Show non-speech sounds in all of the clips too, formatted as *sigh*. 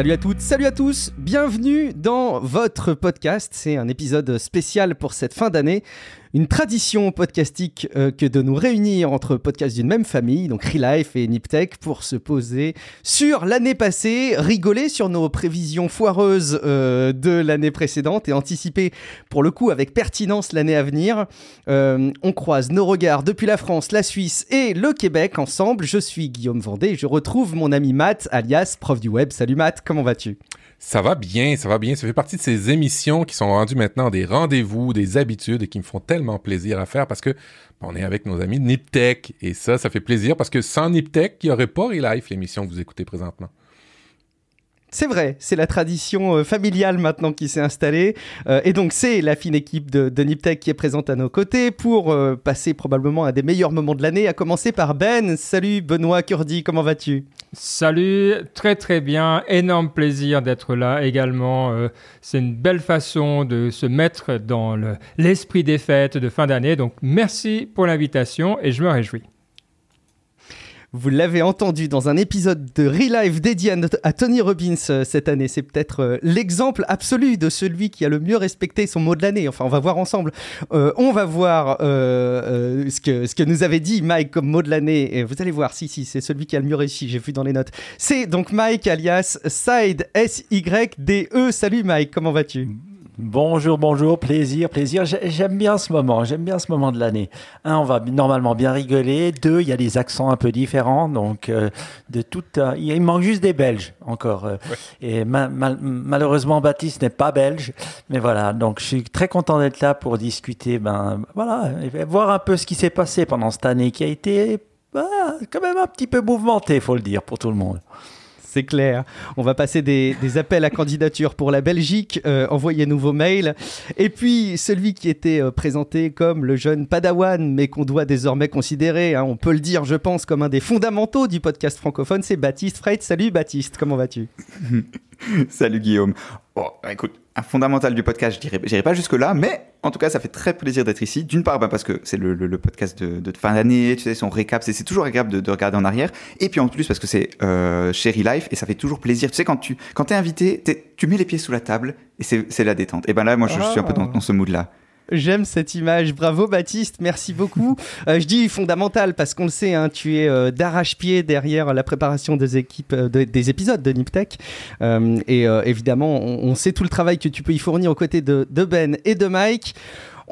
Salut à toutes, salut à tous, bienvenue dans votre podcast. C'est un épisode spécial pour cette fin d'année une tradition podcastique euh, que de nous réunir entre podcasts d'une même famille, donc Relife et Niptech, pour se poser sur l'année passée, rigoler sur nos prévisions foireuses euh, de l'année précédente et anticiper pour le coup avec pertinence l'année à venir. Euh, on croise nos regards depuis la France, la Suisse et le Québec ensemble. Je suis Guillaume Vendée, je retrouve mon ami Matt, alias prof du web. Salut Matt, comment vas-tu? Ça va bien, ça va bien. Ça fait partie de ces émissions qui sont rendues maintenant des rendez-vous, des habitudes et qui me font tellement plaisir à faire parce que on est avec nos amis de Niptech et ça, ça fait plaisir parce que sans Niptech, il n'y aurait pas Relife, l'émission que vous écoutez présentement. C'est vrai, c'est la tradition euh, familiale maintenant qui s'est installée. Euh, et donc, c'est la fine équipe de, de Niptech qui est présente à nos côtés pour euh, passer probablement un des meilleurs moments de l'année, à commencer par Ben. Salut Benoît Curdi, comment vas-tu? Salut, très très bien, énorme plaisir d'être là également. c'est une belle façon de se mettre dans l'esprit des fêtes de fin d'année. Donc, merci pour l'invitation et je me réjouis. Vous l'avez entendu dans un épisode de Relive dédié à, Tony Robbins euh, cette année. C'est peut-être euh, l'exemple absolu de celui qui a le mieux respecté son mot de l'année. Enfin, on va voir ensemble. Euh, on va voir ce, que, ce que nous avait dit Mike comme mot de l'année. Et vous allez voir, si, si, c'est celui qui a le mieux réussi. J'ai vu dans les notes. C'est donc Mike alias Side S-Y-D-E. Salut Mike, comment vas-tu? Bonjour, bonjour, plaisir, plaisir. J'aime bien ce moment, j'aime bien ce moment de l'année. Un, on va normalement bien rigoler. Deux, il y a des accents un peu différents, donc euh, de tout. Euh, il manque juste des Belges encore. Euh. Et malheureusement, Baptiste n'est pas belge, mais voilà. Donc, je suis très content d'être là pour discuter. Ben voilà, voir un peu ce qui s'est passé pendant cette année qui a été bah, quand même un petit peu mouvementée, faut le dire, pour tout le monde c'est clair. On va passer des, appels à candidature pour la Belgique. Euh, envoyez nouveaux mails. Et puis, celui qui était euh, présenté comme le jeune Padawan, mais qu'on doit désormais considérer, hein, on peut le dire, je pense, comme un des fondamentaux du podcast francophone, c'est Baptiste Freit. Salut Baptiste, comment vas-tu? *laughs* Salut Guillaume. Bon, écoute, fondamental du podcast, je dirais, pas jusque-là, mais en tout cas, ça fait très plaisir d'être ici. D'une part, bah, parce que c'est le, podcast de, fin d'année, tu sais, son récap, c'est toujours agréable de, regarder en arrière. Et puis en plus, parce que c'est euh, Sherry Life et ça fait toujours plaisir. Tu sais, quand tu quand es invité, tu mets les pieds sous la table et c'est la détente. Et ben là, moi, je, suis un peu dans ce mood-là. J'aime cette image. Bravo Baptiste, merci beaucoup. *laughs* Euh, je dis fondamental parce qu'on le sait, hein, tu es euh, d'arrache-pied derrière la préparation des équipes, euh, des épisodes de Niptech. et évidemment, on, sait tout le travail que tu peux y fournir aux côtés de, de Ben et de Mike.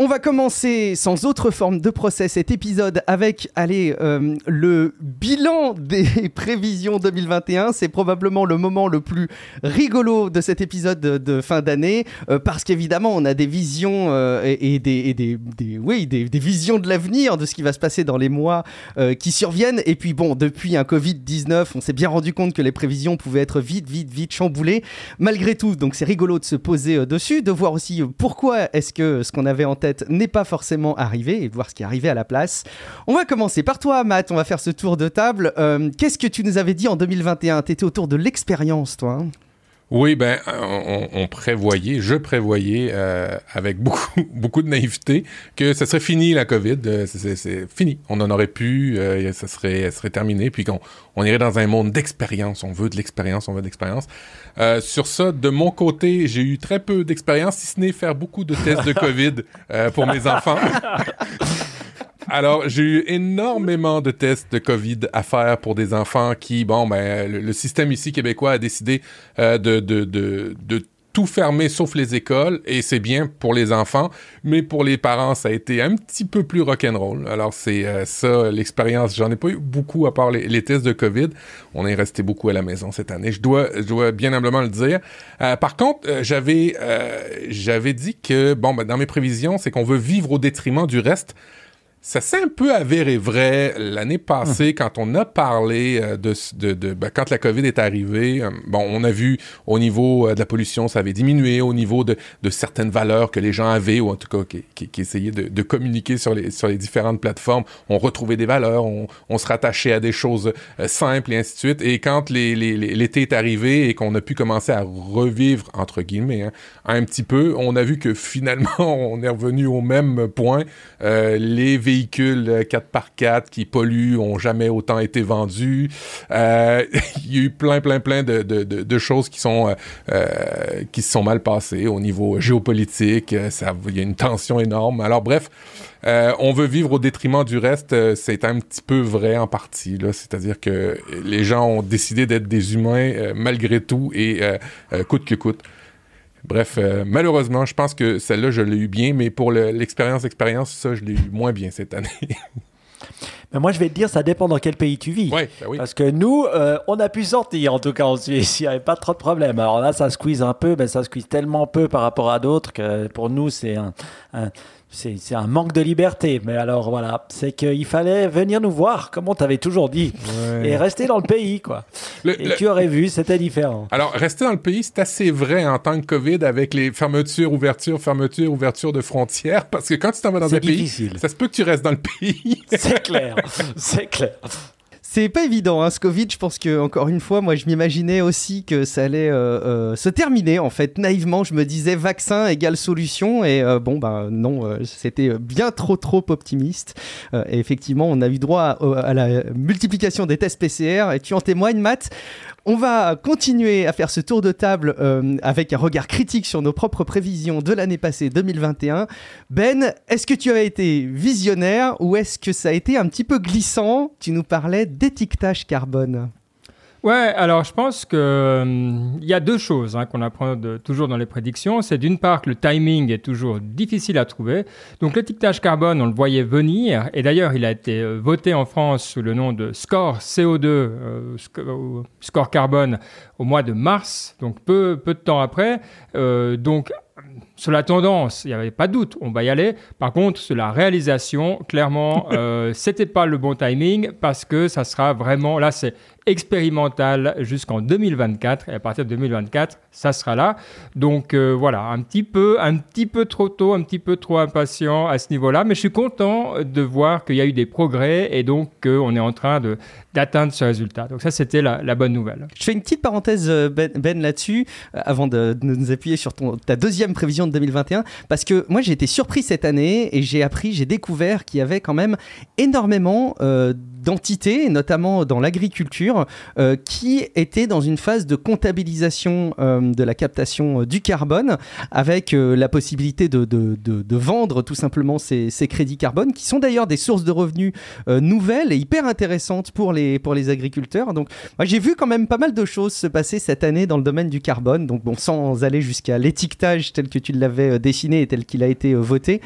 On va commencer sans autre forme de procès cet épisode avec allez, euh, le bilan des *laughs* prévisions 2021. C'est probablement le moment le plus rigolo de cet épisode de, fin d'année euh, parce qu'évidemment on a des visions euh, et, des, des, oui, des, visions de l'avenir, de ce qui va se passer dans les mois qui surviennent. Et puis bon, depuis un Covid-19, on s'est bien rendu compte que les prévisions pouvaient être vite, vite, vite chamboulées. Malgré tout, donc c'est rigolo de se poser dessus, de voir aussi pourquoi est-ce que ce qu'on avait en tête n'est pas forcément arrivé et voir ce qui est arrivé à la place. On va commencer par toi, Matt. On va faire ce tour de table. Euh, qu'est-ce que tu nous avais dit en 2021 Tu étais autour de l'expérience, toi. Hein? Oui, ben, on, prévoyait, je prévoyais euh, avec beaucoup, *laughs* beaucoup de naïveté que ça serait fini la COVID. Euh, c'est fini. On en aurait pu, ça serait, serait terminé, puis qu'on on irait dans un monde d'expérience. On veut de l'expérience, on veut de l'expérience. Euh, sur ça, de mon côté, j'ai eu très peu d'expérience, si ce n'est faire beaucoup de tests de COVID euh, pour mes enfants. *laughs* Alors, j'ai eu énormément de tests de COVID à faire pour des enfants qui, bon, ben, le, système ici québécois a décidé euh, de, de, de, de tout fermé sauf les écoles et c'est bien pour les enfants, mais pour les parents, ça a été un petit peu plus rock'n'roll. Alors c'est euh, ça l'expérience. J'en ai pas eu beaucoup à part les, tests de COVID. On est resté beaucoup à la maison cette année. Je dois, je dois bien humblement le dire. Euh, par contre, euh, j'avais, j'avais dit que bon, ben, dans mes prévisions, c'est qu'on veut vivre au détriment du reste. Ça s'est un peu avéré vrai l'année passée quand on a parlé euh, de, de, de ben, quand la COVID est arrivée. euh, bon, on a vu au niveau euh, de la pollution, ça avait diminué, au niveau de, de certaines valeurs que les gens avaient ou en tout cas qui, qui, qui essayaient de, de communiquer sur les, sur les différentes plateformes. On retrouvait des valeurs, on, on se rattachait à des choses simples et ainsi de suite. Et quand les- les- les- l'été est arrivé et qu'on a pu commencer à revivre entre guillemets hein, un petit peu, on a vu que finalement *laughs* on est revenu au même point. Euh, les véhicules 4x4 qui polluent ont jamais autant été vendus. Euh, *laughs* Il y a eu plein, plein, plein de, choses qui sont euh, euh, qui se sont mal passées au niveau géopolitique. Euh, Ça, il y a une tension énorme. Alors bref, euh, on veut vivre au détriment du reste. euh, C'est un petit peu vrai en partie. C'est-à-dire que les gens ont décidé d'être des humains euh, malgré tout et euh, euh, coûte que coûte. Bref, euh, malheureusement, je pense que celle-là, je l'ai eu bien, mais pour le- l'expérience, expérience, ça, je l'ai eu moins bien cette année. *laughs* Mais moi, je vais te dire, ça dépend dans quel pays tu vis. ouais, ben oui. Parce que nous, euh, on a pu sortir, en tout cas en Suisse, *laughs* il n'y avait pas trop de problèmes. Alors là, ça squeeze un peu, mais ça squeeze tellement peu par rapport à d'autres que pour nous, c'est un, un- c'est, un manque de liberté. Mais alors voilà, c'est qu'il fallait venir nous voir, comme on t'avait toujours dit, et rester dans le pays, quoi. Le- Et le- tu aurais vu, c'était différent. Alors, rester dans le pays, c'est assez vrai en tant que COVID avec les fermetures, ouvertures, fermetures, ouvertures de frontières, parce que quand tu t'en vas dans un pays, difficile. ça se peut que tu restes dans le *laughs* pays. C'est clair, c'est clair. C'est pas évident, hein, ce Covid. Je pense que encore une fois, moi, je m'imaginais aussi que ça allait euh, euh, se terminer. En fait, naïvement, je me disais vaccin égale solution, et euh, bon, bah non, euh, c'était bien trop trop optimiste. Euh, et effectivement, on a eu droit à, à la multiplication des tests PCR, et tu en témoignes, Matt? On va continuer à faire ce tour de table euh, avec un regard critique sur nos propres prévisions de l'année passée 2021. Ben, est-ce que tu as été visionnaire ou est-ce que ça a été un petit peu glissant? Tu nous parlais d'étiquetage carbone. Ouais, alors je pense que hum, y a deux choses hein, qu'on apprend de- toujours dans les prédictions. C'est d'une part que le timing est toujours difficile à trouver. Donc l'étiquetage carbone, on le voyait venir, et d'ailleurs il a été euh, voté en France sous le nom de score CO2, euh, euh, score carbone, au mois de mars, donc peu, peu de temps après. Donc sur la tendance, il n'y avait pas de doute, on va y aller. Par contre, sur la réalisation, clairement, *laughs* euh, c'était pas le bon timing parce que ça sera vraiment, là, c'est expérimental jusqu'en 2024 et à partir de 2024, ça sera là. Donc euh, voilà, un petit peu, un petit peu trop tôt, un petit peu trop impatient à ce niveau-là, mais je suis content de voir qu'il y a eu des progrès et donc qu'on est en train de d'atteindre ce résultat. Donc ça, c'était la, bonne nouvelle. Je fais une petite parenthèse, euh, Ben, Ben, là-dessus, euh, avant de, de nous appuyer sur ton, ta deuxième prévision de 2021, parce que moi j'ai été surpris cette année et j'ai appris, j'ai découvert qu'il y avait quand même énormément euh, d'entités, notamment dans l'agriculture, euh, qui étaient dans une phase de comptabilisation euh, de la captation euh, du carbone, avec la possibilité de, de- vendre tout simplement ces, ces crédits carbone, qui sont d'ailleurs des sources de revenus nouvelles et hyper intéressantes pour les, pour les agriculteurs. Donc moi, j'ai vu quand même pas mal de choses se passer cette année dans le domaine du carbone. Donc, bon, sans aller jusqu'à l'étiquetage tel que tu l'avais dessiné et tel qu'il a été voté.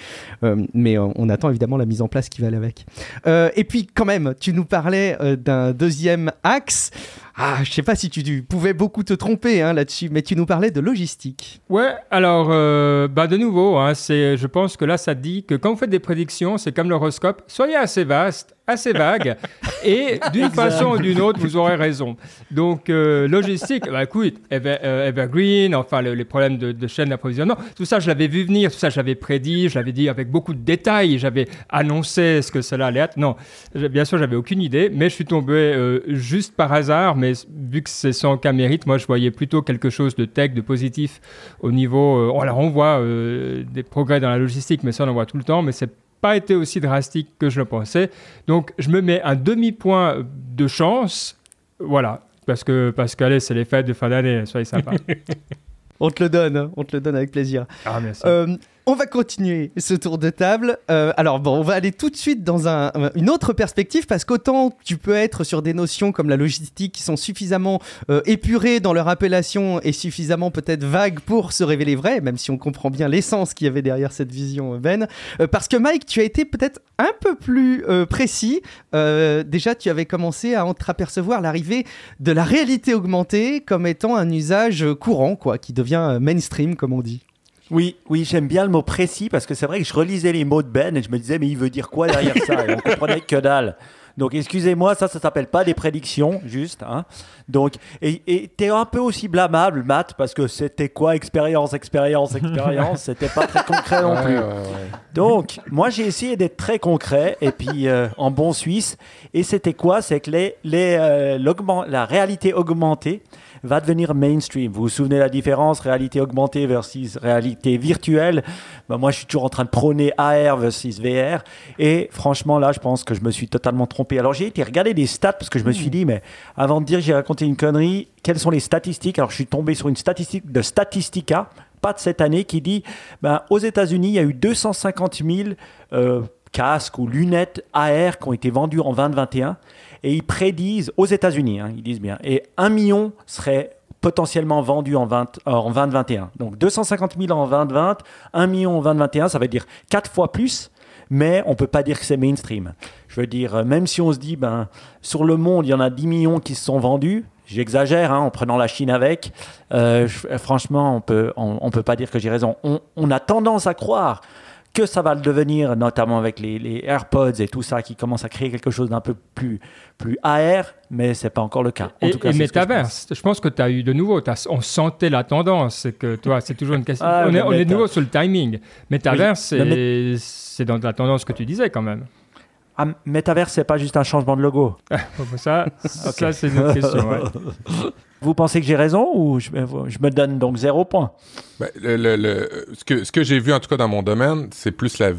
Mais on attend évidemment la mise en place qui va avec. Euh, et puis, quand même, tu nous parlais euh, d'un deuxième axe. Ah, je sais pas si tu, tu pouvais beaucoup te tromper hein, là-dessus, mais tu nous parlais de logistique. Ouais, alors, euh, bah de nouveau, hein, c'est, je pense que là, ça dit que quand vous faites des prédictions, c'est comme l'horoscope, soyez assez vaste, assez vague, *laughs* et d'une façon ou d'une autre, vous aurez raison. Donc, euh, logistique, bah écoute, Ever- euh, Evergreen, enfin, le- les problèmes de, de chaîne d'approvisionnement, tout ça, je l'avais vu venir, tout ça, je l'avais prédit, je l'avais dit avec beaucoup de détails, j'avais annoncé ce que cela allait être. Non, bien sûr, j'avais aucune idée, mais je suis tombé juste par hasard, mais vu que c'est sans aucun mérite, moi, je voyais plutôt quelque chose de tech, de positif au niveau. euh, alors, on voit euh, des progrès dans la logistique, mais ça, on en voit tout le temps, mais c'est pas été aussi drastique que je le pensais. Donc, je me mets un demi-point de chance. Voilà. Parce que, parce que allez, c'est les fêtes de fin d'année, soyez sympa. *laughs* On te le donne, hein, on te le donne avec plaisir. ah, merci. Euh, on va continuer ce tour de table. Euh, alors bon, on va aller tout de suite dans un- une autre perspective parce qu'autant tu peux être sur des notions comme la logistique qui sont suffisamment euh, épurées dans leur appellation et suffisamment peut-être vagues pour se révéler vraies, même si on comprend bien l'essence qu'il y avait derrière cette vision, Ben. Euh, parce que Mike, tu as été peut-être un peu plus euh, précis. Euh, déjà, tu avais commencé à entreapercevoir l'arrivée de la réalité augmentée comme étant un usage courant, quoi, qui devient euh, mainstream, comme on dit. Oui, oui, j'aime bien le mot précis parce que c'est vrai que je relisais les mots de Ben et je me disais, mais il veut dire quoi derrière ça? Et on comprenait que dalle. Donc, excusez-moi, ça, ça s'appelle pas des prédictions, juste. Hein. Donc, et tu es un peu aussi blâmable, Matt, parce que c'était quoi? Expérience, expérience, expérience *laughs* C'était pas très concret non plus. Donc, moi, j'ai essayé d'être très concret et puis euh, en bon suisse. Et c'était quoi? C'est que les, les, euh, la réalité augmentée va devenir mainstream. Vous vous souvenez la différence? Réalité augmentée versus réalité virtuelle ben Moi, je suis toujours en train de prôner AR versus VR. Et franchement, là, je pense que je me suis totalement trompé. Alors, j'ai été regarder des stats parce que je me suis hmm. dit, mais avant de dire j'ai raconté une connerie, quelles sont les statistiques? Alors, je suis tombé sur une statistique de Statistica, pas de cette année, qui dit ben, aux États-Unis, il y a eu 250 000 euh, casques ou lunettes AR qui ont été vendus en 2021 et ils prédisent aux États-Unis, hein, ils disent bien, et un million serait potentiellement vendu en, 20, euh, en 2021. Donc 250 000 en 2020, 1 million en 2021, ça veut dire 4 fois plus, mais on ne peut pas dire que c'est mainstream. Je veux dire, euh, même si on se dit, ben, sur le monde, il y en a 10 millions qui se sont vendus, j'exagère hein, en prenant la Chine avec, euh, franchement, on peut, on, on, peut pas dire que j'ai raison. On, on a tendance à croire que ça va le devenir, notamment avec les, AirPods et tout ça, qui commence à créer quelque chose d'un peu plus, plus AR, mais c'est pas encore le cas. En et, tout cas, et Metaverse, je, pense que tu as eu de nouveau, on sentait la tendance, c'est que toi, c'est toujours une question. Ah, on, est, on est, de nouveau sur le timing. Metaverse, c'est dans la tendance que tu disais quand même. Ah, Metaverse, c'est pas juste un changement de logo. *laughs* ça, *laughs* ça c'est une autre question. *laughs* Vous pensez que j'ai raison ou je, me donne donc zéro point? Ben, ce que, j'ai vu en tout cas dans mon domaine, c'est plus la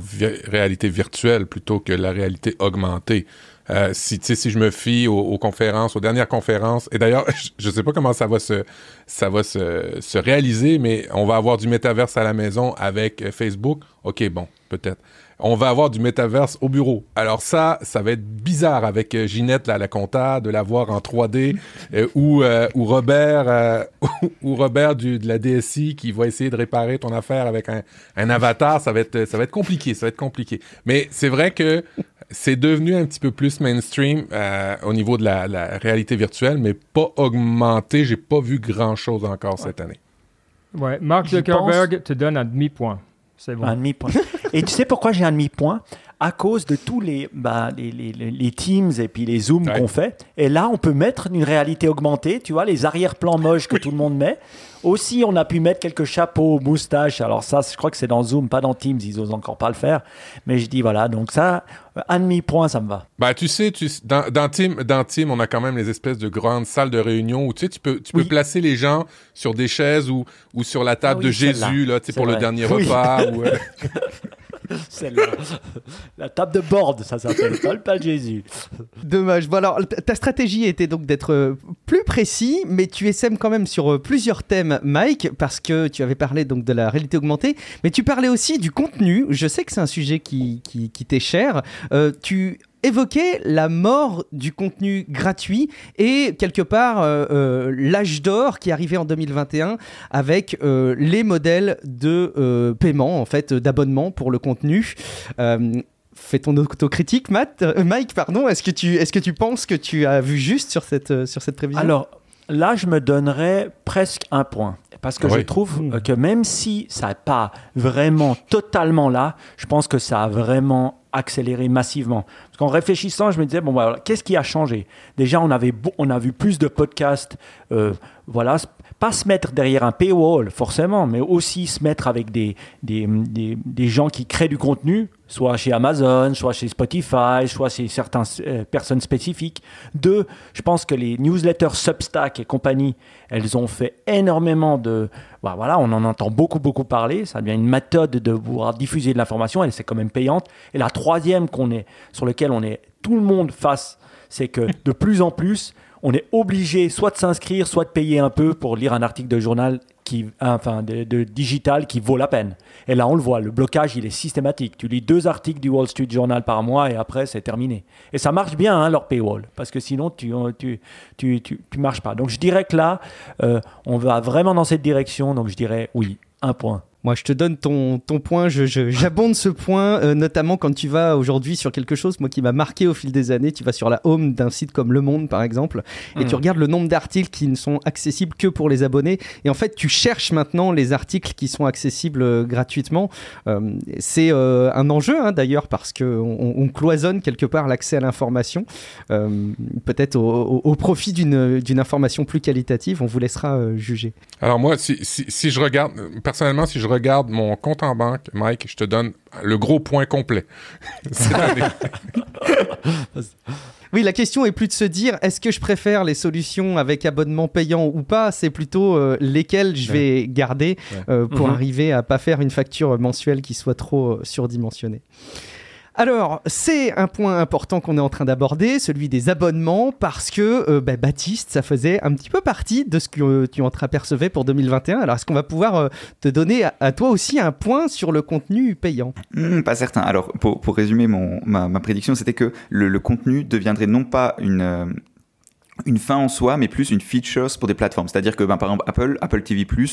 réalité virtuelle plutôt que la réalité augmentée. Euh, si, si je me fie aux, conférences, aux dernières conférences, et d'ailleurs, *laughs* je ne sais pas comment ça va se, ça va se, se réaliser, mais on va avoir du métaverse à la maison avec Facebook. OK, bon, peut-être on va avoir du métaverse au bureau. Alors ça, ça va être bizarre avec euh, Ginette, là, la compta, de la voir en 3D, euh, ou, euh, ou Robert, *laughs* ou Robert du, de la DSI qui va essayer de réparer ton affaire avec un, avatar. Ça va, être, ça va être compliqué, ça va être compliqué. Mais c'est vrai que c'est devenu un petit peu plus mainstream au niveau de la, réalité virtuelle, mais pas augmenté. J'ai pas vu grand-chose encore cette année. Ouais, Mark Zuckerberg te donne un demi-point. Un demi-point. *laughs* et tu sais pourquoi j'ai un demi-point? À cause de tous les, bah, les, les, les, Teams et puis les Zooms qu'on fait. Et là, on peut mettre une réalité augmentée, tu vois, les arrière-plans moches que tout le monde met. Aussi, on a pu mettre quelques chapeaux, moustaches. Alors ça, je crois que c'est dans Zoom, pas dans Teams. Ils osent encore pas le faire. Mais je dis voilà. Donc ça, un demi point, ça me va. Bah tu sais, tu, dans, dans, Team, dans Team, on a quand même les espèces de grandes salles de réunion où tu sais, tu peux, tu peux placer les gens sur des chaises ou, ou sur la table ah de Jésus là, tu sais, pour le dernier repas. *laughs* Ou, euh, *laughs* *laughs* Celle-là. La table de board, ça s'appelle, pas le Jésus. Dommage. Alors, ta stratégie était donc d'être euh, plus précis, mais tu essaimes quand même sur euh, plusieurs thèmes, Mike, parce que tu avais parlé donc de la réalité augmentée, mais tu parlais aussi du contenu. Je sais que c'est un sujet qui, qui, qui t'est cher. Euh, tu évoquer la mort du contenu gratuit et quelque part euh, euh, l'âge d'or qui arrivait en 2021 avec euh, les modèles de paiement en fait d'abonnement pour le contenu. Fais ton autocritique, Matt, Mike, pardon. Est-ce que tu est-ce que tu penses que tu as vu juste sur cette sur cette prévision? Alors là, je me donnerais presque un point. Parce que je trouve hmm. que même si ça n'est pas vraiment totalement là, je pense que ça a vraiment accéléré massivement. Parce qu'en réfléchissant, je me disais, bon, voilà, qu'est-ce qui a changé? Déjà, on, avait on a vu plus de podcasts, euh, voilà, pas se mettre derrière un paywall, forcément, mais aussi se mettre avec des, des, des, gens qui créent du contenu, soit chez Amazon, soit chez Spotify, soit chez certaines euh, personnes spécifiques. Deux, je pense que les newsletters Substack et compagnie, elles ont fait énormément de... Bah, voilà, on en entend beaucoup, beaucoup parler. Ça devient une méthode de pouvoir diffuser de l'information. Elle, c'est quand même payante. Et la troisième qu'on est, sur laquelle on est tout le monde face, c'est que *laughs* de plus en plus, on est obligé soit de s'inscrire, soit de payer un peu pour lire un article de journal qui, enfin, de, digital qui vaut la peine. Et là, on le voit, le blocage, il est systématique. Tu lis deux articles du Wall Street Journal par mois et après, c'est terminé. Et ça marche bien, hein, leur paywall, parce que sinon, tu tu, tu, tu, marches pas. Donc, je dirais que là, euh, on va vraiment dans cette direction. Donc, je dirais oui, un point. Moi, je te donne ton, ton point, je, je- j'abonde ce point, euh, notamment quand tu vas aujourd'hui sur quelque chose, moi qui m'a marqué au fil des années, tu vas sur la home d'un site comme Le Monde, par exemple, et tu Mm. regardes le nombre d'articles qui ne sont accessibles que pour les abonnés, et en fait, tu cherches maintenant les articles qui sont accessibles euh, gratuitement. Euh, c'est un enjeu, hein, d'ailleurs, parce qu'on on, on cloisonne quelque part l'accès à l'information, peut-être au, au- au profit d'une, information plus qualitative, on vous laissera juger. Alors moi, si, si, si je regarde, personnellement, si je regarde mon compte en banque, Mike, je te donne le gros point complet. *laughs* Oui, la question est plus de se dire est-ce que je préfère les solutions avec abonnement payant ou pas? C'est plutôt euh, lesquelles je vais garder euh, pour Mhm. arriver à pas faire une facture mensuelle qui soit trop euh, surdimensionnée. Alors, c'est un point important qu'on est en train d'aborder, celui des abonnements, parce que euh, bah, Baptiste, ça faisait un petit peu partie de ce que euh, tu entreapercevais pour 2021. Alors, est-ce qu'on va pouvoir euh, te donner à, toi aussi un point sur le contenu payant? Hmm, pas certain. Alors, pour, résumer ma, prédiction, c'était que le, contenu deviendrait non pas une, une fin en soi, mais plus une features pour des plateformes. C'est-à-dire que, ben, par exemple, Apple, Apple TV+, je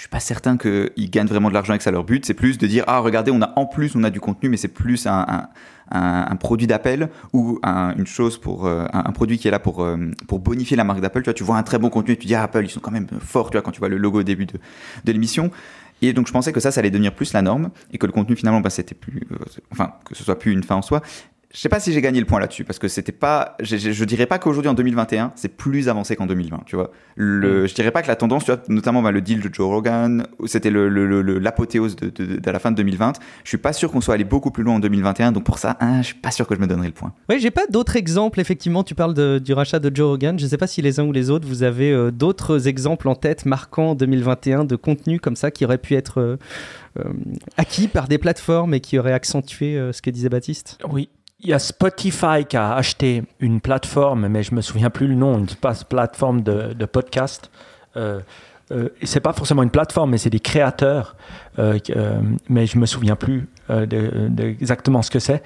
suis pas certain qu'ils gagnent vraiment de l'argent avec ça. Leur but, c'est plus de dire, ah, regardez, on a en plus, on a du contenu, mais c'est plus un, un, produit d'appel ou un- une chose pour euh, un produit qui est là pour, euh, pour bonifier la marque d'Apple. Tu vois, tu vois un très bon contenu et tu dis, ah, Apple, ils sont quand même forts, tu vois, quand tu vois le logo au début de, de l'émission. Et donc je pensais que ça, ça allait devenir plus la norme et que le contenu finalement, bah, c'était plus, euh, enfin que ce soit plus une fin en soi. Je sais pas si j'ai gagné le point là-dessus parce que c'était pas, je, je, je dirais pas qu'aujourd'hui en 2021 c'est plus avancé qu'en 2020, tu vois. Le, Je dirais pas que la tendance, tu vois, notamment bah, le deal de Joe Rogan, c'était le, le, le- le- l'apothéose de, de, de la fin de 2020. Je suis pas sûr qu'on soit allé beaucoup plus loin en 2021, donc pour ça, hein, je suis pas sûr que je me donnerai le point. Oui, j'ai pas d'autres exemples. Effectivement, tu parles de- du rachat de Joe Rogan. Je sais pas si les uns ou les autres, vous avez euh, d'autres exemples en tête marquant 2021 de contenu comme ça qui aurait pu être euh, euh, acquis par des plateformes et qui aurait accentué euh, ce que disait Baptiste? Oui. Il y a Spotify qui a acheté une plateforme, mais je me souviens plus le nom, une plateforme de, de podcast. Euh, euh, c'est pas forcément une plateforme, mais c'est des créateurs. euh, euh, mais je me souviens plus euh, de, de exactement ce que c'est.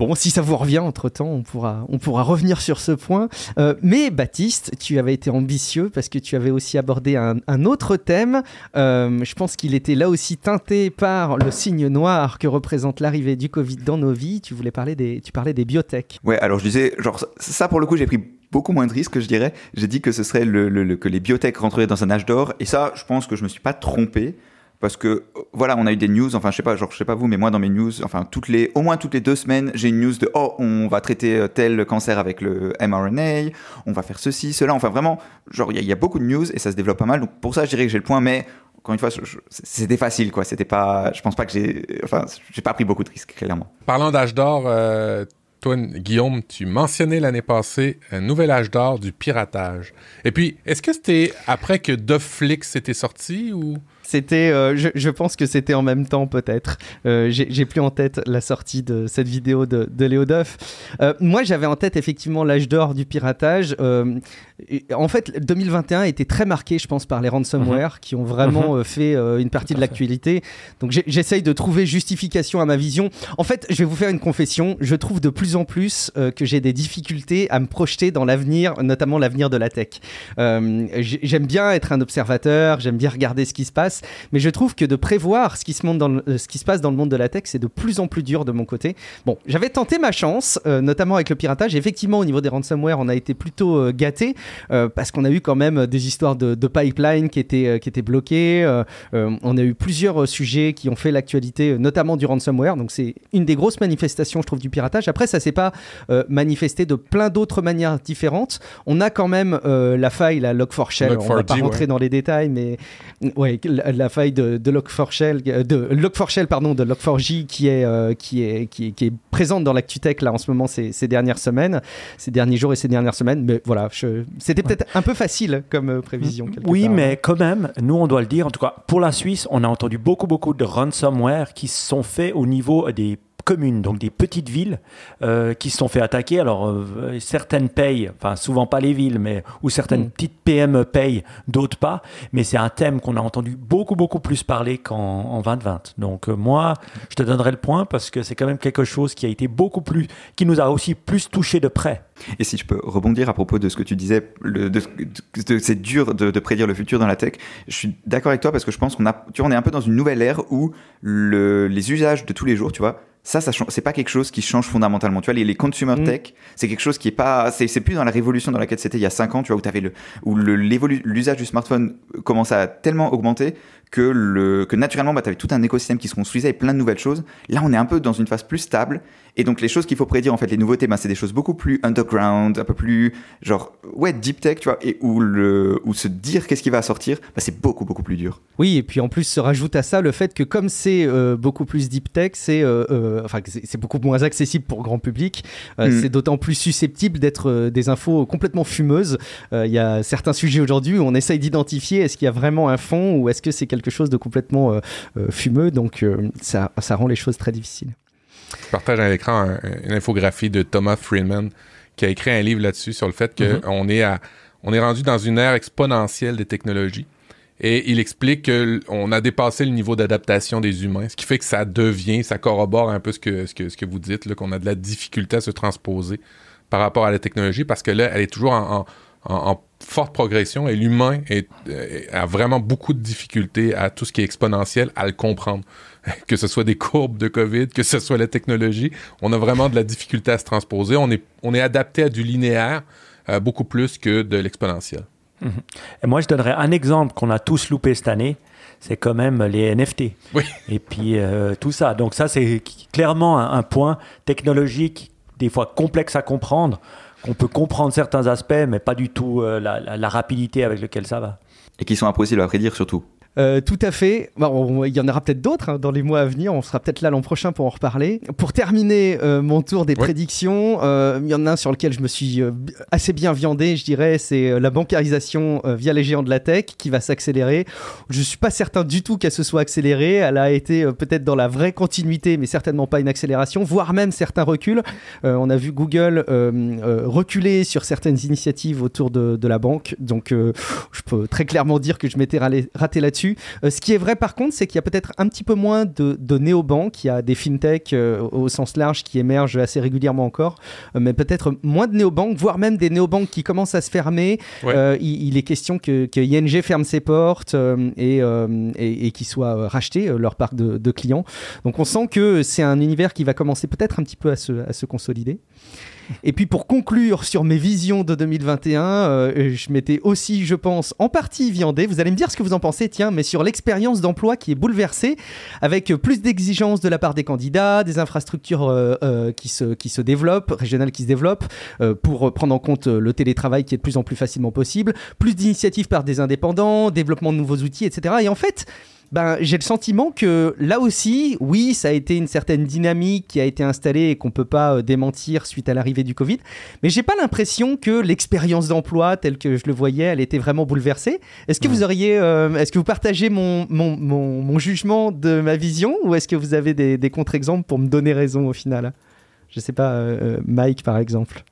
Bon, si ça vous revient entre-temps, on pourra, on pourra revenir sur ce point. Euh, mais Baptiste, tu avais été ambitieux parce que tu avais aussi abordé un, un autre thème. Euh, je pense qu'il était là aussi teinté par le signe noir que représente l'arrivée du Covid dans nos vies. Tu voulais parler des, tu parlais des biotech. Ouais, alors je disais, genre, ça- pour le coup, j'ai pris beaucoup moins de risques, je dirais. J'ai dit que ce serait le- le- que les biotech rentreraient dans un âge d'or. Et ça, je pense que je me suis pas trompé. Parce que, voilà, on a eu des news, enfin, je sais pas, genre, je sais pas vous, mais moi, dans mes news, enfin, toutes les, au moins toutes les deux semaines, j'ai une news de, oh, on va traiter euh, tel cancer avec le mRNA, on va faire ceci, cela. Enfin, vraiment, genre, il y, a- beaucoup de news et ça se développe pas mal. Donc, pour ça, je dirais que j'ai le point, mais, encore une fois, c'était facile, quoi. C'était pas, je pense pas que j'ai, enfin, j'ai pas pris beaucoup de risques, clairement. Parlant d'âge d'or, euh, toi, Guillaume, tu mentionnais l'année passée un nouvel âge d'or du piratage. Et puis, est-ce que c'était après que Netflix était sorti ou... C'était, euh, je, je pense que c'était en même temps peut-être. Euh, J'ai plus en tête la sortie de cette vidéo de, de Léo Duff. Euh, moi, j'avais en tête effectivement l'âge d'or du piratage. Euh, en fait, 2021 était très marqué, je pense, par les ransomware qui ont vraiment euh, fait une partie de l'actualité. Donc, j'essaye de trouver justification à ma vision. En fait, je vais vous faire une confession. Je trouve de plus en plus que j'ai des difficultés à me projeter dans l'avenir, notamment l'avenir de la tech. J'ai- j'aime bien être un observateur, j'aime bien regarder ce qui se passe, mais je trouve que de prévoir ce qui se, monte dans le- euh, ce qui se passe dans le monde de la tech, c'est de plus en plus dur de mon côté. Bon, j'avais tenté ma chance, euh, notamment avec le piratage. Effectivement, au niveau des ransomware, on a été plutôt euh, gâtés euh, parce qu'on a eu quand même des histoires de, de pipeline qui étaient, euh, qui étaient bloquées. euh, euh, on a eu plusieurs euh, sujets qui ont fait l'actualité, euh, notamment du ransomware. Donc c'est une des grosses manifestations, je trouve, du piratage. Après, ça s'est pas euh, manifesté de plein d'autres manières différentes. On a quand même euh, la faille, la Log4Shell. on va pas Log4j, rentrer ouais. dans les détails, mais ouais, la, faille de, de Log4Shell, euh, de Log4Shell, pardon, de Log4j qui est, euh, qui est, qui est, qui est présente dans l'ActuTech là en ce moment ces, ces dernières semaines, ces derniers jours et ces dernières semaines. Mais voilà, c'était peut-être un peu facile comme euh, prévision. quelque Oui, part. mais quand même, nous, on doit le dire. En tout cas, pour la Suisse, on a entendu beaucoup, beaucoup de ransomware qui sont faits au niveau des communes, donc des petites villes euh, qui se sont fait attaquer. Alors euh, certaines payent, enfin souvent pas les villes, mais où certaines Mm. petites PME payent, d'autres pas. Mais c'est un thème qu'on a entendu beaucoup beaucoup plus parler qu'en en 2020. Donc euh, moi, je te donnerai le point parce que c'est quand même quelque chose qui a été beaucoup plus, qui nous a aussi plus touché de près. Et si je peux rebondir à propos de ce que tu disais, le, de, de- de- c'est dur de, de prédire le futur dans la tech. Je suis d'accord avec toi parce que je pense qu'on a, tu vois, on est un peu dans une nouvelle ère où le, les usages de tous les jours, tu vois, ça, ça c'est pas quelque chose qui change fondamentalement. Tu vois, les, les consumer Mm. tech, c'est quelque chose qui est pas, c'est, c'est plus dans la révolution dans laquelle c'était il y a 5 ans, tu vois, où t'avais le, où l'usage du smartphone commence à tellement augmenter que le, que naturellement, bah, t'avais tout un écosystème qui se construisait et plein de nouvelles choses. Là, on est un peu dans une phase plus stable. Et donc, les choses qu'il faut prédire, en fait, les nouveautés, bah, c'est des choses beaucoup plus underground, un peu plus, genre, ouais, deep tech, tu vois, et où le, où se dire qu'est-ce qui va sortir, bah, c'est beaucoup, beaucoup plus dur. Oui, et puis en plus se rajoute à ça le fait que comme c'est euh, beaucoup plus deep tech, c'est euh, euh, enfin c'est beaucoup moins accessible pour grand public. Mm. C'est d'autant plus susceptible d'être des infos complètement fumeuses. Il y a certains sujets aujourd'hui où on essaye d'identifier est-ce qu'il y a vraiment un fond ou est-ce que c'est quelque chose de complètement fumeux. Donc ça, ça rend les choses très difficiles. Je partage à l'écran un- une infographie de Thomas Friedman qui a écrit un livre là-dessus sur le fait qu'on est, à, on est rendu dans une ère exponentielle des technologies. Et il explique qu'on a dépassé le niveau d'adaptation des humains, ce qui fait que ça devient, ça corrobore un peu ce que, ce que, ce que vous dites, qu'on a de la difficulté à se transposer par rapport à la technologie, parce que là, elle est toujours en, en- en- en forte progression et l'humain euh, a vraiment beaucoup de difficultés à tout ce qui est exponentiel, à le comprendre. *laughs* Que ce soit des courbes de COVID, que ce soit la technologie, on a vraiment de la difficulté à se transposer. On est, on est adapté à du linéaire euh, beaucoup plus que de l'exponentiel. Et moi, je donnerais un exemple qu'on a tous loupé cette année. C'est quand même les NFT. Oui. Et puis euh, tout ça. Donc ça, c'est clairement un, un point technologique, des fois complexe à comprendre, qu'on peut comprendre certains aspects, mais pas du tout euh, la, la- la rapidité avec laquelle ça va. Et qui sont impossibles à prédire, surtout. Euh, tout à fait. On- il y en aura peut-être d'autres hein, dans les mois à venir. On sera peut-être là l'an prochain pour en reparler. Pour terminer euh, mon tour des Ouais. prédictions, euh, il y en a un sur lequel je me suis assez bien viandé, je dirais. C'est la bancarisation via les géants de la tech qui va s'accélérer. Je suis pas certain du tout qu'elle se soit accélérée. Elle a été peut-être dans la vraie continuité, mais certainement pas une accélération, voire même certains reculs. On a vu Google reculer sur certaines initiatives autour de, de la banque. Donc, je peux très clairement dire que je m'étais raté là-dessus. Euh, ce qui est vrai par contre, c'est qu'il y a peut-être un petit peu moins de, de néobanques. Il y a des fintechs euh, au sens large qui émergent assez régulièrement encore, euh, mais peut-être moins de néobanques, voire même des néobanques qui commencent à se fermer. Ouais. Il, il est question que, que ING ferme ses portes et, et, et qu'ils soient rachetés, leur parc de, de clients. Donc on sent que c'est un univers qui va commencer peut-être un petit peu à se, à se consolider. Et puis pour conclure sur mes visions de 2021, euh, je m'étais aussi, je pense, en partie viandé. Vous allez me dire ce que vous en pensez, tiens, mais sur l'expérience d'emploi qui est bouleversée, avec plus d'exigences de la part des candidats, des infrastructures euh, euh, qui, se, qui se développent, régionales qui se développent, euh, pour prendre en compte le télétravail qui est de plus en plus facilement possible, plus d'initiatives par des indépendants, développement de nouveaux outils, etc. Et en fait, ben, j'ai le sentiment que là aussi, oui, ça a été une certaine dynamique qui a été installée et qu'on peut pas euh, démentir suite à l'arrivée du Covid. Mais j'ai pas l'impression que l'expérience d'emploi telle que je le voyais, elle était vraiment bouleversée. Est-ce que vous auriez, euh, est-ce que vous partagez mon, mon, mon, mon jugement de ma vision ou est-ce que vous avez des, des contre-exemples pour me donner raison au final? Je sais pas, euh, Mike par exemple.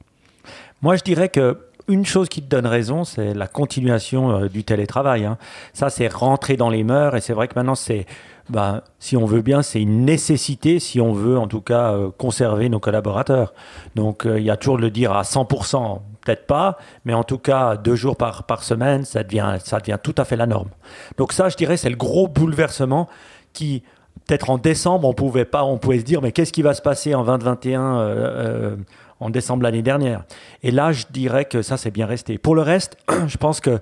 Moi, je dirais que une chose qui te donne raison, c'est la continuation euh, du télétravail. hein. Ça, c'est rentré dans les mœurs et c'est vrai que maintenant, c'est, bah, si on veut bien, c'est une nécessité si on veut, en tout cas, euh, conserver nos collaborateurs. Donc, euh, il y a toujours de le dire à 100%, peut-être pas, mais en tout cas, deux jours par, par semaine, ça devient, ça devient tout à fait la norme. Donc ça, je dirais, c'est le gros bouleversement qui, peut-être en décembre, on pouvait pas, on pouvait se dire, mais qu'est-ce qui va se passer en 2021 euh, euh, en décembre l'année dernière. Et là, je dirais que ça, c'est bien resté. Pour le reste, *clears throat* je pense que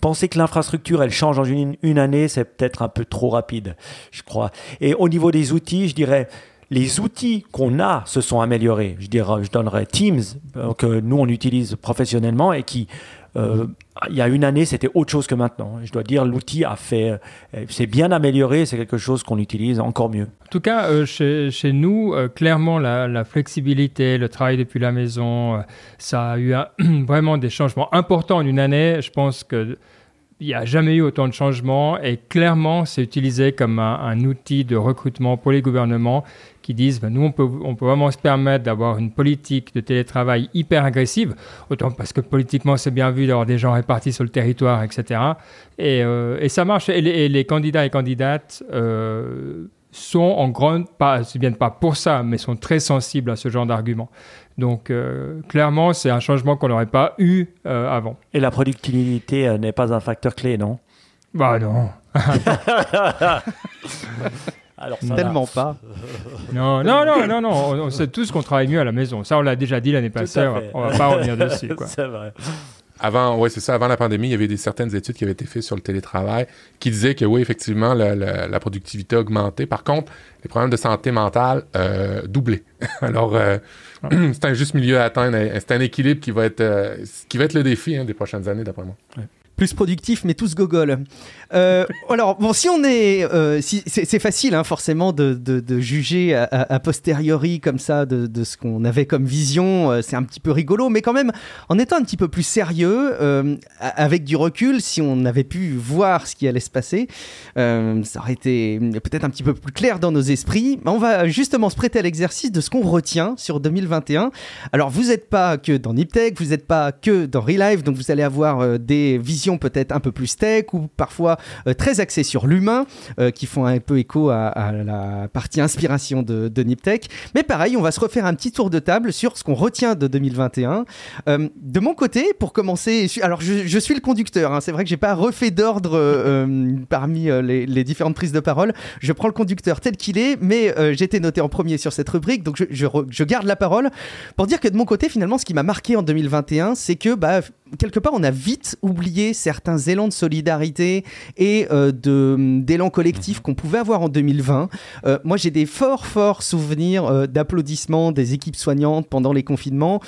penser que l'infrastructure, elle change en une, une année, c'est peut-être un peu trop rapide, je crois. Et au niveau des outils, je dirais, les outils qu'on a se sont améliorés. Je, dirais, je donnerais Teams, euh, que nous, on utilise professionnellement et qui, euh, il y a une année, c'était autre chose que maintenant. Je dois dire, l'outil a fait, euh, c'est bien amélioré, c'est quelque chose qu'on utilise encore mieux. En tout cas, euh, chez, nous, euh, clairement, la, flexibilité, le travail depuis la maison, euh, ça a eu *clears throat* vraiment des changements importants en une année. Je pense que il n'y a jamais eu autant de changements et clairement, c'est utilisé comme un, outil de recrutement pour les gouvernements qui disent ben, nous, on peut, vraiment se permettre d'avoir une politique de télétravail hyper agressive, autant parce que politiquement, c'est bien vu d'avoir des gens répartis sur le territoire, etc. Et, euh, et ça marche. Et les, candidats et candidates euh, sont en grande, pas, ne viennent pas pour ça, mais sont très sensibles à ce genre d'arguments. Donc, euh, clairement, c'est un changement qu'on n'aurait pas eu euh, avant. Et la productivité euh, n'est pas un facteur clé, non? Bah non. *laughs* Alors, Tellement pas. Non, non, non, non, non. On, sait tous qu'on travaille mieux à la maison. Ça, on l'a déjà dit l'année passée. On va, va pas revenir dessus. *laughs* c'est vrai. Avant, ouais, c'est ça. Avant la pandémie, il y avait des certaines études qui avaient été faites sur le télétravail qui disaient que oui, effectivement, la, productivité a augmenté. Par contre, les problèmes de santé mentale euh, doublés. *laughs* Alors, euh, *clears throat* c'est un juste milieu à atteindre. C'est un équilibre qui va être, euh, qui va être le défi hein, des prochaines années, d'après moi plus productif, mais tous gogol. Euh, alors, bon, si on est. Euh, c'est facile, hein, forcément, de, juger a, posteriori comme ça de, ce qu'on avait comme vision. Euh, c'est un petit peu rigolo, mais quand même, en étant un petit peu plus sérieux, avec du recul, si on avait pu voir ce qui allait se passer, ça aurait été peut-être un petit peu plus clair dans nos esprits. On va justement se prêter à l'exercice de ce qu'on retient sur 2021. Alors, vous n'êtes pas que dans Niptech, vous n'êtes pas que dans Relive, donc vous allez avoir des visions peut-être un peu plus tech ou parfois euh, très axées sur l'humain, euh, qui font un peu écho à, la partie inspiration de, de Niptech. Mais pareil, on va se refaire un petit tour de table sur ce qu'on retient de 2021. Euh, de mon côté, pour commencer, alors je, suis le conducteur, hein. c'est vrai que j'ai pas refait d'ordre parmi les, différentes prises de parole. Je prends le conducteur tel qu'il est, mais j'étais noté en premier sur cette rubrique, donc je, je, garde la parole pour dire que de mon côté, finalement, ce qui m'a marqué en 2021, c'est que bah, quelque part, on a vite oublié certains élans de solidarité et euh, d'élan collectif mhm. qu'on pouvait avoir en 2020. Euh, moi, j'ai des forts, forts souvenirs euh, d'applaudissements des équipes soignantes pendant les confinements.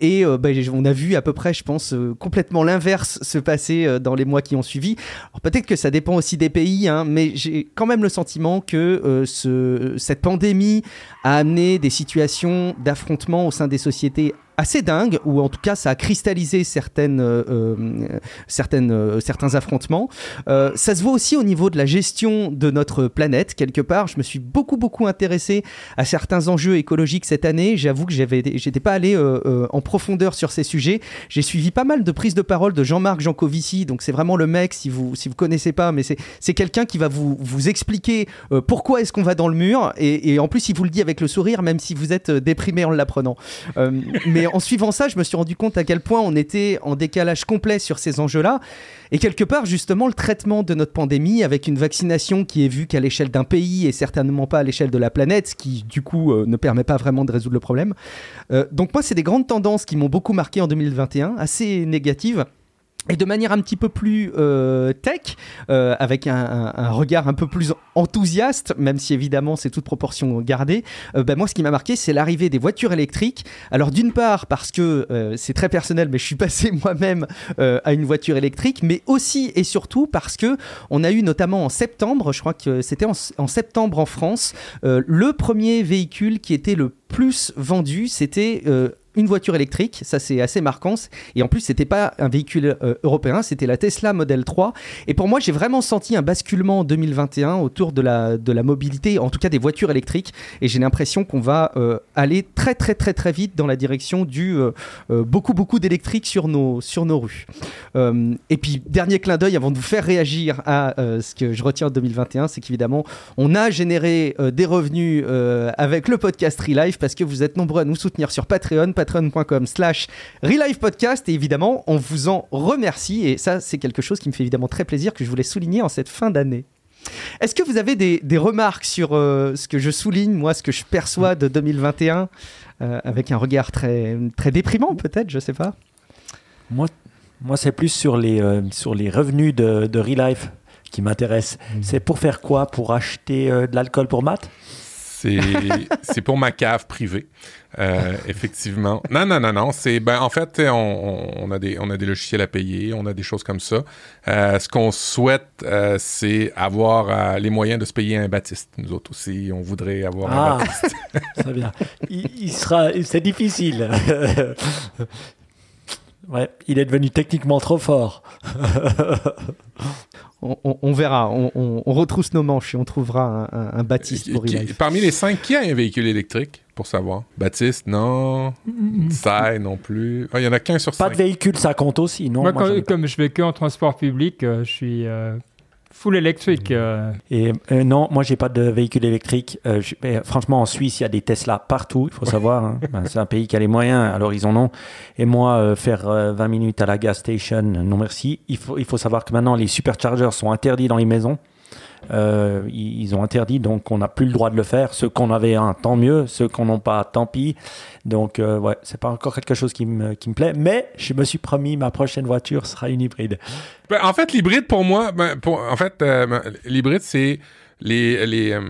et bah, on a vu à peu près, je pense, complètement l'inverse se passer dans les mois qui ont suivi. Peut-être que ça dépend aussi des pays, hein, mais j'ai quand même le sentiment que ce, cette pandémie a amené des situations d'affrontement au sein des sociétés assez dingue, ou en tout cas ça a cristallisé certaines, euh, euh, certaines, euh, certains affrontements. ça se voit aussi au niveau de la gestion de notre planète, quelque part. Je me suis beaucoup, beaucoup intéressé à certains enjeux écologiques cette année. J'avoue que j'avais, j'étais pas allé en profondeur sur ces sujets. J'ai suivi pas mal de prises de parole de Jean-Marc Jancovici, donc c'est vraiment le mec, si vous si vous connaissez pas, mais c'est, c'est quelqu'un qui va vous, vous expliquer pourquoi est-ce qu'on va dans le mur, et, et, en plus il vous le dit avec le sourire, même si vous êtes déprimé en l'apprenant. mais en suivant ça, je me suis rendu compte à quel point on était en décalage complet sur ces enjeux-là. Et quelque part, justement, le traitement de notre pandémie avec une vaccination qui est vue qu'à l'échelle d'un pays et certainement pas à l'échelle de la planète, ce qui, du coup, euh, ne permet pas vraiment de résoudre le problème. Euh, donc moi, c'est des grandes tendances qui m'ont beaucoup marqué en 2021, assez négatives et de manière un petit peu plus euh, tech, euh, avec un, regard un peu plus enthousiaste, même si évidemment c'est toute proportion gardée, euh, ben moi ce qui m'a marqué c'est l'arrivée des voitures électriques. Alors d'une part parce que c'est très personnel, mais je suis *laughs* passé moi-même à une voiture électrique, mais aussi et surtout parce que on a eu notamment en septembre, je crois que c'était en, en, septembre en France, le premier véhicule qui était le plus vendu, c'était une voiture électrique, ça c'est assez marquant. Et en plus, c'était pas un véhicule euh, européen, c'était la Tesla Model 3. Et pour moi, j'ai vraiment senti un basculement en 2021 autour de la, de la mobilité, en tout cas des voitures électriques. Et j'ai l'impression qu'on va euh, aller très très très très vite dans la direction du euh, beaucoup beaucoup d'électriques sur nos, sur nos rues. et puis, dernier clin d'œil avant de vous faire réagir à ce que je retiens en 2021, c'est qu'évidemment, on a généré des revenus avec le podcast Relife parce que vous êtes nombreux à nous soutenir sur Patreon patreon.com slash podcast et évidemment on vous en remercie et ça c'est quelque chose qui me fait évidemment très plaisir que je voulais souligner en cette fin d'année. Est-ce que vous avez des, remarques sur euh, ce que je souligne, moi, ce que je perçois de 2021, euh, avec un regard très, très déprimant peut-être, je sais pas? Moi, moi c'est plus sur les, euh, sur les revenus de, de Relife qui m'intéresse. Mmh. C'est pour faire quoi? Pour acheter de l'alcool pour maths c'est pour ma cave privée, euh, effectivement. Non, non, non, non. C'est ben en fait, on, a des on a des logiciels à payer, on a des choses comme ça. Euh, ce qu'on souhaite, euh, c'est avoir les moyens de se payer un Baptiste. Nous autres aussi, on voudrait avoir un ah, Baptiste. *laughs* Très bien. Il, sera, c'est difficile. *laughs* Ouais, il est devenu techniquement trop fort. *laughs* on, on- on verra, on, on- on retrousse nos manches et on trouvera un, un- un Baptiste pour Qui-. Parmi les cinq, qui a un véhicule électrique, pour savoir? Baptiste, non. Sai, non plus. Ah, Il y en a qu'un sur Pas cinq. de véhicule, ça compte aussi, non Moi, quand- pas. comme je vais que en transport public, euh, je suis euh, full électrique. euh. Et euh, non, moi j'ai pas de véhicule électrique. Euh, je- franchement, en Suisse, il y a des Tesla partout. Il faut savoir. hein. *laughs* Ben, c'est un pays qui a les moyens, alors ils en ont. Et moi, faire euh, 20 minutes à la gas station, non merci. Il faut, il faut savoir que maintenant les superchargers sont interdits dans les maisons. Euh, ils, ont interdit, donc on n'a plus le droit de le faire. Ceux qu'on avait un, tant mieux. Ceux qu'on n'a pas, tant pis. Donc euh, ouais, c'est pas encore quelque chose qui me, plaît. Mais je me suis promis, ma prochaine voiture sera une hybride. Ben, en fait, l'hybride, pour moi, ben, en fait, euh, ben, c'est les, les, euh,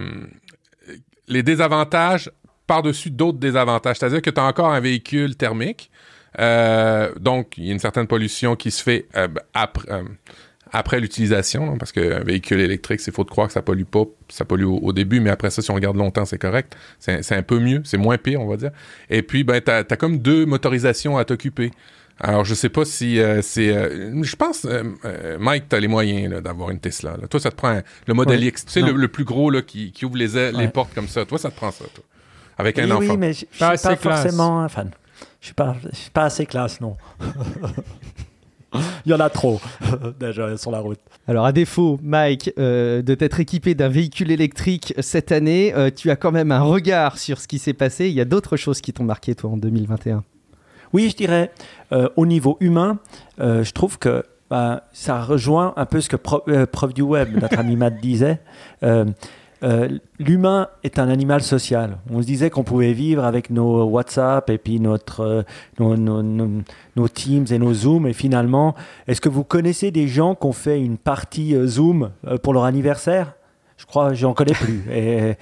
les désavantages par-dessus d'autres désavantages. C'est-à-dire que tu as encore un véhicule thermique. euh, donc, il y a une certaine pollution qui se fait après, après l'utilisation, parce qu'un véhicule électrique, c'est faux de croire que ça pollue pas. Ça pollue au, au début, mais après ça, si on regarde longtemps, c'est correct. C'est un peu mieux, c'est moins pire, on va dire. Et puis, ben, tu as, comme deux motorisations à t'occuper. Alors, je sais pas si euh, c'est. euh, je pense, euh, Mike, tu as les moyens d'avoir une Tesla. là. Toi, ça te prend un- le modèle Ouais. X. Tu sais, le, le plus gros là, qui, qui ouvre les, ailes- les Ouais. portes comme ça. Toi, ça te prend ça, toi. Avec un oui, enfant. oui, mais je suis Pas pas, assez classe. forcément un fan. Je suis pas, je suis pas assez classe, non. *laughs* Il y en a trop *laughs* déjà sur la route. Alors à défaut, Mike, euh, de t'être équipé d'un véhicule électrique cette année, euh, tu as quand même un regard sur ce qui s'est passé. Il y a d'autres choses qui t'ont marqué toi en 2021. Oui, je dirais, euh, au niveau humain, euh, je trouve que bah, ça rejoint un peu ce que Pro- euh, Prof du Web, notre ami Matt, disait. Euh, L'humain est un animal social. On se disait qu'on pouvait vivre avec nos WhatsApp et puis notre, euh, nos, nos- nos- nos Teams et nos Zooms. Et finalement, est-ce que vous connaissez des gens qui ont fait une partie euh, Zoom pour leur anniversaire? Je crois, j'en connais plus. Et,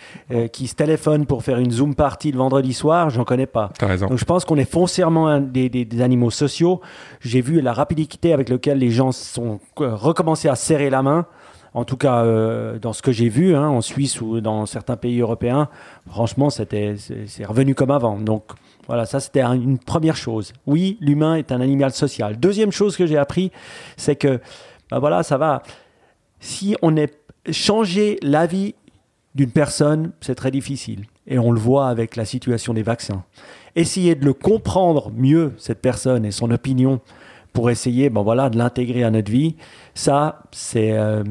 qui se téléphonent pour faire une Zoom party le vendredi soir, j'en connais pas. T'as raison. Donc je pense qu'on est foncièrement un- des, des- des animaux sociaux. J'ai vu la rapidité avec laquelle les gens sont recommencés à serrer la main. En tout cas, euh, dans ce que j'ai vu hein, en Suisse ou dans certains pays européens, franchement, c'était c'est revenu comme avant. Donc voilà, ça c'était un- une première chose. Oui, l'humain est un animal social. Deuxième chose que j'ai appris, c'est que ben voilà, ça va. Si on est changer la vie d'une personne, c'est très difficile. Et on le voit avec la situation des vaccins. Essayer de le comprendre mieux, cette personne et son opinion, pour essayer ben voilà, de l'intégrer à notre vie, ça, c'est euh,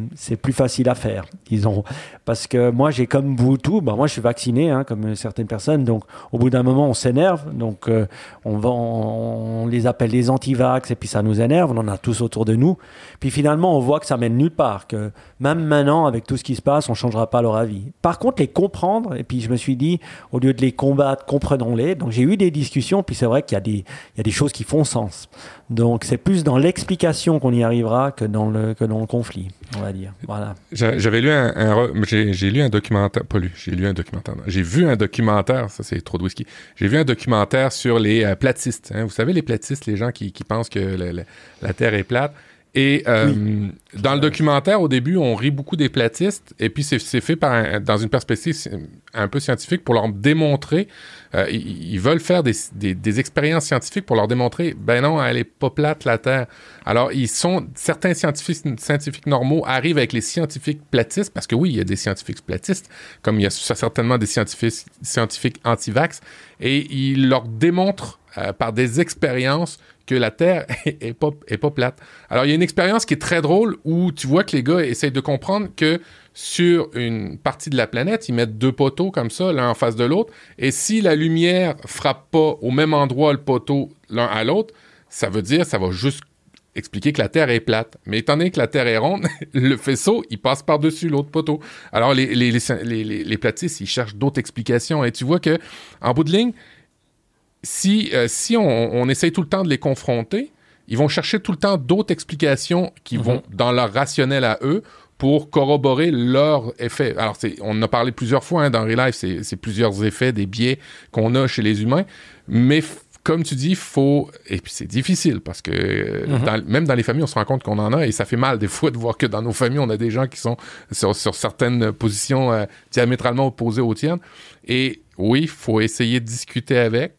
plus facile à faire, disons. Parce que moi, j'ai comme vous tout, ben moi, je suis vacciné, hein, comme certaines personnes. Donc, au bout d'un moment, on s'énerve. Donc, euh, on, les appelle les anti-vax, et puis ça nous énerve. On en a tous autour de nous. Puis finalement, on voit que ça mène nulle part. Que même maintenant, avec tout ce qui se passe, on changera pas leur avis. Par contre, les comprendre, et puis je me suis dit, au lieu de les combattre, comprenons-les. Donc, j'ai eu des discussions, puis c'est vrai qu'il y, y a des choses qui font sens. Donc, c'est plus dans l'explication qu'on y arrivera que dans le, que dans le conflit, on va dire. Voilà. J'avais lu un, j'ai, lu un documentaire, pas lu, j'ai lu un documentaire. J'ai vu un documentaire, ça c'est trop de whisky. J'ai vu un documentaire sur les euh, platistes. hein. Vous savez les platistes, les gens qui, qui pensent que le- le- la Terre est plate. Et euh, dans le documentaire, au début, on rit beaucoup des platistes, et puis c'est, fait par un- dans une perspective un peu scientifique pour leur démontrer. Euh, ils, veulent faire des, des- des expériences scientifiques pour leur démontrer, ben non, elle est pas plate la Terre. Alors ils sont certains scientifiques, scientifiques normaux arrivent avec les scientifiques platistes, parce que oui, il y a des scientifiques platistes, comme il y a certainement des scientifiques, scientifiques anti-vax, et ils leur démontrent euh, par des expériences que la Terre *laughs* est pas, est pas plate. Alors, il y a une expérience qui est très drôle où tu vois que les gars essayent de comprendre que sur une partie de la planète, ils mettent deux poteaux comme ça, l'un en face de l'autre, et si la lumière frappe pas au même endroit le poteau l'un à l'autre, ça veut dire, ça va juste expliquer que la Terre est plate. Mais étant donné que la Terre est ronde, *laughs* le faisceau, il passe par-dessus l'autre poteau. Alors, les, les, les, les, platistes, ils cherchent d'autres explications. Et tu vois que, en bout de ligne, si, euh, si on, on essaye tout le temps de les confronter, ils vont chercher tout le temps d'autres explications qui vont dans leur rationnel à eux pour corroborer leur effet. Alors, on en a parlé plusieurs fois hein, dans Relife, c'est c'est plusieurs effets, des biais qu'on a chez les humains, mais comme tu dis, faut et puis c'est difficile parce que euh, dans- même dans les familles, on se rend compte qu'on en a et ça fait mal des fois de voir que dans nos familles, on a des gens qui sont sur, sur certaines positions euh, diamétralement opposées aux tiennes. Et oui, il faut essayer de discuter avec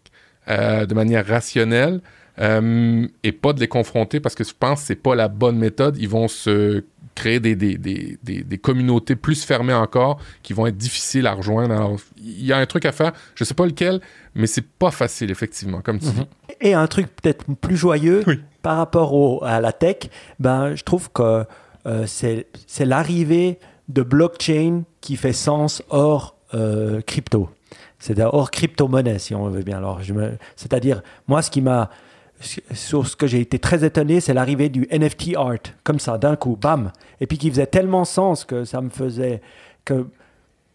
euh, de manière rationnelle. euh, et pas de les confronter parce que je pense que c'est pas la bonne méthode. Ils vont se créer des, des, des, des, communautés plus fermées encore qui vont être difficiles à rejoindre. Alors, il y a un truc à faire, je sais pas lequel, mais c'est pas facile, effectivement, comme tu mhm. dis. Et un truc peut-être plus joyeux par rapport au, à la tech, ben, je trouve que euh, c'est l'arrivée de blockchain qui fait sens hors euh, crypto. C'est hors crypto-monnaie, si on veut bien. Alors, c'est-à-dire, moi, ce qui m'a sur ce que j'ai été très étonné, c'est l'arrivée du NFT art, comme ça, d'un coup, bam. Et puis qui faisait tellement sens que ça me faisait. que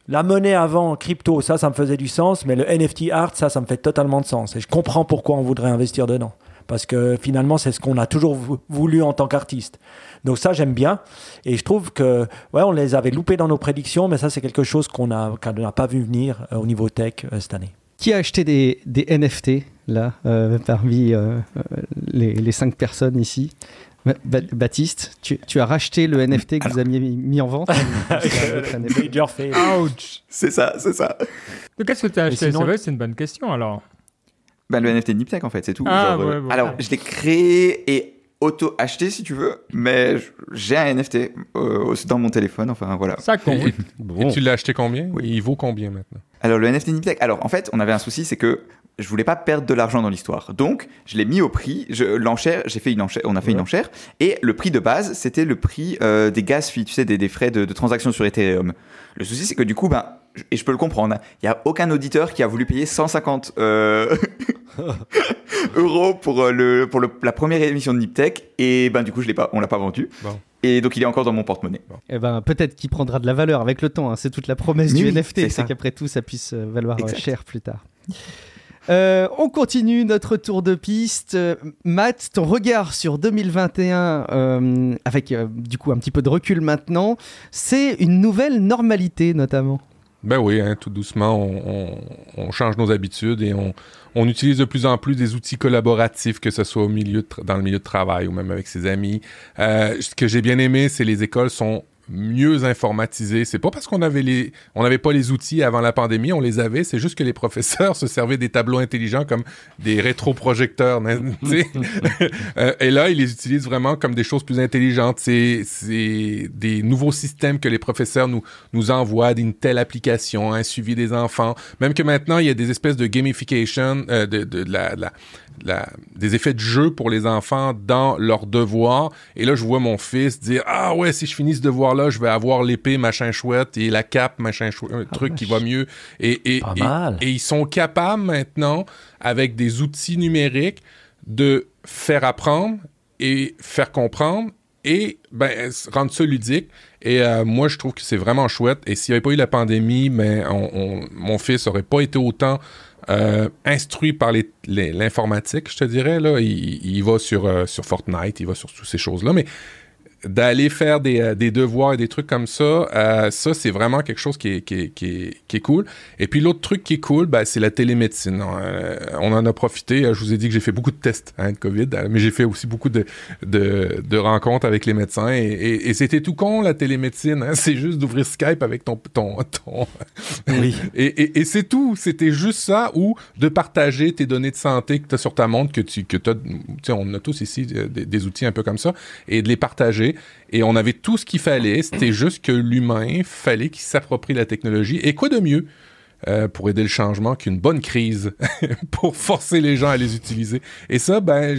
la monnaie avant, crypto, ça, ça me faisait du sens, mais le NFT art, ça, ça me fait totalement de sens. Et je comprends pourquoi on voudrait investir dedans. Parce que finalement, c'est ce qu'on a toujours voulu en tant qu'artiste. Donc ça, j'aime bien. Et je trouve que, ouais, on les avait loupés dans nos prédictions, mais ça, c'est quelque chose qu'on n'a pas vu venir euh, au niveau tech euh, cette année. Qui a acheté des, des NFT, là, euh, parmi les, les, cinq personnes ici? Baptiste, tu, tu, as racheté le NFT que vous aviez mis en vente? *laughs* Major fail. Ouch C'est ça, c'est ça. Qu'est-ce que tu as acheté? C'est une bonne question alors. Ben, le NFT Niptech en fait, c'est tout. Ah, alors, je l'ai créé et auto-acheté si tu veux, mais j'ai un NFT euh, dans mon téléphone, enfin voilà. Ça compte. Et, tu l'as acheté combien? Oui. Il vaut combien maintenant? Alors le NFT Niptech, alors en fait on avait un souci, c'est que je voulais pas perdre de l'argent dans l'histoire. Donc, je l'ai mis au prix. L'enchère, j'ai fait une enchère, on a fait une enchère. Et le prix de base, c'était le prix euh, des gas fees, tu sais, des, frais de, transaction sur Ethereum. Le souci, c'est que du coup, ben, et je peux le comprendre, il n'y a aucun auditeur qui a voulu payer 150 euh, *laughs* euros pour, euh, le, pour la première émission de Niptech. Et ben, du coup, je l'ai pas, on l'a pas vendu. Et donc, il est encore dans mon porte-monnaie. Et eh ben, peut-être qu'il prendra de la valeur avec le temps. Hein. C'est toute la promesse du NFT, c'est qu'après tout, ça puisse valoir cher plus tard. Euh, on continue notre tour de piste. Matt, ton regard sur 2021, euh, avec euh, du coup un petit peu de recul maintenant, c'est une nouvelle normalité notamment. Ben oui, hein, tout doucement, on, change nos habitudes et on, utilise de plus en plus des outils collaboratifs, que ce soit au milieu dans le milieu de travail ou même avec ses amis. ce que j'ai bien aimé, c'est les écoles sont mieux informatisé. C'est pas parce qu'on avait les, on n'avait pas les outils avant la pandémie, on les avait. C'est juste que les professeurs *laughs* se servaient des tableaux intelligents comme des rétroprojecteurs. *laughs* Euh, et là, ils les utilisent vraiment comme des choses plus intelligentes. C'est, des nouveaux systèmes que les professeurs nous, nous envoient, d'une telle application, un suivi des enfants. Même que maintenant, il y a des espèces de gamification euh, de, de, la, la, des effets de jeu pour les enfants dans leurs devoirs. Et là, je vois mon fils dire Ah ouais, si je finis ce devoir-là, je vais avoir l'épée, machin chouette, et la cape, machin chouette, un ah, truc qui va mieux. Et, et, et, ils sont capables maintenant, avec des outils numériques, de faire apprendre et faire comprendre et ben, rendre ça ludique. Et euh, moi, je trouve que c'est vraiment chouette. Et s'il n'y avait pas eu la pandémie, ben, mon fils n'aurait pas été autant euh, instruit par l'informatique, je te dirais. Là. Il, va sur, euh, sur Fortnite, il va sur toutes ces choses-là. Mais d'aller faire des, euh, des, devoirs et des trucs comme ça, euh, ça, c'est vraiment quelque chose qui est, qui est, qui est, qui est cool. Et puis l'autre truc qui est cool, ben, c'est la télémédecine. Euh, on en a profité. Je vous ai dit que j'ai fait beaucoup de tests hein, de COVID, mais j'ai fait aussi beaucoup de, de, de, rencontres avec les médecins. Et, et, c'était tout con, la télémédecine. Hein. *laughs* C'est juste d'ouvrir Skype avec ton... ton, ton... Oui. et, et c'est tout. C'était juste ça, ou de partager tes données de santé que tu as sur ta montre, que tu que as... On a tous ici des, des outils un peu comme ça, et de les partager et on avait tout ce qu'il fallait. C'était juste que l'humain fallait qu'il s'approprie la technologie. Et quoi de mieux euh, pour aider le changement qu'une bonne crise *laughs* pour forcer les gens à les utiliser? Et ça, ben,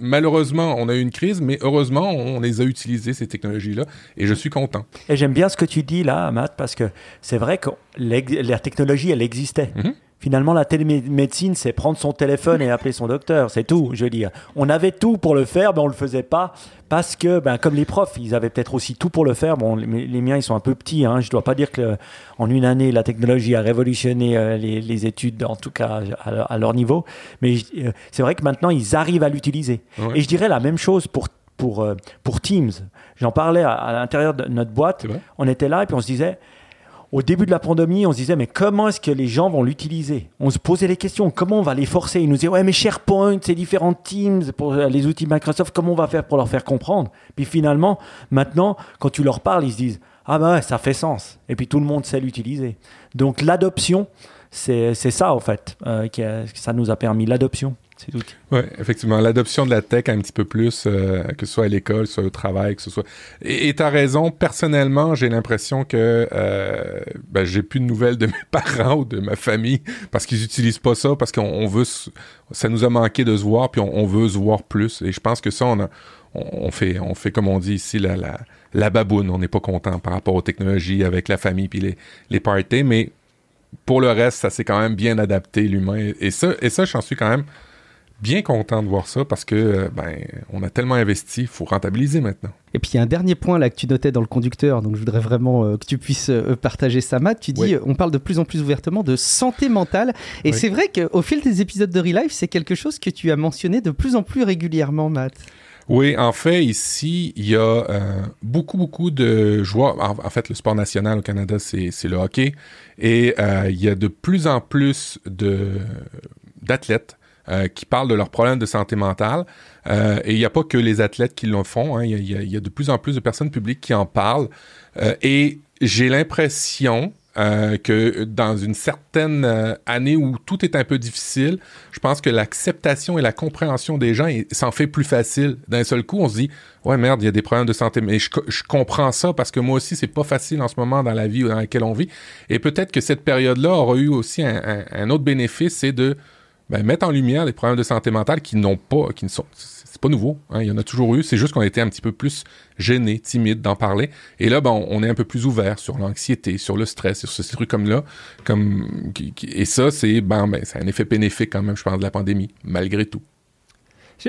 malheureusement, on a eu une crise, mais heureusement, on les a utilisées, ces technologies-là, et je suis content. Et j'aime bien ce que tu dis là, Matt, parce que c'est vrai que la technologie, elle existait. Mm-hmm. Finalement, la télémédecine, c'est prendre son téléphone et appeler son docteur. C'est tout, je veux dire. On avait tout pour le faire, mais on ne le faisait pas parce que, ben, comme les profs, ils avaient peut-être aussi tout pour le faire. Bon, les, miens, ils sont un peu petits. Hein. Je ne dois pas dire qu'en une année, la technologie a révolutionné euh, les, études, en tout cas à, leur niveau. Mais euh, c'est vrai que maintenant, ils arrivent à l'utiliser. Et je dirais la même chose pour, pour, euh, pour Teams. J'en parlais à, à l'intérieur de notre boîte. On était là et puis on se disait au début de la pandémie, on se disait, mais comment est-ce que les gens vont l'utiliser? On se posait les questions, comment on va les forcer? Ils nous disaient, ouais, mais SharePoint, c'est différents Teams, pour les outils Microsoft, comment on va faire pour leur faire comprendre? Puis finalement, maintenant, quand tu leur parles, ils se disent, ah ben ouais, ça fait sens. Et puis tout le monde sait l'utiliser. Donc l'adoption, c'est ça, en fait, euh, ça nous a permis, l'adoption. Oui, effectivement. L'adoption de la tech un petit peu plus, euh, que ce soit à l'école, soit au travail, que ce soit. Et tu as raison, personnellement, j'ai l'impression que euh, ben, j'ai plus de nouvelles de *laughs* mes parents ou de ma famille parce qu'ils n'utilisent pas ça, parce qu'on veut. Ça nous a manqué de se voir, puis on, veut se voir plus. Et je pense que ça, on, a, on, fait, on fait, comme on dit ici, la, la, la baboune. On n'est pas content par rapport aux technologies avec la famille puis les, les parties, mais pour le reste, ça s'est quand même bien adapté, l'humain. Et ça, et ça j'en suis quand même bien content de voir ça parce que euh, ben on a tellement investi, il faut rentabiliser maintenant. Et puis il y a un dernier point là que tu notais dans le conducteur, donc je voudrais vraiment euh, que tu puisses euh, partager ça, Matt. Tu dis, on parle de plus en plus ouvertement de santé mentale, et c'est vrai qu'au fil des épisodes de Relife, c'est quelque chose que tu as mentionné de plus en plus régulièrement, Matt. Oui, en fait, ici, il y a beaucoup, beaucoup de joueurs. En, fait, le sport national au Canada, c'est le hockey. Et il y a de plus en plus d'athlètes euh, qui parlent de leurs problèmes de santé mentale. Euh, et il n'y a pas que les athlètes qui le font. Hein. Il y, a de plus en plus de personnes publiques qui en parlent. Euh, et j'ai l'impression que dans une certaine année où tout est un peu difficile, je pense que l'acceptation et la compréhension des gens s'en fait plus facile. D'un seul coup, on se dit ouais merde, il y a des problèmes de santé, mais je, comprends ça parce que moi aussi c'est pas facile en ce moment dans la vie dans laquelle on vit. Et peut-être que cette période-là aura eu aussi un autre bénéfice, c'est de ben, mettre en lumière les problèmes de santé mentale qui n'ont pas, qui ne sont, c'est pas nouveau, hein, il y en a toujours eu, c'est juste qu'on été un petit peu plus gêné, timide d'en parler. Et là, ben, on est un peu plus ouvert sur l'anxiété, sur le stress, sur ces trucs comme là, comme, et ça, c'est, ben, ben, c'est un effet bénéfique quand même, je pense, de la pandémie, malgré tout.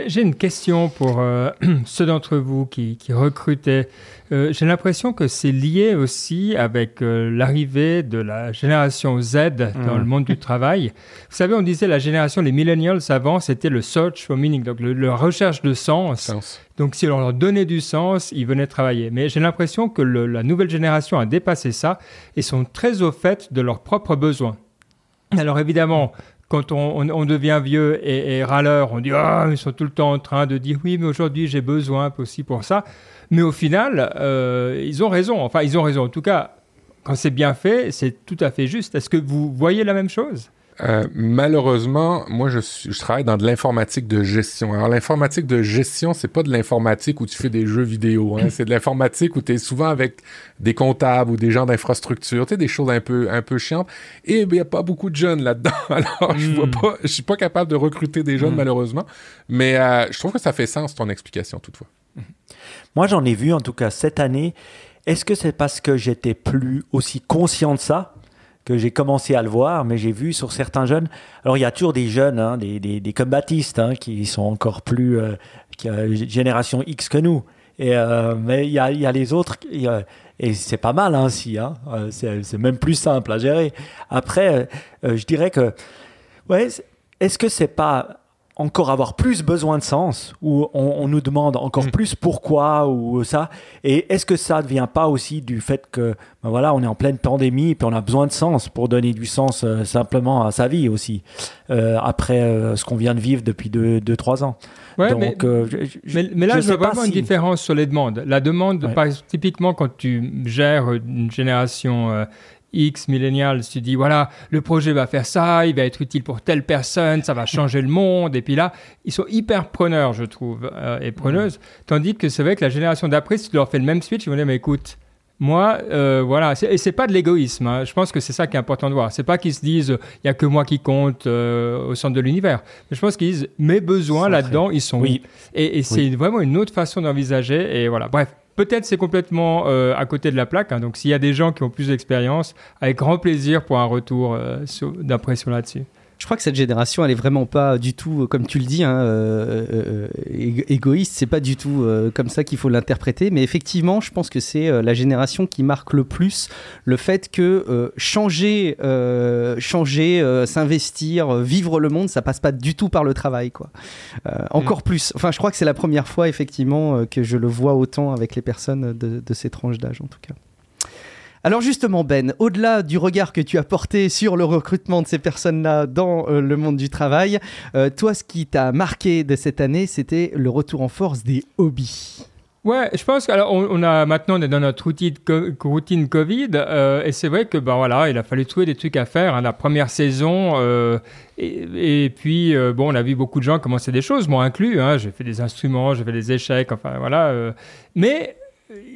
J'ai une question pour euh, *clears throat* ceux d'entre vous qui, qui recrutaient. Euh, j'ai l'impression que c'est lié aussi avec euh, l'arrivée de la génération Z dans le mmh. monde du travail. Vous savez, on disait la génération des millennials avant, c'était le search for meaning, donc le, la recherche de sens. Donc si on leur donnait du sens, ils venaient travailler. Mais j'ai l'impression que le, la nouvelle génération a dépassé ça et sont très au fait de leurs propres besoins. Alors évidemment, quand on, devient vieux et, râleur, on dit ah ils sont tout le temps en train de dire oui mais aujourd'hui j'ai besoin aussi pour ça. Mais au final, euh, ils ont raison. Enfin ils ont raison. En tout cas, quand c'est bien fait, c'est tout à fait juste. Est-ce que vous voyez la même chose? Euh, malheureusement, moi, je, je, travaille dans de l'informatique de gestion. Alors, l'informatique de gestion, c'est pas de l'informatique où tu fais des jeux vidéo. Hein. *clears throat* c'est de l'informatique où tu es souvent avec des comptables ou des gens d'infrastructure, tu sais, des choses un peu, un peu chiantes. Et il n'y a pas beaucoup de jeunes là-dedans. *laughs* Alors, je vois hmm. pas, je suis pas capable de recruter des jeunes, hmm. malheureusement. Mais euh, je trouve que ça fait sens, ton explication, toutefois. Moi, j'en ai vu, en tout cas, cette année. Est-ce que c'est parce que j'étais plus aussi conscient de ça? Que j'ai commencé à le voir, mais j'ai vu sur certains jeunes. Alors il y a toujours des jeunes, hein, des, des, des combattistes hein, qui sont encore plus euh, qui, génération X que nous. Et, euh, mais il y, a, il y a, les autres, et c'est pas mal ainsi. Hein, euh, c'est même plus simple à gérer. Après, euh, je dirais que, ouais, est-ce que c'est pas encore avoir plus besoin de sens, où on, nous demande encore mm. plus pourquoi ou ça. Et est-ce que ça ne vient pas aussi du fait que, ben voilà, on est en pleine pandémie et puis on a besoin de sens pour donner du sens euh, simplement à sa vie aussi, euh, après euh, ce qu'on vient de vivre depuis 2-3 ans. Donc, mais, mais, là, je, vois vraiment une différence sur les demandes. La demande, typiquement, quand tu gères une génération X millénial tu dis voilà, le projet va faire ça, il va être utile pour telle personne, ça va changer le monde. Et puis là, ils sont hyper preneurs, je trouve, euh, et preneuses. Tandis que c'est vrai que la génération d'après, si tu leur fais le même switch, ils vont dire mais écoute, moi, euh, voilà, et c'est pas de l'égoïsme. Hein. Je pense que c'est ça qui est important de voir. C'est pas qu'ils se disent il y a que moi qui compte euh, au centre de l'univers. Mais je pense qu'ils disent mes besoins là-dedans, ils sont oui. Et, c'est vraiment une autre façon d'envisager. Et voilà. Bref, Peut-être c'est complètement euh, à côté de la plaque. Hein. donc s'il y a des gens qui ont plus d'expérience, avec grand plaisir pour un retour euh, d'impression là-dessus je crois que cette génération, elle est vraiment pas du tout, euh, comme tu le dis, hein, euh, euh, égoïste. C'est pas du tout comme ça qu'il faut l'interpréter. Mais effectivement, je pense que c'est la génération qui marque le plus le fait que changer, changer, s'investir, vivre le monde, ça passe pas du tout par le travail, quoi. encore mm. plus. Enfin, je crois que c'est la première fois effectivement que je le vois autant avec les personnes de, de ces tranches d'âge, en tout cas. Alors justement Ben, au-delà du regard que tu as porté sur le recrutement de ces personnes-là dans euh, le monde du travail, euh, toi ce qui t'a marqué de cette année, c'était le retour en force des hobbies. Ouais, je pense qu'alors on, a maintenant on est dans notre routine, co- routine Covid euh, et c'est vrai que ben voilà, il a fallu trouver des trucs à faire. hein. La première saison et, puis bon, on a vu beaucoup de gens commencer des choses, moi inclus. Hein, j'ai fait des instruments, j'ai fait des échecs, enfin voilà. mais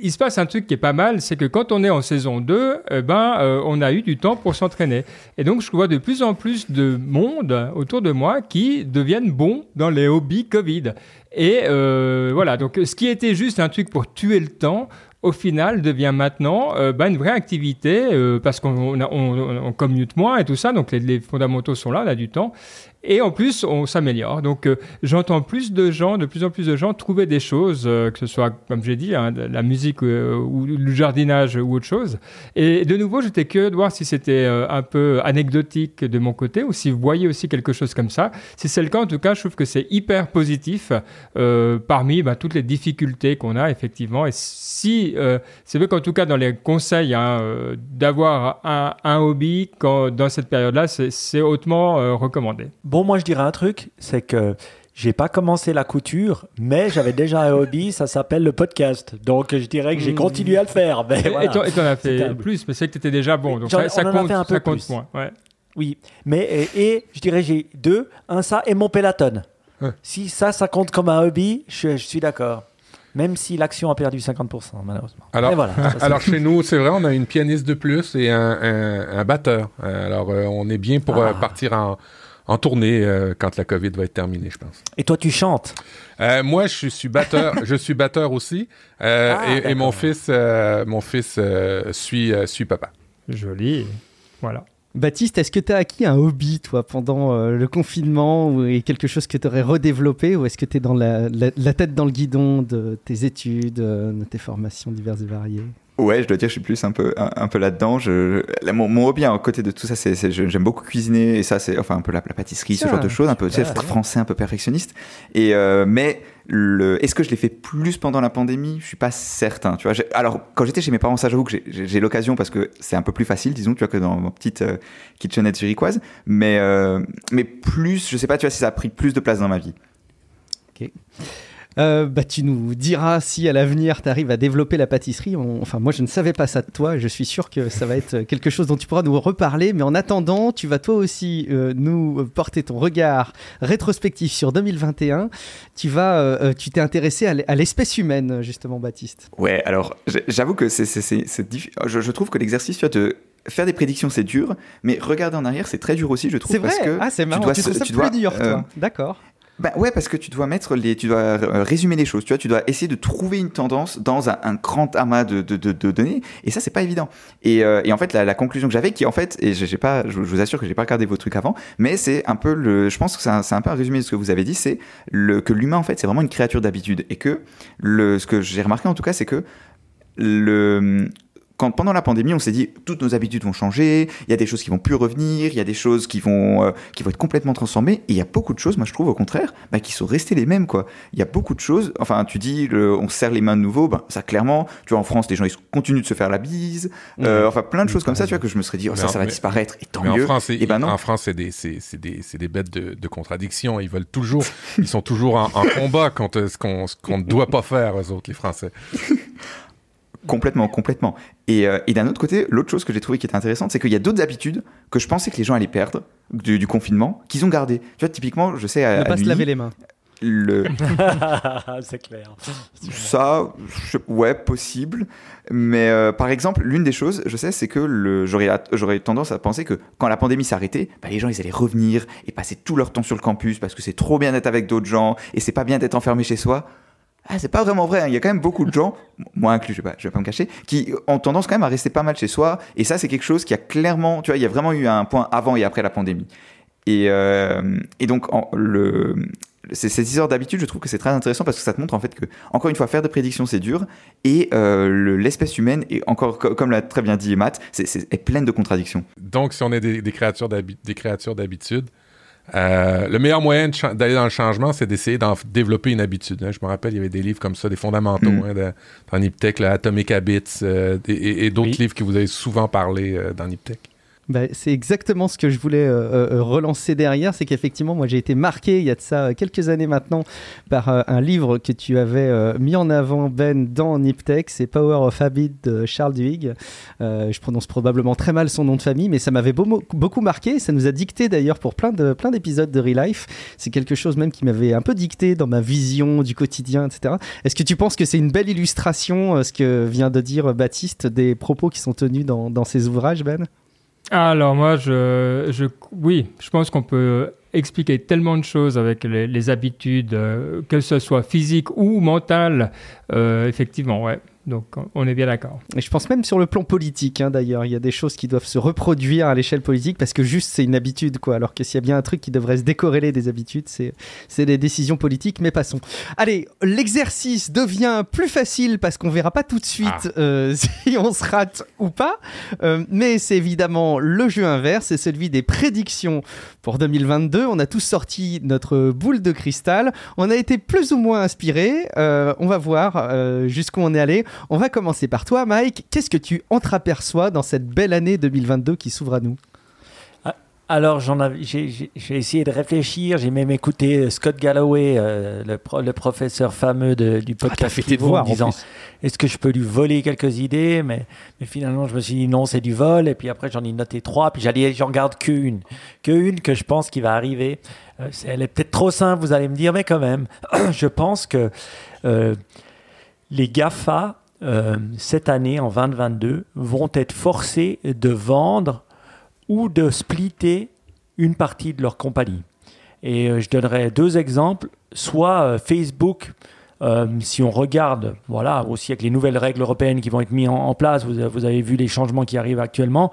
il se passe un truc qui est pas mal, c'est que quand on est en saison 2, eh ben, euh, on a eu du temps pour s'entraîner. Et donc, je vois de plus en plus de monde autour de moi qui deviennent bons dans les hobbies Covid. Et euh, voilà, donc ce qui était juste un truc pour tuer le temps, au final devient maintenant euh, bah, une vraie activité euh, parce qu'on commute moins et tout ça, donc les, fondamentaux sont là, on a du temps. Et en plus, on s'améliore. Donc, euh, j'entends plus de gens, de plus en plus de gens trouver des choses, que ce soit, comme j'ai dit, hein, la musique ou le jardinage ou autre chose. Et de nouveau, j'étais curieux de voir si c'était un peu anecdotique de mon côté ou si vous voyez aussi quelque chose comme ça. Si c'est le cas, en tout cas, je trouve que c'est hyper positif parmi bah, toutes les difficultés qu'on a, effectivement. Et si, euh, c'est vrai qu'en tout cas, dans les conseils hein, euh, d'avoir un, un hobby quand, dans cette période-là, c'est hautement euh, recommandé. Bon, moi, je dirais un truc, c'est que j'ai pas commencé la couture, mais j'avais déjà un hobby, ça s'appelle le podcast. Donc, je dirais que j'ai continué à le faire. Mais Et- voilà. T'en- as fait plus, mais c'est que tu étais déjà bon. Donc ça, compte, fait un peu ça compte plus. moins. Ouais. Oui, mais et, et je dirais j'ai deux, un ça et mon peloton. Ouais. Si ça, ça compte comme un hobby, je, je suis d'accord. Même si l'action a perdu 50%, malheureusement. Alors- voilà, ça, Alors chez nous, c'est vrai, on a une pianiste de plus et un, un- un batteur. Alors euh, on est bien pour euh, Ah. partir en, en tournée euh, quand la COVID va être terminée, je pense. Et toi, tu chantes? Euh, moi, je suis batteur. je suis batteur aussi. Euh, Ah, et, et mon fils, euh, mon fils euh, suit, euh, suit papa. Joli. Voilà. Baptiste, est-ce que tu as acquis un hobby, toi, pendant euh, le confinement ou et quelque chose que tu aurais redéveloppé ou est-ce que tu es dans la, tête dans le guidon de tes études, euh, de tes formations diverses et variées? Ouais, je dois dire, je suis plus un peu, un, un peu là-dedans. Je, là, mon, mon hobby à côté de tout ça, c'est, j'aime beaucoup cuisiner et ça, c'est enfin un peu la, la pâtisserie, ce genre de choses, un peu tu sais, français, un peu perfectionniste. Et euh, mais le, est-ce que je l'ai fait plus pendant la pandémie? Je suis pas certain. Tu vois, alors quand j'étais chez mes parents, ça j'avoue que j'ai, l'occasion parce que c'est un peu plus facile, disons, tu vois, que dans ma petite euh, kitchenette zurichoise. Mais euh, mais plus, je sais pas, tu vois, si ça a pris plus de place dans ma vie. Euh, bah, tu nous diras si à l'avenir tu arrives à développer la pâtisserie. On- Enfin, moi je ne savais pas ça de toi. Je suis sûr que ça va être quelque chose dont tu pourras nous reparler. Mais en attendant, tu vas toi aussi euh, nous porter ton regard rétrospectif sur 2021. Tu vas, euh, tu t'es intéressé à l'espèce humaine justement, Baptiste. Ouais, alors j'avoue que c'est, c'est, c'est, c'est diffi- je, je trouve que l'exercice, tu de faire des prédictions, c'est dur, mais regarder en arrière, c'est très dur aussi, je trouve. C'est vrai. parce que ah, c'est marrant. dois Tu, trouves ça tu plus dur, euh, toi D'accord. Bah ouais, parce que tu dois mettre les, tu dois euh, résumer les choses. Tu vois, tu dois essayer de trouver une tendance dans un, grand amas de, de, de, de données, et ça c'est pas évident. Et, euh, et en fait, la, la conclusion que j'avais, qui en fait, et j'ai pas, je, vous assure que j'ai pas regardé vos trucs avant, mais c'est un peu le, je pense que c'est un, un peu un résumé de ce que vous avez dit, c'est le que l'humain en fait, c'est vraiment une créature d'habitude, et que le, ce que j'ai remarqué en tout cas, c'est que le quand pendant la pandémie, on s'est dit toutes nos habitudes vont changer, il y a des choses qui vont plus revenir, il y a des choses qui vont euh, qui vont être complètement transformées. Et il y a beaucoup de choses, moi je trouve au contraire, bah, qui sont restées les mêmes quoi. Il y a beaucoup de choses. Enfin, tu dis, le, on se serre les mains de nouveau, ben ça clairement, tu vois en France, les gens ils continuent de se faire la bise. Euh, enfin, plein de choses comme ça, tu vois que je me serais dit, oh, ça, en- ça va mais- disparaître. Et tant Mais en mieux. France, c'est, Eh ben non. en France, c'est des, c'est, des, c'est des bêtes de, de contradiction. Ils veulent toujours, ils sont toujours en, en combat contre ce qu'on, ce qu'on ne doit pas faire, eux autres, les Français. *laughs* Complètement, complètement. Et, euh, et d'un autre côté, l'autre chose que j'ai trouvé qui était intéressante, c'est qu'il y a d'autres habitudes que je pensais que les gens allaient perdre du, du confinement, qu'ils ont gardées. Tu vois, typiquement, je sais à, Ne à pas se laver les mains. le, *laughs* c'est clair. Ça, je- ouais, possible. Mais euh, par exemple, l'une des choses, je sais, c'est que le- j'aurais j'aurais tendance à penser que quand la pandémie s'arrêtait, bah, les gens ils allaient revenir et passer tout leur temps sur le campus parce que c'est trop bien d'être avec d'autres gens et c'est pas bien d'être enfermé chez soi. Ah, c'est pas vraiment vrai. hein. Il y a quand même beaucoup de gens, moi inclus, je vais pas, vais pas me cacher, qui ont tendance quand même à rester pas mal chez soi. Et ça, c'est quelque chose qui a clairement, tu vois, il y a vraiment eu un point avant et après la pandémie. Et, euh, donc, en- le, ces histoires d'habitude, je trouve que c'est très intéressant parce que ça te montre en fait que, encore une fois, faire des prédictions, c'est dur. Et euh, le- l'espèce humaine, est encore, co- comme l'a très bien dit Matt, c'est- est pleine de contradictions. Donc, si on est des créatures d'habitude, euh, le meilleur moyen d'aller dans le changement, c'est d'essayer d'en développer une habitude. hein. Je me rappelle, il y avait des livres comme ça, des fondamentaux, Mm. hein, de- dans Niptech, Atomic Habits, euh, et, et- et d'autres Oui. livres que vous avez souvent parlé euh, dans Niptech. Bah, c'est exactement ce que je voulais euh, euh, relancer derrière, c'est qu'effectivement, moi j'ai été marqué il y a de ça quelques années maintenant par euh, un livre que tu avais mis en avant, Ben, dans Niptech, c'est Power of Habit de Charles Duhigg. je prononce probablement très mal son nom de famille, mais ça m'avait beaucoup marqué, ça nous a dicté d'ailleurs pour plein de plein d'épisodes de Real Life. C'est quelque chose même qui m'avait un peu dicté dans ma vision du quotidien, etc. Est-ce que tu penses que c'est une belle illustration, ce que vient de dire Baptiste, des propos qui sont tenus dans, dans ses ouvrages, Ben? Alors moi, je, je, oui, je pense qu'on peut expliquer tellement de choses avec les, habitudes, euh, que ce soit physique ou mentale. Euh, effectivement, ouais. Donc on est bien d'accord. Et je pense même sur le plan politique, hein, d'ailleurs, il y a des choses qui doivent se reproduire à l'échelle politique parce que juste c'est une habitude, quoi. Alors que s'il y a bien un truc qui devrait se décorréler des habitudes, c'est c'est des décisions politiques. Mais passons. Allez, l'exercice devient plus facile parce qu'on verra pas tout de suite ah. euh, *laughs* si on se rate ou pas. Euh, mais c'est évidemment le jeu inverse, c'est celui des prédictions pour 2022. On a tous sorti notre boule de cristal. On a été plus ou moins inspiré. Euh, on va voir jusqu'où on est allé. On va commencer par toi, Mike. Qu'est-ce que tu entreaperçois dans cette belle année 2022 qui s'ouvre à nous? Ah, alors, j'ai, essayé de réfléchir. J'ai même écouté euh, Scott Galloway, euh, le, professeur fameux du ah, podcast, ah, voir, en disant Est-ce que je peux lui voler quelques idées? Mais, finalement, je me suis dit non, c'est du vol. Et puis après, j'en ai noté trois. Puis j'en garde qu'une, qu'une que je pense qui va arriver. Euh, elle est peut-être trop simple, vous allez me dire, mais quand même, *clears throat* je pense que les GAFA, euh, cette année, en 2022, vont être forcés de vendre ou de splitter une partie de leur compagnie. Et euh, je donnerai deux exemples. Soit euh, Facebook, si on regarde, voilà, aussi avec les nouvelles règles européennes qui vont être mises en, place, vous, avez vu les changements qui arrivent actuellement,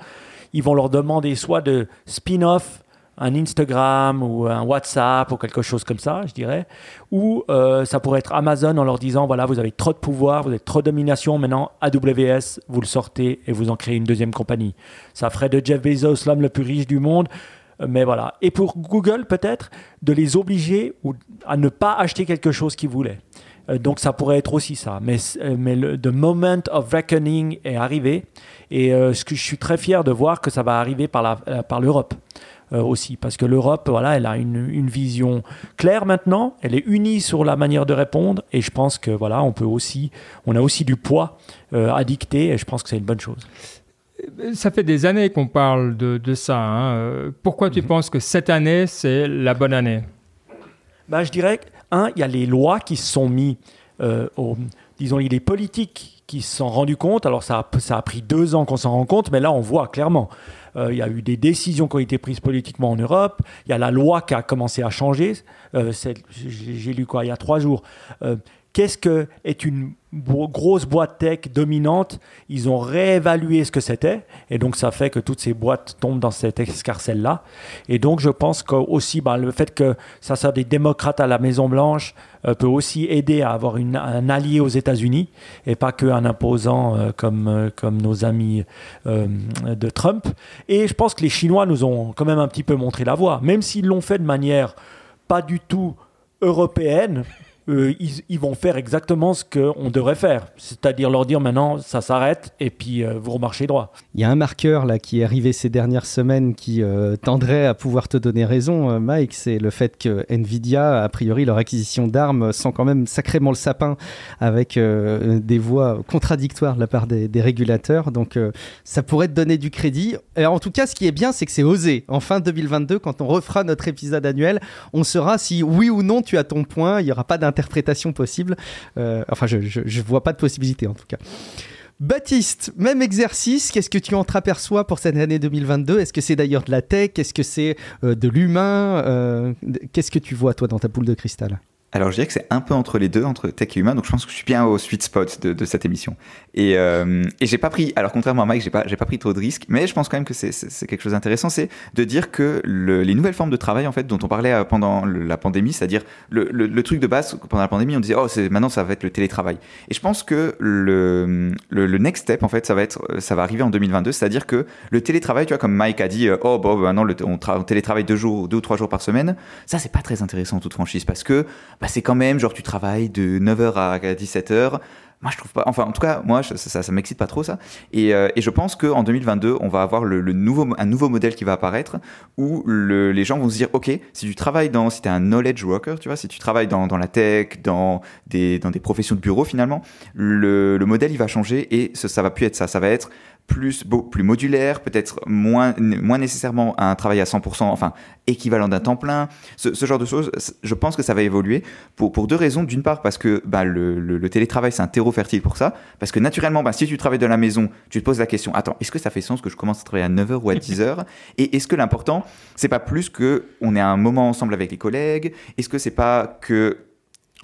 ils vont leur demander soit de spin-off un Instagram ou un WhatsApp ou quelque chose comme ça, je dirais. Ou euh, ça pourrait être Amazon en leur disant voilà, vous avez trop de pouvoir, vous avez trop de domination, maintenant AWS, vous le sortez et vous en créez une deuxième compagnie. Ça ferait de Jeff Bezos l'homme le plus riche du monde. Euh, mais voilà. Et pour Google, peut-être, de les obliger à ne pas acheter quelque chose qu'ils voulaient. Euh, donc ça pourrait être aussi ça. Mais, mais le moment of reckoning est arrivé. Et ce que je suis très fier de voir que ça va arriver par l'Europe. Euh, aussi, parce que l'Europe, voilà, elle a une, une, vision claire maintenant, elle est unie sur la manière de répondre, et je pense que voilà, on peut aussi, on a aussi du poids euh, à dicter, et je pense que c'est une bonne chose. Ça fait des années qu'on parle de, de ça. Hein. Pourquoi tu mhm. penses que cette année, c'est la bonne année? Ben, Je dirais, un, il y a les lois qui se sont mises, euh, disons, il y a les politiques qui se sont rendus compte. Alors, ça a, ça a pris deux ans qu'on s'en rend compte, mais là, on voit clairement. Euh, il y a eu des décisions qui ont été prises politiquement en Europe. Il y a la loi qui a commencé à changer. Euh, j'ai lu quoi il y a trois jours. Euh, qu'est-ce que est une grosse boîte tech dominante? Ils ont réévalué ce que c'était, et donc ça fait que toutes ces boîtes tombent dans cette escarcelle-là. Et donc je pense que aussi bah, le fait que ça soit des démocrates à la Maison Blanche peut aussi aider à avoir un allié aux États-Unis et pas qu'un imposant euh, comme, euh, comme nos amis de Trump. Et je pense que les Chinois nous ont quand même un petit peu montré la voie, même s'ils l'ont fait de manière pas du tout européenne, euh, ils, vont faire exactement ce qu'on devrait faire, c'est-à-dire leur dire maintenant ça s'arrête et puis euh, vous remarchez droit. Il y a un marqueur là qui est arrivé ces dernières semaines qui euh, tendrait à pouvoir te donner raison, Mike, c'est le fait que Nvidia, a priori, leur acquisition d'armes sent quand même sacrément le sapin avec des voix contradictoires de la part des, régulateurs, donc ça pourrait te donner du crédit. En tout cas, ce qui est bien, c'est que c'est osé. En fin 2022, quand on refera notre épisode annuel, on saura si oui ou non tu as ton point, il n'y aura pas d'un interprétation possible. Euh, enfin, je, je, vois pas de possibilité en tout cas. Baptiste, même exercice, qu'est-ce que tu entreaperçois pour cette année 2022 Est-ce que c'est d'ailleurs de la tech? Est-ce que c'est euh, de l'humain? Euh, Qu'est-ce que tu vois toi dans ta boule de cristal? Alors je dirais que c'est un peu entre les deux, entre tech et humain, donc je pense que je suis bien au sweet spot de, cette émission. Et, euh, et j'ai pas pris, alors contrairement à Mike, j'ai pas, pas pris trop de risques, mais je pense quand même que c'est, quelque chose d'intéressant, c'est de dire que le, les nouvelles formes de travail en fait dont on parlait euh, pendant la pandémie, c'est-à-dire le, truc de base pendant la pandémie, on disait oh c'est maintenant ça va être le télétravail. Et je pense que le, next step en fait ça va être, ça va arriver en 2022, c'est-à-dire que le télétravail, tu vois comme Mike a dit euh, oh bon maintenant le, on, on télétravaille deux jours, deux ou trois jours par semaine, ça c'est pas très intéressant en toute franchise parce que bah, c'est quand même, genre tu travailles de 9h à 17h, moi, je trouve pas. Enfin, en tout cas, moi, ça, ça, m'excite pas trop ça. Et, euh, je pense qu'en 2022, on va avoir le, nouveau, un nouveau modèle qui va apparaître où le, les gens vont se dire, ok, si tu travailles dans, si t'es un knowledge worker, tu vois, si tu travailles dans, dans la tech, dans des, dans des professions de bureau finalement, le, le modèle il va changer et ça, ça va plus être ça. Ça va être plus, beau, plus modulaire, peut-être moins, moins nécessairement un travail à 100%, enfin équivalent d'un temps plein, ce, ce, genre de choses, je pense que ça va évoluer pour, pour deux raisons. D'une part, parce que bah, le, le, le, télétravail, c'est un terreau fertile pour ça, parce que naturellement, bah, si tu travailles de la maison, tu te poses la question, attends, est-ce que ça fait sens que je commence à travailler à 9h ou à 10h *laughs* Et est-ce que l'important, c'est pas plus que on ait un moment ensemble avec les collègues? Est-ce que c'est pas que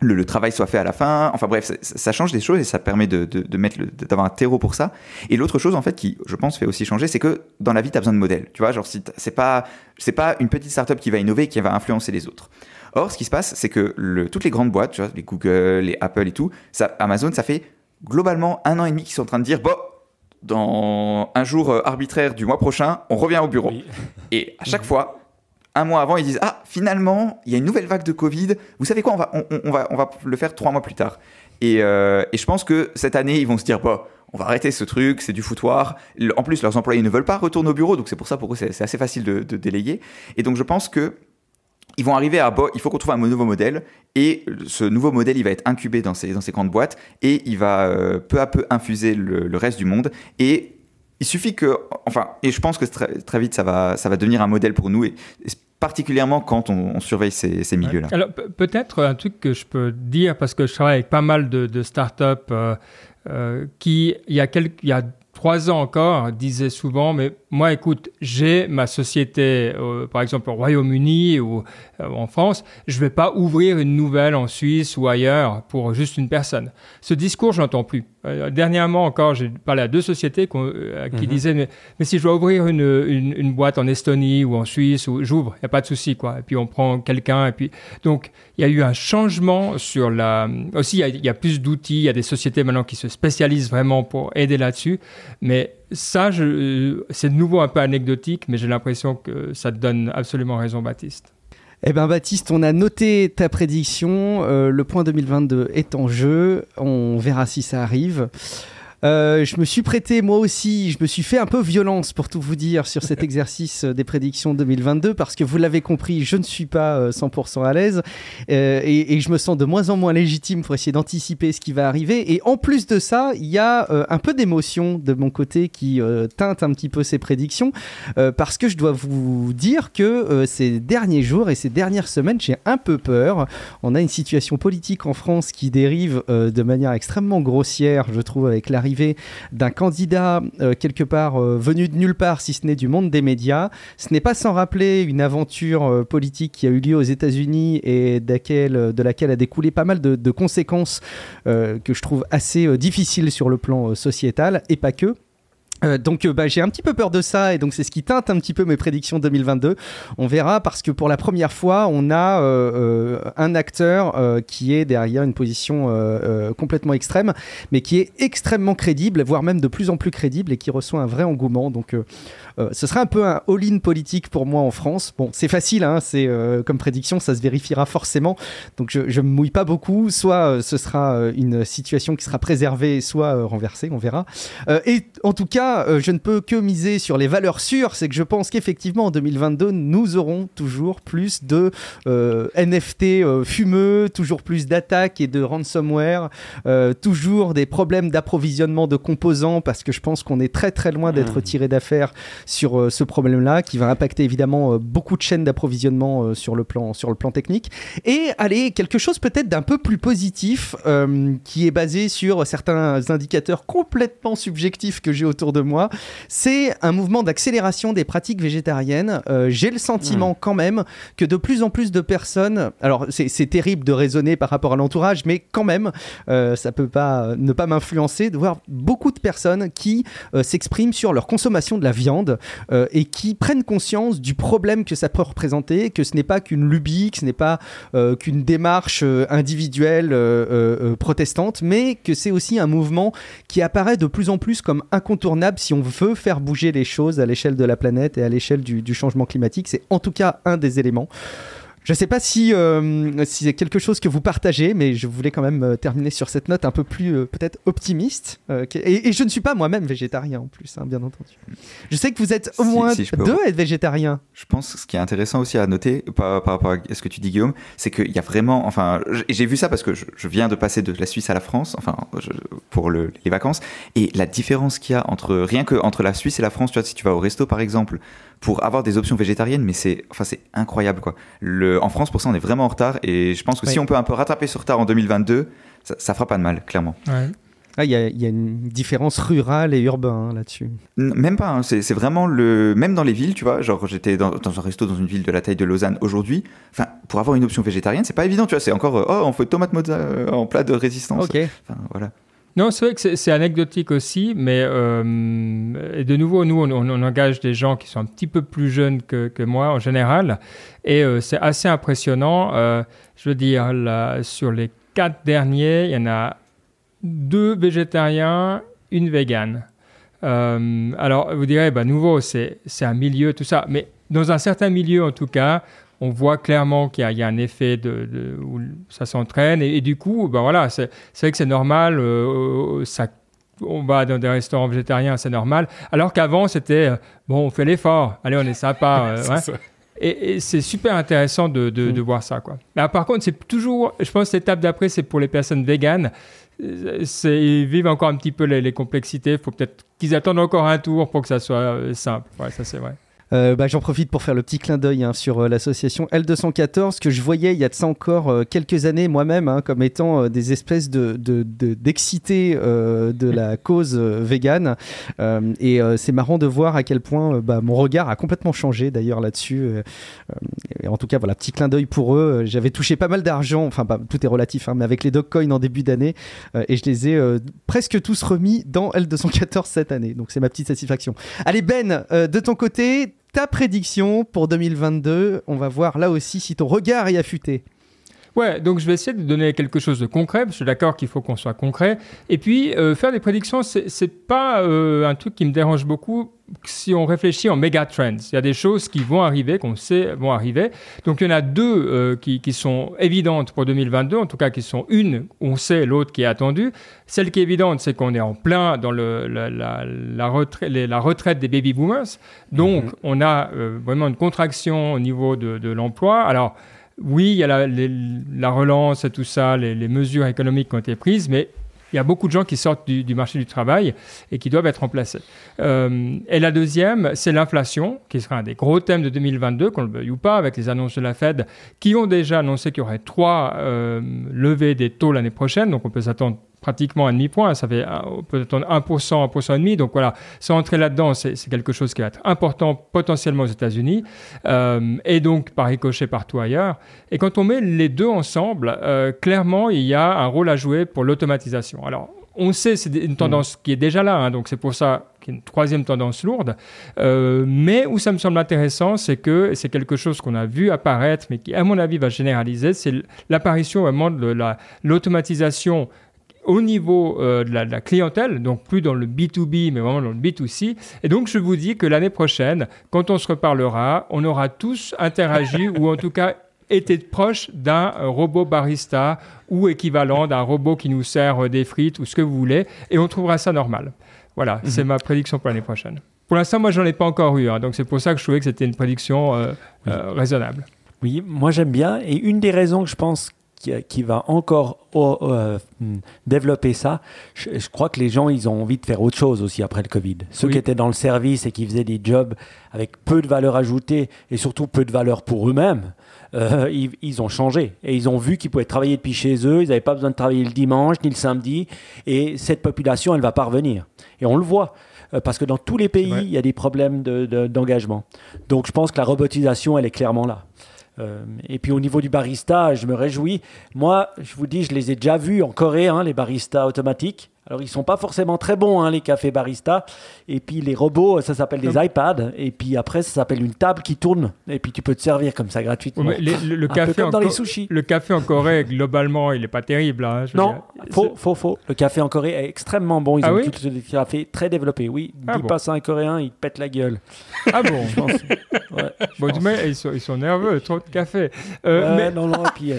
le, le, travail soit fait à la fin. Enfin bref, ça, ça change des choses et ça permet de, de, de mettre d'avoir un terreau pour ça. Et l'autre chose en fait qui, je pense, fait aussi changer, c'est que dans la vie, tu as besoin de modèles. Tu vois, genre si c'est pas c'est pas une petite startup qui va innover et qui va influencer les autres. Or, ce qui se passe, c'est que le, toutes les grandes boîtes, tu vois, les Google, les Apple et tout, ça, Amazon, ça fait globalement un an et demi qu'ils sont en train de dire bon. Dans un jour euh, arbitraire du mois prochain, on revient au bureau. Oui. Et à chaque *laughs* fois, un mois avant, ils disent Ah, finalement, il y a une nouvelle vague de Covid. Vous savez quoi on va, on, va, on va le faire trois mois plus tard. Et, euh, et, je pense que cette année, ils vont se dire Bah, on va arrêter ce truc, c'est du foutoir. En plus, leurs employés ne veulent pas retourner au bureau, donc c'est pour ça pour eux, c'est assez facile de, de, déléguer. Et donc, je pense que. Ils vont arriver à, bah, il faut qu'on trouve un nouveau modèle, et ce nouveau modèle, il va être incubé dans ces, dans ces grandes boîtes, et il va euh, peu à peu infuser le, reste du monde, et il suffit que, enfin, et je pense que très, très vite ça va, ça va devenir un modèle pour nous, particulièrement quand on, on surveille ces, ces milieux-là. Alors peut-être un truc que je peux dire, parce que je travaille avec pas mal de, de startups euh, euh, qui, il y, a quelques, il y a trois ans encore, disaient souvent, mais moi, écoute, j'ai ma société, euh, par exemple au Royaume-Uni ou euh, en France, je ne vais pas ouvrir une nouvelle en Suisse ou ailleurs pour juste une personne. Ce discours, je n'entends plus. Euh, dernièrement encore, j'ai parlé à deux sociétés qui -hmm. disaient, mais, mais, si je dois ouvrir une, une, une, boîte en Estonie ou en Suisse, ou, j'ouvre, il n'y a pas de souci. Quoi. Et puis on prend quelqu'un. Et puis... Donc, il y a eu un changement sur la... Aussi, il y y a plus d'outils, il y a des sociétés maintenant qui se spécialisent vraiment pour aider là-dessus. Mais ça, c'est de nouveau un peu anecdotique, mais j'ai l'impression que ça te donne absolument raison, Baptiste. Eh bien, Baptiste, on a noté ta prédiction. Euh, le point 2022 est en jeu. On verra si ça arrive. Euh, je me suis prêté moi aussi, je me suis fait un peu violence pour tout vous dire sur cet *laughs* exercice des prédictions 2022 parce que vous l'avez compris, je ne suis pas 100% à l'aise euh, et, et, je me sens de moins en moins légitime pour essayer d'anticiper ce qui va arriver. Et en plus de ça, il y a euh, un peu d'émotion de mon côté qui euh, teinte un petit peu ces prédictions euh, parce que je dois vous dire que euh, ces derniers jours et ces dernières semaines, j'ai un peu peur. On a une situation politique en France qui dérive de manière extrêmement grossière, je trouve, avec l'arrivée d'un candidat euh, quelque part euh, venu de nulle part, si ce n'est du monde des médias. Ce n'est pas sans rappeler une aventure euh, politique qui a eu lieu aux États-Unis et de laquelle a découlé pas mal de, conséquences que je trouve assez difficiles sur le plan sociétal et pas que. Euh, donc euh, bah, j'ai un petit peu peur de ça et donc c'est ce qui teinte un petit peu mes prédictions 2022. On verra parce que pour la première fois on a euh, un acteur qui est derrière une position complètement extrême mais qui est extrêmement crédible voire même de plus en plus crédible et qui reçoit un vrai engouement. Donc ce sera un peu un all-in politique pour moi en France. Bon c'est facile hein, c'est comme prédiction ça se vérifiera forcément donc je, je me mouille pas beaucoup. Soit ce sera une situation qui sera préservée soit renversée on verra. et en tout cas euh, je ne peux que miser sur les valeurs sûres, c'est que je pense qu'effectivement en 2022, nous aurons toujours plus de euh, NFT euh, fumeux, toujours plus d'attaques et de ransomware, toujours des problèmes d'approvisionnement de composants, parce que je pense qu'on est très très loin d'être tiré d'affaire sur ce problème-là, qui va impacter évidemment beaucoup de chaînes d'approvisionnement sur, le plan, sur le plan technique. Et allez, quelque chose peut-être d'un peu plus positif, qui est basé sur certains indicateurs complètement subjectifs que j'ai autour de moi, c'est un mouvement d'accélération des pratiques végétariennes. Euh, J'ai le sentiment mmh. quand même que de plus en plus de personnes, alors c'est terrible de raisonner par rapport à l'entourage, mais quand même, euh, ça peut pas ne pas m'influencer de voir beaucoup de personnes qui euh, s'expriment sur leur consommation de la viande euh, et qui prennent conscience du problème que ça peut représenter, que ce n'est pas qu'une lubie, que ce n'est pas euh, qu'une démarche euh, individuelle euh, protestante, mais que c'est aussi un mouvement qui apparaît de plus en plus comme incontournable si on veut faire bouger les choses à l'échelle de la planète et à l'échelle du, changement climatique. C'est en tout cas un des éléments. Je ne sais pas si, euh, si c'est quelque chose que vous partagez, mais je voulais quand même euh, terminer sur cette note un peu plus euh, peut-être optimiste. euh, et, et je ne suis pas moi-même végétarien en plus, hein, bien entendu. Je sais que vous êtes au moins si deux à être végétarien. Je pense que ce qui est intéressant aussi à noter par, par rapport à ce que tu dis Guillaume, c'est qu'il y a vraiment, enfin, j'ai vu ça parce que je, je viens de passer de la Suisse à la France, enfin, je- pour le- les vacances, et la différence qu'il y a entre rien que entre la Suisse et la France, tu vois, si tu vas au resto par exemple, pour avoir des options végétariennes, mais c'est, enfin, c'est incroyable quoi. Le, en France, pour ça, on est vraiment en retard, et je pense que Oui. si on peut un peu rattraper ce retard en 2022, ça, ça fera pas de mal, clairement. Ah, Il y, a, il y a une différence rurale et urbain hein, là-dessus. Même pas, hein, c'est vraiment le. Même dans les villes, tu vois, genre j'étais dans, dans un resto dans une ville de la taille de Lausanne aujourd'hui. Enfin, pour avoir une option végétarienne, c'est pas évident, tu vois, c'est encore. euh, oh, on fait tomate mozza euh, en plat de résistance. Ok. Enfin, voilà. Non, c'est vrai que c'est- anecdotique aussi, mais euh, de nouveau, nous, on, engage des gens qui sont un petit peu plus jeunes que, moi en général, et euh, c'est assez impressionnant. Euh, je veux dire, sur les quatre derniers, il y en a deux végétariens, une végane. Alors, vous direz, bah, nouveau, c'est un milieu, tout ça, mais dans un certain milieu, en tout cas, on voit clairement qu'il y, a- il y a un effet de, de- où ça s'entraîne, et, et du coup, ben voilà, c'est vrai que c'est normal, euh, ça, on va dans des restaurants végétariens, c'est normal, alors qu'avant, c'était, euh, bon, on fait l'effort, allez, on est sympa, euh, *laughs* C'est ouais. ça. Et, et c'est super intéressant de, de- de voir ça. Quoi. Mais, par contre, c'est toujours, je pense l'étape d'après, c'est pour les personnes véganes. Euh, Ils vivent encore un petit peu les, les complexités. Il faut peut-être qu'ils attendent encore un tour pour que ça soit euh, simple. Ouais, ça c'est vrai. Euh, bah, J'en profite pour faire le petit clin d'œil hein, sur euh, l'association L214 que je voyais il y a de ça encore euh, quelques années moi-même hein, comme étant euh, des espèces de de- de- d'excités euh, de la cause végane. Et c'est marrant de voir à quel point bah, mon regard a complètement changé d'ailleurs là-dessus en tout cas voilà petit clin d'œil pour eux. J'avais touché pas mal d'argent enfin bah, tout est relatif hein, mais avec les Dogecoin en début d'année et je les ai presque tous remis dans L214 cette année. Donc c'est ma petite satisfaction. Allez Ben, de ton côté, ta prédiction pour 2022, on va voir là aussi si ton regard est affûté. Ouais, donc je vais essayer de donner quelque chose de concret. parce que Je suis d'accord qu'il faut qu'on soit concret. Et puis, euh, faire des prédictions, c'est pas euh, un truc qui me dérange beaucoup si on réfléchit en méga trends. Il y a des choses qui vont arriver, qu'on sait vont arriver. Donc, il y en a deux euh, qui, qui sont évidentes pour 2022, en tout cas qui sont une, on sait, l'autre qui est attendue. Celle qui est évidente, c'est qu'on est en plein dans le, la, la, la, retraite, les- la retraite des baby boomers. Donc, on a vraiment une contraction au niveau de, de l'emploi. Alors, oui, il y a la, relance et tout ça, les, mesures économiques qui ont été prises, mais il y a beaucoup de gens qui sortent du, du marché du travail et qui doivent être remplacés. Euh, et la deuxième, c'est l'inflation, qui sera un des gros thèmes de 2022, qu'on le veuille ou pas, avec les annonces de la Fed, qui ont déjà annoncé qu'il y aurait trois euh, levées des taux l'année prochaine, donc on peut s'attendre pratiquement un demi-point, ça fait un- on peut attendre 1%, 1% et demi, donc voilà, sans entrer là-dedans, c'est quelque chose qui va être important potentiellement aux États-Unis, euh, et donc par ricochet partout ailleurs. Et quand on met les deux ensemble, euh, clairement, il y a un rôle à jouer pour l'automatisation. Alors, on sait, c'est une tendance qui est déjà là, hein, donc c'est pour ça qu'il y a une troisième tendance lourde. Euh, mais où ça me semble intéressant, c'est que c'est quelque chose qu'on a vu apparaître, mais qui, à mon avis, va généraliser, c'est l'apparition vraiment de la- l'automatisation au niveau euh, de, la, de la clientèle, donc plus dans le B2B, mais vraiment dans le B2C. Et donc, je vous dis que l'année prochaine, quand on se reparlera, on aura tous interagi, *laughs* ou en tout cas été proche d'un euh, robot barista ou équivalent d'un robot qui nous sert euh, des frites ou ce que vous voulez, et on trouvera ça normal. Voilà, c'est ma prédiction pour l'année prochaine. Pour l'instant, moi, j'en ai pas encore eu, hein, donc c'est pour ça que je trouvais que c'était une prédiction euh, euh, raisonnable. Oui, moi j'aime bien. Et une des raisons que je pense qui, qui va encore oh, euh, hmm, développer ça, je, je crois que les gens, ils ont envie de faire autre chose aussi après le Covid. Ceux Oui. qui étaient dans le service et qui faisaient des jobs avec peu de valeur ajoutée et surtout peu de valeur pour eux-mêmes, euh, ils, ils ont changé. Et ils ont vu qu'ils pouvaient travailler depuis chez eux, ils n'avaient pas besoin de travailler le dimanche ni le samedi. Et cette population, elle va pas revenir. Et on le voit. euh, Parce que dans tous les pays, il y a des problèmes de- de- d'engagement. Donc je pense que la robotisation, elle est clairement là. Euh, et puis au niveau du barista, je me réjouis. Moi, je vous dis, je les ai déjà vus en Corée, hein, les baristas automatiques. Alors, ils sont pas forcément très bons, hein, les cafés baristas. Et puis, les robots, ça s'appelle des iPads. Et puis après, ça s'appelle une table qui tourne. Et puis, tu peux te servir comme ça gratuitement. Ouais, mais les- le, le Un café peu comme en dans les sushis. Le café en Corée, globalement, il n'est pas terrible. hein, je Non, faux, faux, faux. Le café en Corée est extrêmement bon. Ils Ah ont oui une culture du café très développée. Oui, Ah dis bon. pas ça à un Coréen, il te pète la gueule. Ah bon *laughs* Je pense. Ouais, je Bon, pense. mais ils sont, ils sont nerveux, trop de café. Euh, mais, non, non, et puis euh,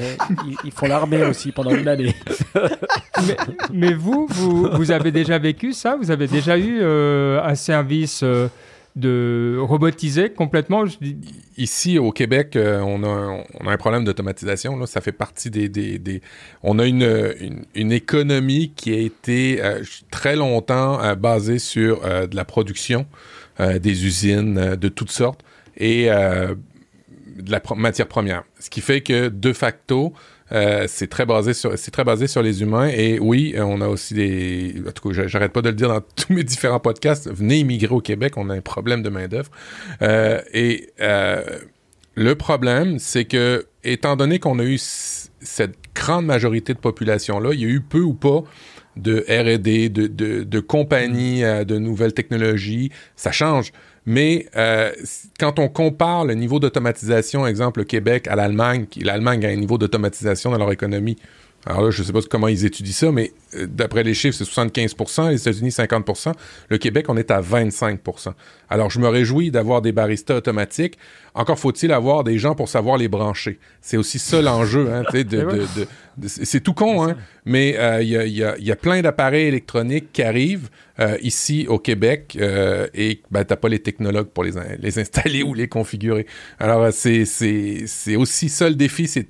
ils, ils font l'armée aussi pendant une année. *laughs* mais, mais vous, vous, vous avez déjà vécu ça? Vous avez déjà eu euh, un service euh, de robotisé complètement? Ici, au Québec, euh, on, a, un problème d'automatisation. Ça fait partie des... On a une, économie qui a été très longtemps basée sur de la production, des usines de toutes sortes et de la matière première. Ce qui fait que, de facto, euh, c'est très basé sur c'est très basé sur les humains. Et oui euh, on a aussi des en tout cas j'a- j'arrête pas de le dire dans *laughs* tous mes différents podcasts. Venez immigrer au Québec on a un problème de main d'œuvre Euh, et le problème c'est que étant donné qu'on a eu cette grande majorité de population là il y a eu peu ou pas de R&D de, de, de compagnies de nouvelles technologies. Ça change mais euh, quand on compare le niveau d'automatisation, exemple le Québec à l'Allemagne, l'Allemagne a un niveau d'automatisation dans leur économie. Alors là, je ne sais pas comment ils étudient ça, mais euh, d'après les chiffres, c'est 75 les États-Unis 50 Le Québec, on est à 25% Alors, je me réjouis d'avoir des baristas automatiques. Encore faut-il avoir des gens pour savoir les brancher. C'est aussi ça l'enjeu. Hein, *laughs* de, C'est de- de- tout con, hein, mais euh, il y, a, il y a- il y a plein d'appareils électroniques qui arrivent euh, ici au Québec euh, et ben, tu n'as pas les technologues pour les, in- les *laughs* installer ou les configurer. Alors, c'est- aussi ça le défi, c'est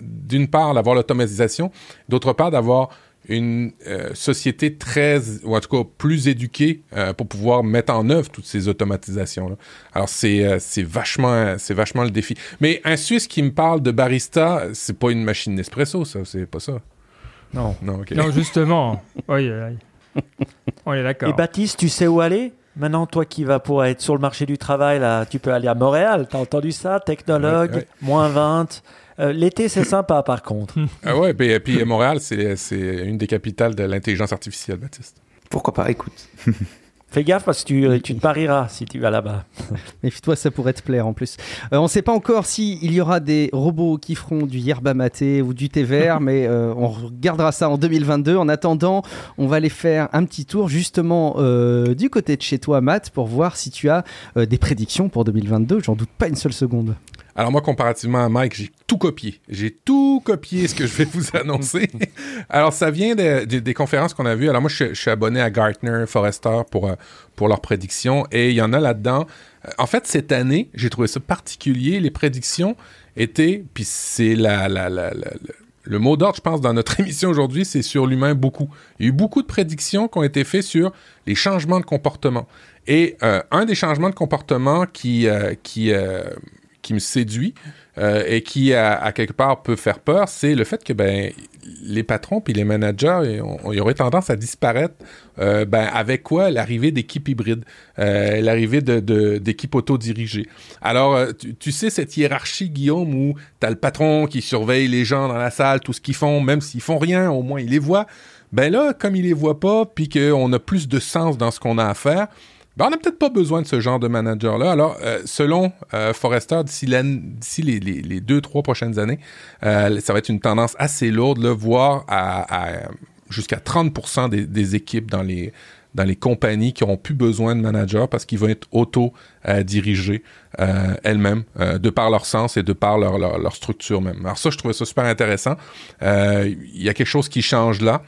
d'une part d'avoir l'automatisation, d'autre part d'avoir une euh, société très, ou en tout cas plus éduquée euh, pour pouvoir mettre en œuvre toutes ces automatisations-là. Alors, c'est euh, c'est vachement, c'est vachement le défi. Mais un Suisse qui me parle de barista, c'est pas une machine Nespresso, ça, c'est pas ça. Non. Non, justement. *laughs* Oui, oui, oui. On est d'accord. Et Baptiste, tu sais où aller? Maintenant, toi qui vas pour être sur le marché du travail, là, tu peux aller à Montréal. T'as entendu ça? Technologue, Ouais, ouais. moins 20. Euh, L'été, c'est sympa par contre. *laughs* Ah ouais, puis, puis euh, Montréal, c'est une des capitales de l'intelligence artificielle, Baptiste. Pourquoi pas? Écoute. *laughs* Fais gaffe parce que tu, euh, tu te parieras si tu vas là-bas. *laughs* Méfie-toi, ça pourrait te plaire en plus. Euh, on ne sait pas encore s'il y aura des robots qui feront du yerba maté ou du thé vert, mais euh, on regardera ça en 2022. En attendant, on va aller faire un petit tour justement euh, du côté de chez toi, Matt, pour voir si tu as euh, des prédictions pour 2022. J'en doute pas une seule seconde. Alors moi, comparativement à Mike, j'ai tout copié. J'ai tout copié ce que je vais vous annoncer. *laughs* Alors ça vient de- de- des conférences qu'on a vues. Alors moi, je, je suis abonné à Gartner, Forrester pour, euh, pour leurs prédictions et il y en a là-dedans. Euh, En fait, cette année, j'ai trouvé ça particulier. Les prédictions étaient, puis c'est la, la, la, la- la- le mot d'ordre, je pense, dans notre *laughs* émission aujourd'hui, c'est sur l'humain beaucoup. Il y a eu beaucoup de prédictions qui ont été faites sur les changements de comportement. Et euh, un des changements de comportement qui, euh, qui, euh, qui me séduit euh, et qui, à, quelque part, peut faire peur, c'est le fait que ben, les patrons puis les managers, ils, auraient tendance à disparaître euh, ben, avec quoi? L'arrivée d'équipes hybrides, euh, l'arrivée de, de- d'équipes autodirigées. Alors, tu, tu sais, cette hiérarchie, Guillaume, où tu as le patron qui surveille les gens dans la salle, tout ce qu'ils font, même s'ils font rien, au moins il les voit. Ben là, comme il les voit pas, puis qu'on a plus de sens dans ce qu'on a à faire, ben, on n'a peut-être pas besoin de ce genre de manager-là. Alors, euh, selon euh, Forrester, d'ici, les, deux, trois prochaines années, euh, ça va être une tendance assez lourde, là, voire jusqu'à 30 des, des équipes dans les, compagnies qui n'auront plus besoin de managers parce qu'ils vont être auto-dirigés elles-mêmes, de par leur sens et de par leur, structure même. Alors ça, je trouvais ça super intéressant. Il y a quelque chose qui change là.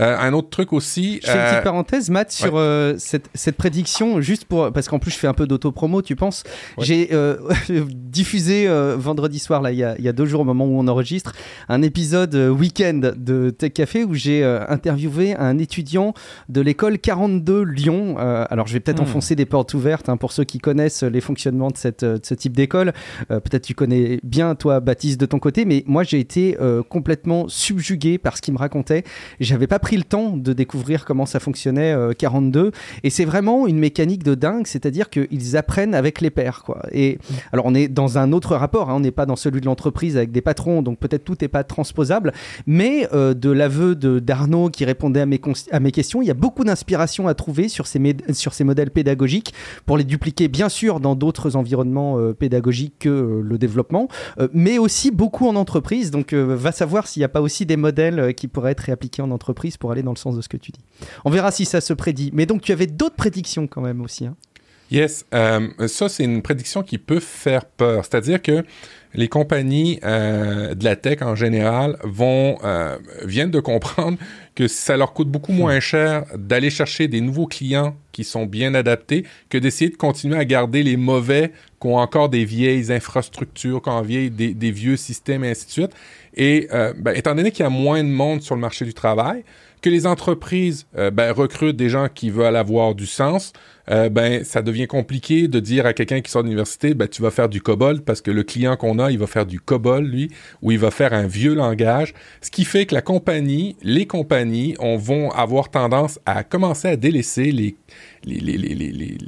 Euh, un autre truc aussi... Je fais une euh, petite parenthèse, Matt, sur euh, cette, cette prédiction, juste pour. Parce qu'en plus, je fais un peu d'auto-promo, tu penses Ouais. J'ai euh, *laughs* diffusé euh, vendredi soir, là, il y, a, il y a deux jours, au moment où on enregistre, un épisode euh, week-end de Tech Café où j'ai euh, interviewé un étudiant de l'école 42 42 Lyon. Euh, alors, je vais peut-être Hmm. enfoncer des portes ouvertes hein, pour ceux qui connaissent les fonctionnements de, cette, de ce type d'école. Euh, peut-être tu connais bien, toi, Baptiste, de ton côté, mais moi, j'ai été euh, complètement subjugué par ce qu'il me racontait. J'avais pas pris le temps de découvrir comment ça fonctionnait, euh, 42. Et c'est vraiment une mécanique de dingue, c'est-à-dire qu'ils apprennent avec les pairs. Quoi. Et alors, on est dans un autre rapport, hein, on n'est pas dans celui de l'entreprise avec des patrons, donc peut-être tout n'est pas transposable. Mais euh, de l'aveu de- d'Arnaud qui répondait à mes, à mes questions, il y a beaucoup d'inspiration à trouver sur ces, sur ces modèles pédagogiques pour les dupliquer, bien sûr, dans d'autres environnements euh, pédagogiques que euh, le développement, euh, mais aussi beaucoup en entreprise. Donc, euh, va savoir s'il n'y a pas aussi des modèles euh, qui pourraient être réappliqués en entreprise pour aller dans le sens de ce que tu dis. On verra si ça se prédit. Mais donc, tu avais d'autres prédictions quand même aussi. hein. Yes, euh, ça c'est une prédiction qui peut faire peur. C'est-à-dire que les compagnies euh, de la tech en général vont euh, viennent de comprendre que ça leur coûte beaucoup moins cher d'aller chercher des nouveaux clients qui sont bien adaptés que d'essayer de continuer à garder les mauvais qui ont encore des vieilles infrastructures, qui ont vieilles, des, des vieux systèmes et ainsi de suite. Et ben, étant donné qu'il y a moins de monde sur le marché du travail, que les entreprises euh, ben, recrutent des gens qui veulent avoir du sens, euh, ben ça devient compliqué de dire à quelqu'un qui sort de l'université, ben tu vas faire du COBOL parce que le client qu'on a, il va faire du COBOL lui, ou il va faire un vieux langage, ce qui fait que la compagnie, les compagnies, on vont avoir tendance à commencer à délaisser les, les, les, les- les-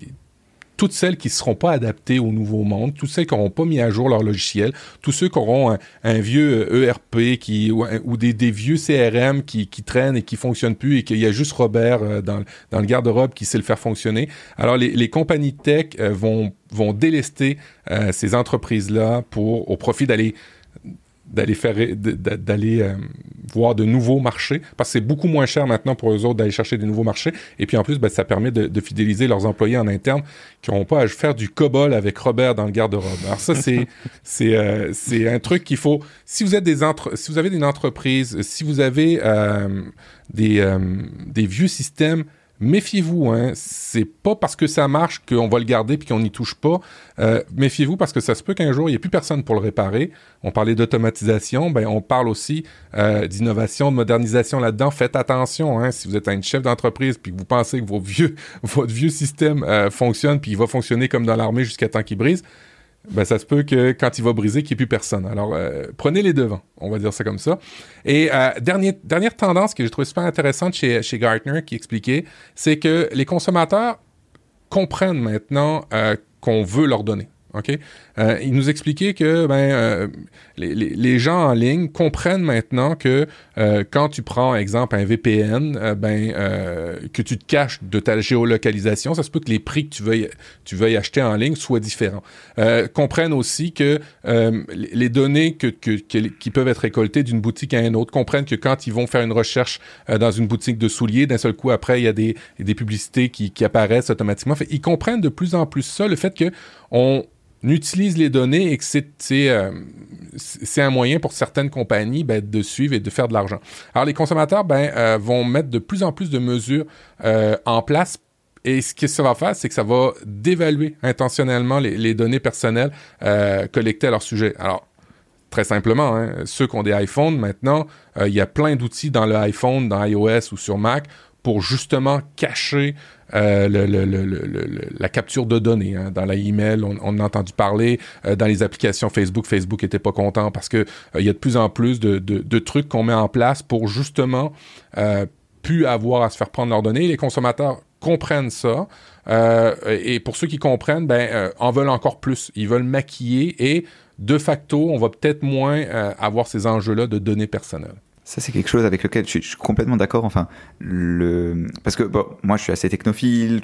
toutes celles qui ne seront pas adaptées au nouveau monde, tous ceux qui n'auront pas mis à jour leur logiciel, tous ceux qui auront un, vieux euh, ERP ou, un- ou des, vieux CRM qui, traînent et qui fonctionnent plus et qu'il y a juste Robert euh, dans, le garde-robe qui sait le faire fonctionner. Alors, les, compagnies tech euh, vont, délester euh, ces entreprises-là pour, au profit d'aller d'aller faire d'aller euh, voir de nouveaux marchés parce que c'est beaucoup moins cher maintenant pour eux autres d'aller chercher des nouveaux marchés. Et puis en plus ben, ça permet de, fidéliser leurs employés en interne qui n'auront pas à faire du cobol avec Robert dans le garde-robe. Alors ça c'est *laughs* c'est euh, c'est un truc qu'il faut si vous êtes des entre si vous avez une entreprise si vous avez euh, des des vieux systèmes Méfiez-vous, hein. c'est pas parce que ça marche qu'on va le garder puis qu'on n'y touche pas. Euh, méfiez-vous parce que ça se peut qu'un jour il n'y ait plus personne pour le réparer. On parlait d'automatisation, ben on parle aussi euh, d'innovation, de modernisation là-dedans. Faites attention, hein, si vous êtes un chef d'entreprise puis que vous pensez que vos vieux, *laughs* votre vieux système euh, fonctionne puis il va fonctionner comme dans l'armée jusqu'à temps qu'il brise. Ben, ça se peut que quand il va briser, qu'il n'y ait plus personne. Alors, euh, prenez les devants, on va dire ça comme ça. Et euh, dernier, dernière tendance que j'ai trouvé super intéressante chez, chez Gartner qui expliquait, c'est que les consommateurs comprennent maintenant euh, qu'on veut leur donner. OK? Euh, il nous expliquait que ben, euh, les, les- gens en ligne comprennent maintenant que euh, quand tu prends, exemple, un VPN, ben, que tu te caches de ta géolocalisation, ça se peut que les prix que tu veuilles, tu veuilles acheter en ligne soient différents. Comprennent aussi que les données que, que- qui peuvent être récoltées d'une boutique à une autre comprennent que quand ils vont faire une recherche dans une boutique de souliers, d'un seul coup, après, il y a des, des publicités qui, qui apparaissent automatiquement. Ils comprennent de plus en plus ça, le fait que on utilise les données et que c'est euh, un moyen pour certaines compagnies ben, de suivre et de faire de l'argent. Alors les consommateurs ben, euh, vont mettre de plus en plus de mesures euh, en place et ce que ça va faire, c'est que ça va dévaluer intentionnellement les, données personnelles collectées à leur sujet. Alors, très simplement, hein, ceux qui ont des iPhones, maintenant, il y a plein d'outils dans le iPhone, dans iOS ou sur Mac pour justement cacher euh, la capture de données. hein. Dans la email, on, on a entendu parler. Euh, dans les applications Facebook, Facebook était pas content parce que euh, il y a de plus en plus de, trucs qu'on met en place pour justement plus avoir à se faire prendre leurs données. Les consommateurs comprennent ça. Et pour ceux qui comprennent, ben, en veulent encore plus. Ils veulent maquiller et de facto, on va peut-être moins avoir ces enjeux-là de données personnelles. Ça, c'est quelque chose avec lequel je suis, je suis complètement d'accord. Enfin, le... Parce que bon, moi, je suis assez technophile,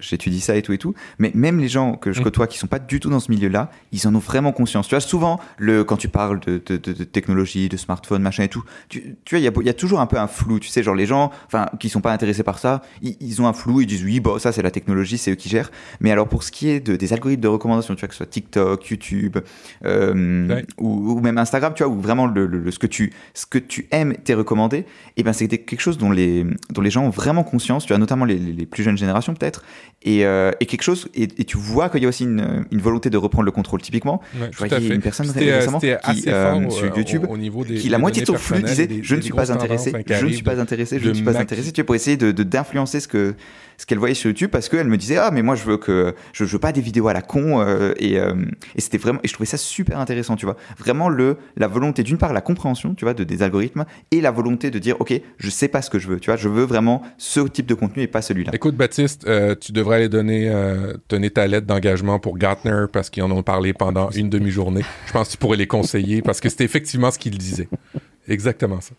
j'étudie ça et tout et tout. Mais même les gens que je côtoie qui sont pas du tout dans ce milieu-là, ils en ont vraiment conscience. Tu vois, souvent, le, quand tu parles de, de, de- de technologie, de smartphone, machin et tout, tu, tu vois, il y a, y a toujours un peu un flou. Tu sais, genre les gens, enfin, qui sont pas intéressés par ça, ils, ils ont un flou, ils disent oui, bon, ça, c'est la technologie, c'est eux qui gèrent. Mais alors, pour ce qui est de, des algorithmes de recommandation, tu vois, que ce soit TikTok, YouTube, euh, Ouais. ou, ou même Instagram, tu vois, où vraiment le, le- le- ce que tu ce que tu aimes t'est recommandé, et ben c'est quelque chose dont les dont les gens ont vraiment conscience, tu vois, notamment les, les- plus jeunes générations peut-être, et, euh, et quelque chose et, et tu vois qu'il y a aussi une, une volonté de reprendre le contrôle. Typiquement, Ouais, je voyais une personne euh, récemment qui, euh, sur euh, YouTube au, au niveau des qui la moitié de son flux disait des- je ne suis pas intéressé, je ne suis pas intéressé, je ne suis pas intéressé, tu vois, pour essayer de- d'influencer ce que ce qu'elle voyait sur YouTube parce qu'elle me disait ah mais moi je veux que je, je veux pas des vidéos à la con euh, et, euh, et c'était vraiment et je trouvais ça super intéressant tu vois vraiment le la volonté d'une part la compréhension tu vois de des algorithmes et la volonté de dire ok je sais pas ce que je veux tu vois je veux vraiment ce type de contenu et pas celui-là Écoute, Baptiste, euh, tu devrais aller donner, donner ta lettre d'engagement pour Gartner parce qu'ils en ont parlé pendant une demi-journée. Je pense que tu pourrais les conseiller parce que c'était effectivement ce qu'ils disaient. Exactement ça.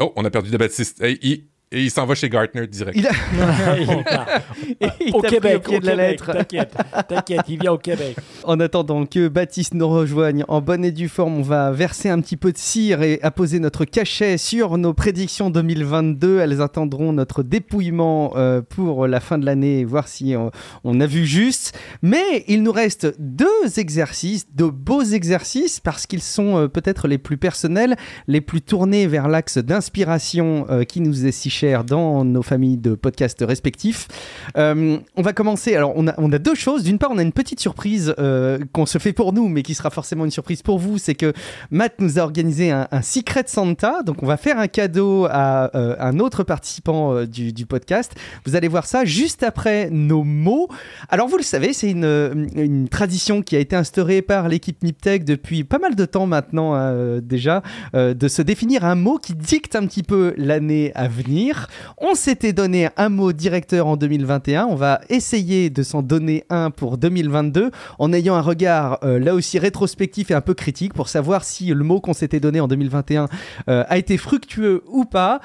Oh, on a perdu de Baptiste. Hey, et il s'en va chez Gartner direct. Il a- *laughs* *laughs* Il au Québec, au de la Québec, lettre. T'inquiète, t'inquiète, il vient au Québec. En attendant que Baptiste nous rejoigne en bonne et due forme, on va verser un petit peu de cire et apposer notre cachet sur nos prédictions 2022. Elles attendront notre dépouillement euh, pour la fin de l'année et voir si on, on a vu juste. Mais il nous reste deux exercices, de beaux exercices, parce qu'ils sont euh, peut-être les plus personnels, les plus tournés vers l'axe d'inspiration euh, qui nous est si cher dans nos familles de podcasts respectifs. Euh, on va commencer. Alors, on a, deux choses. D'une part, on a une petite surprise euh, qu'on se fait pour nous, mais qui sera forcément une surprise pour vous. C'est que Matt nous a organisé un, un Secret Santa. Donc, on va faire un cadeau à euh, un autre participant du, podcast. Vous allez voir ça juste après nos mots. Alors, vous le savez, c'est une, une tradition qui a été instaurée par l'équipe Niptech depuis pas mal de temps maintenant déjà, de se définir un mot qui dicte un petit peu l'année à venir. On s'était donné un mot directeur en 2021. On va essayer de s'en donner un pour 2022 en ayant un regard euh, là aussi rétrospectif et un peu critique pour savoir si le mot qu'on s'était donné en 2021 euh, a été fructueux ou pas.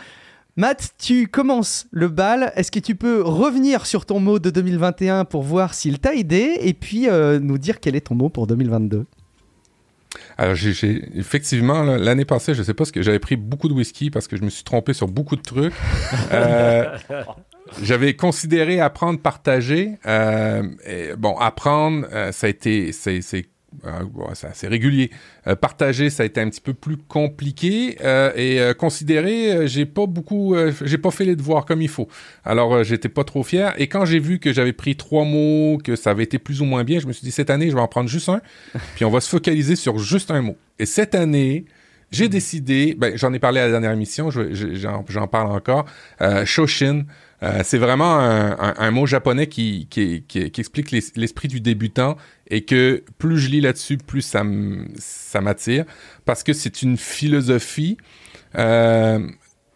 Matt, tu commences le bal. Est-ce que tu peux revenir sur ton mot de 2021 pour voir s'il t'a aidé et puis euh, nous dire quel est ton mot pour 2022 Alors, j'ai, effectivement, l'année passée, je sais pas ce que j'avais pris beaucoup de whisky parce que je me suis trompé sur beaucoup de trucs. *laughs* Euh, j'avais considéré apprendre, partager. Euh, et, bon, apprendre, euh, ça a été, c'est, euh, bon, c'est assez régulier. Euh, partager, ça a été un petit peu plus compliqué. Euh, et considérer, j'ai pas beaucoup, j'ai pas fait les devoirs comme il faut. Alors, j'étais pas trop fier. Et quand j'ai vu que j'avais pris trois mots, que ça avait été plus ou moins bien, je me suis dit cette année, je vais en prendre juste un. *laughs* Puis on va se focaliser sur juste un mot. Et cette année, j'ai décidé, ben, j'en ai parlé à la dernière émission, je- je- j'en j'en parle encore, Shoshin. Euh, c'est vraiment un, un- un mot japonais qui, qui, qui- qui explique l'es- l'esprit du débutant et que plus je lis là-dessus, plus ça m'attire parce que c'est une philosophie euh,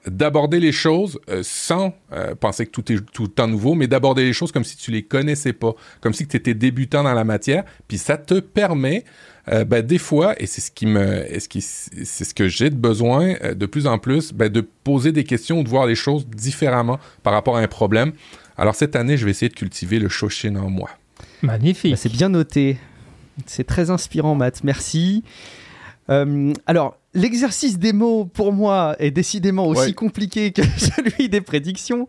d'aborder les choses euh, sans euh, penser que tout est tout le temps nouveau, mais d'aborder les choses comme si tu les connaissais pas, comme si tu étais débutant dans la matière, puis ça te permet euh, ben, des fois, et c'est ce qui me, ce qui, c'est ce que j'ai de besoin euh, de plus en plus, ben, de poser des questions ou de voir les choses différemment par rapport à un problème. Alors cette année, je vais essayer de cultiver le Shoshin en moi. Magnifique. Bah, C'est bien noté. C'est très inspirant, Matt. Merci. Euh, alors, l'exercice des mots, pour moi, est décidément aussi Ouais. compliqué que *laughs* celui des prédictions.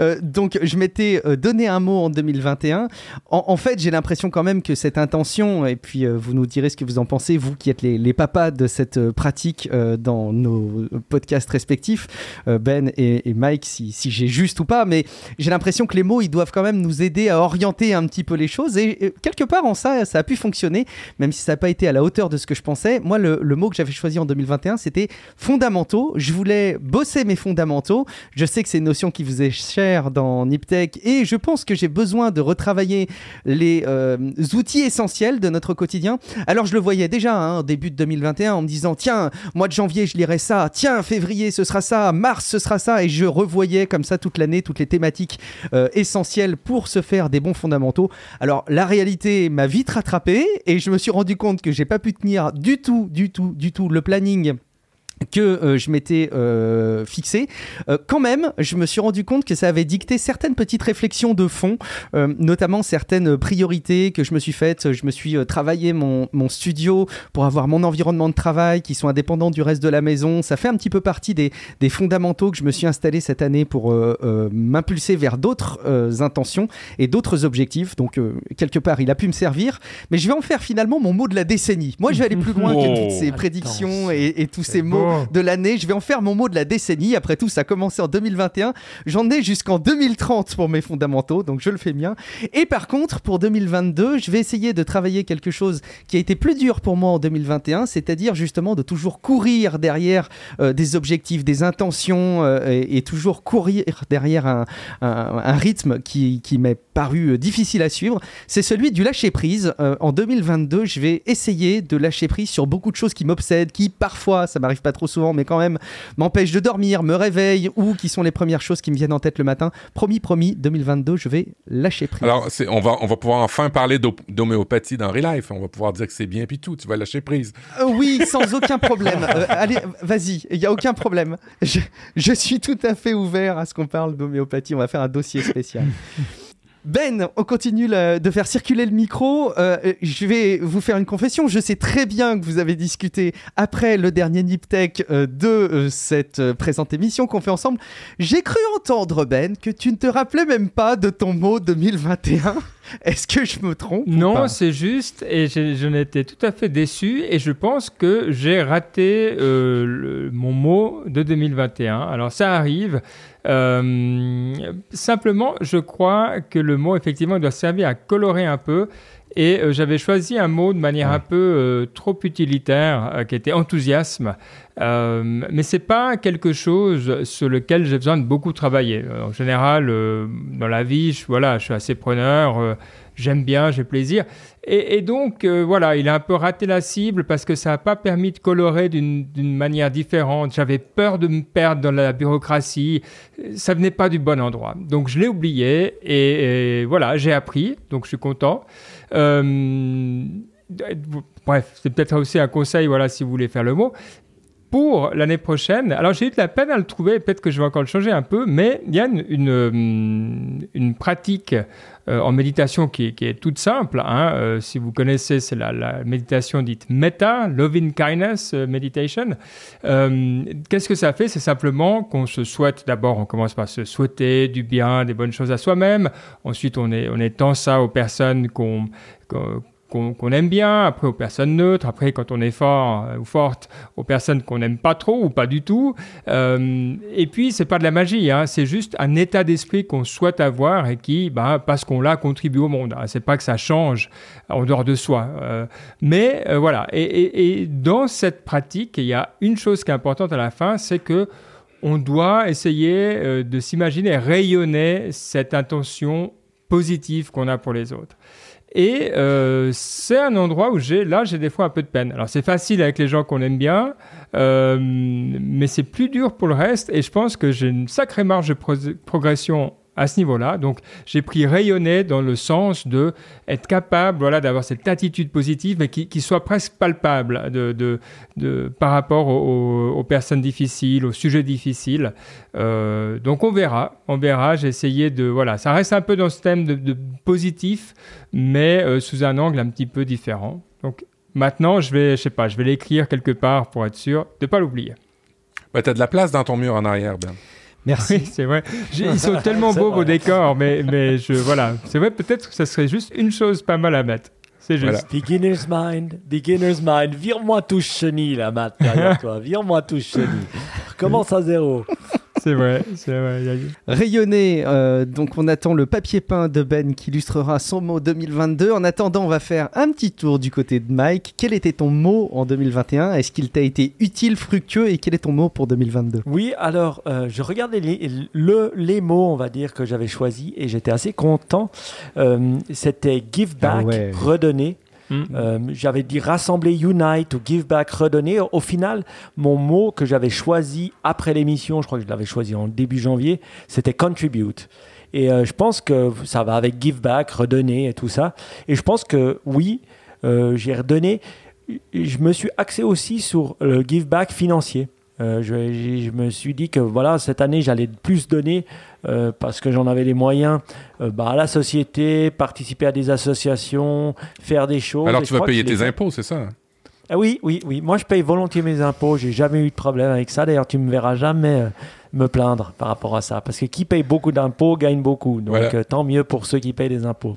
Euh, donc, je m'étais euh, donné un mot en 2021. En, en fait, j'ai l'impression quand même que cette intention, et puis euh, vous nous direz ce que vous en pensez, vous qui êtes les, les papas de cette pratique euh, dans nos podcasts respectifs, Ben et, et Mike, si, si j'ai juste ou pas, mais j'ai l'impression que les mots, ils doivent quand même nous aider à orienter un petit peu les choses. Et, et quelque part, en ça, ça a pu fonctionner, même si ça n'a pas été à la hauteur de ce que je pensais. Moi, le, le mot que j'avais choisi en 2021, c'était fondamentaux. Je voulais bosser mes fondamentaux. Je sais que c'est une notion qui vous est chère dans Niptech et je pense que j'ai besoin de retravailler les euh, outils essentiels de notre quotidien. Alors, je le voyais déjà hein, début de 2021 en me disant tiens, mois de janvier, je lirai ça. Tiens, février, ce sera ça. Mars, ce sera ça. Et je revoyais comme ça toute l'année toutes les thématiques euh, essentielles pour se faire des bons fondamentaux. Alors, la réalité m'a vite rattrapé et je me suis rendu compte que j'ai pas pu tenir du tout, du tout, du tout le planning que euh, je m'étais euh, fixé. Euh, quand même, je me suis rendu compte que ça avait dicté certaines petites réflexions de fond, euh, notamment certaines priorités que je me suis faites. Je me suis euh, travaillé mon, mon studio pour avoir mon environnement de travail qui sont indépendants du reste de la maison. Ça fait un petit peu partie des, des fondamentaux que je me suis installé cette année pour euh, euh, m'impulser vers d'autres euh, intentions et d'autres objectifs. Donc, euh, quelque part, il a pu me servir. Mais je vais en faire finalement mon mot de la décennie. Moi, je vais aller plus loin que Oh. toutes ces prédictions et, et tous ces mots mot de l'année. Je vais en faire mon mot de la décennie. Après tout, ça a commencé en 2021. J'en ai jusqu'en 2030 pour mes fondamentaux, donc je le fais bien. Et par contre, pour 2022, je vais essayer de travailler quelque chose qui a été plus dur pour moi en 2021, c'est-à-dire justement de toujours courir derrière euh, des objectifs, des intentions euh, et, et, toujours courir derrière un, un, un rythme qui, qui m'est paru euh, difficile à suivre. C'est celui du lâcher prise. Euh, en 2022, je vais essayer de lâcher prise sur beaucoup de choses qui m'obsèdent, qui parfois, ça m'arrive pas trop souvent, mais quand même m'empêchent de dormir, me réveillent ou qui sont les premières choses qui me viennent en tête le matin. Promis, promis, 2022, je vais lâcher prise. Alors, on va, on va pouvoir enfin parler d'homéopathie dans Real Life. On va pouvoir dire que c'est bien puis tout. Tu vas lâcher prise. Euh, oui, sans aucun problème. *laughs* Euh, allez, vas-y, il n'y a aucun problème. Je, je suis tout à fait ouvert à ce qu'on parle d'homéopathie. On va faire un dossier spécial. Ben, on continue de faire circuler le micro. Euh, je vais vous faire une confession. Je sais très bien que vous avez discuté après le dernier Niptech euh, de euh, cette présente émission qu'on fait ensemble. J'ai cru entendre, Ben, que tu ne te rappelais même pas de ton mot 2021. *laughs* Est-ce que je me trompe Non, c'est juste, et j'en étais tout à fait déçu, et je pense que j'ai raté le, mon mot de 2021. Alors ça arrive. Euh, simplement, je crois que le mot, effectivement, doit servir à colorer un peu. Et euh, j'avais choisi un mot de manière ouais. un peu euh, trop utilitaire, qui était enthousiasme. mais c'est pas quelque chose sur lequel j'ai besoin de beaucoup travailler. en général, dans la vie, je, voilà, je suis assez preneur j'aime bien, j'ai plaisir. Et, donc, euh, voilà, il a un peu raté la cible parce que ça n'a pas permis de colorer d'une manière différente. J'avais peur de me perdre dans la bureaucratie. Ça venait pas du bon endroit. Donc, je l'ai oublié et, et voilà, j'ai appris. Donc, je suis content. Euh, bref, c'est peut-être aussi un conseil, voilà, si vous voulez faire le mot pour l'année prochaine. Alors j'ai eu de la peine à le trouver, peut-être que je vais encore le changer un peu, mais il y a une, une, une pratique euh, en méditation qui est, toute simple. Hein. Euh, si vous connaissez, c'est la, méditation dite Metta, Loving Kindness euh, Meditation. Qu'est-ce que ça fait? C'est simplement qu'on se souhaite, d'abord on commence par se souhaiter du bien, des bonnes choses à soi-même, ensuite on, est, on étend ça aux personnes qu'on qu qu'on qu aime bien, après aux personnes neutres, après quand on est fort euh, ou forte, aux personnes qu'on n'aime pas trop ou pas du tout. Euh, et puis, c'est pas de la magie, hein, c'est juste un état d'esprit qu'on souhaite avoir et qui, bah, parce qu'on l'a, contribue au monde. C'est pas que ça change en dehors de soi. Euh, mais voilà, et, et, dans cette pratique, il y a une chose qui est importante à la fin, c'est que on doit essayer de s'imaginer rayonner cette intention positive qu'on a pour les autres. Et euh, c'est un endroit où j'ai, là, j'ai des fois un peu de peine. Alors, c'est facile avec les gens qu'on aime bien, euh, mais c'est plus dur pour le reste. Et je pense que j'ai une sacrée marge de pro progression à ce niveau-là. Donc, j'ai pris rayonner dans le sens de être capable, voilà, d'avoir cette attitude positive, mais qui, soit presque palpable de, par rapport aux, personnes difficiles, aux sujets difficiles. Euh, donc, on verra, on verra. J'ai essayé de, voilà, ça reste un peu dans ce thème de, de positif, mais euh, sous un angle un petit peu différent. Donc, maintenant, je vais, je sais pas, je vais l'écrire quelque part pour être sûr de pas l'oublier. Bah, tu as de la place dans ton mur en arrière, Ben. Merci. Oui, c'est vrai. Ils sont *laughs* tellement beaux vos décors, mais, mais je, voilà. C'est vrai, peut-être que ça serait juste une chose pas mal à mettre. C'est juste. Voilà. Beginner's mind, beginner's mind. Vire-moi touche chenille, là, Matt, derrière *laughs* toi. Vire-moi touche chenille. Recommence à zéro. C'est vrai, c'est vrai. Rayonner, euh, donc on attend le papier peint de Ben qui illustrera son mot 2022. En attendant, on va faire un petit tour du côté de Mike. Quel était ton mot en 2021 Est-ce qu'il t'a été utile, fructueux? Et quel est ton mot pour 2022 Oui, alors euh, je regardais les, le, les mots, on va dire, que j'avais choisis et j'étais assez content. Euh, C'était give back, ah ouais. redonner. Mmh. Euh, j'avais dit rassembler, unite ou give back, redonner. Au final, mon mot que j'avais choisi après l'émission, je crois que je l'avais choisi en début janvier, c'était contribute. Et euh, je pense que ça va avec give back, redonner et tout ça. Et je pense que oui, euh, j'ai redonné. Je me suis axé aussi sur le give back financier. Euh, je, je, me suis dit que voilà cette année j'allais plus donner euh, parce que j'en avais les moyens euh, bah, à la société, participer à des associations, faire des choses. Alors tu vas payer tes impôts, c'est ça ah oui, oui, oui. Moi je paye volontiers mes impôts. J'ai jamais eu de problème avec ça. D'ailleurs, tu me verras jamais me plaindre par rapport à ça, parce que qui paye beaucoup d'impôts gagne beaucoup. Donc voilà. tant mieux pour ceux qui payent des impôts.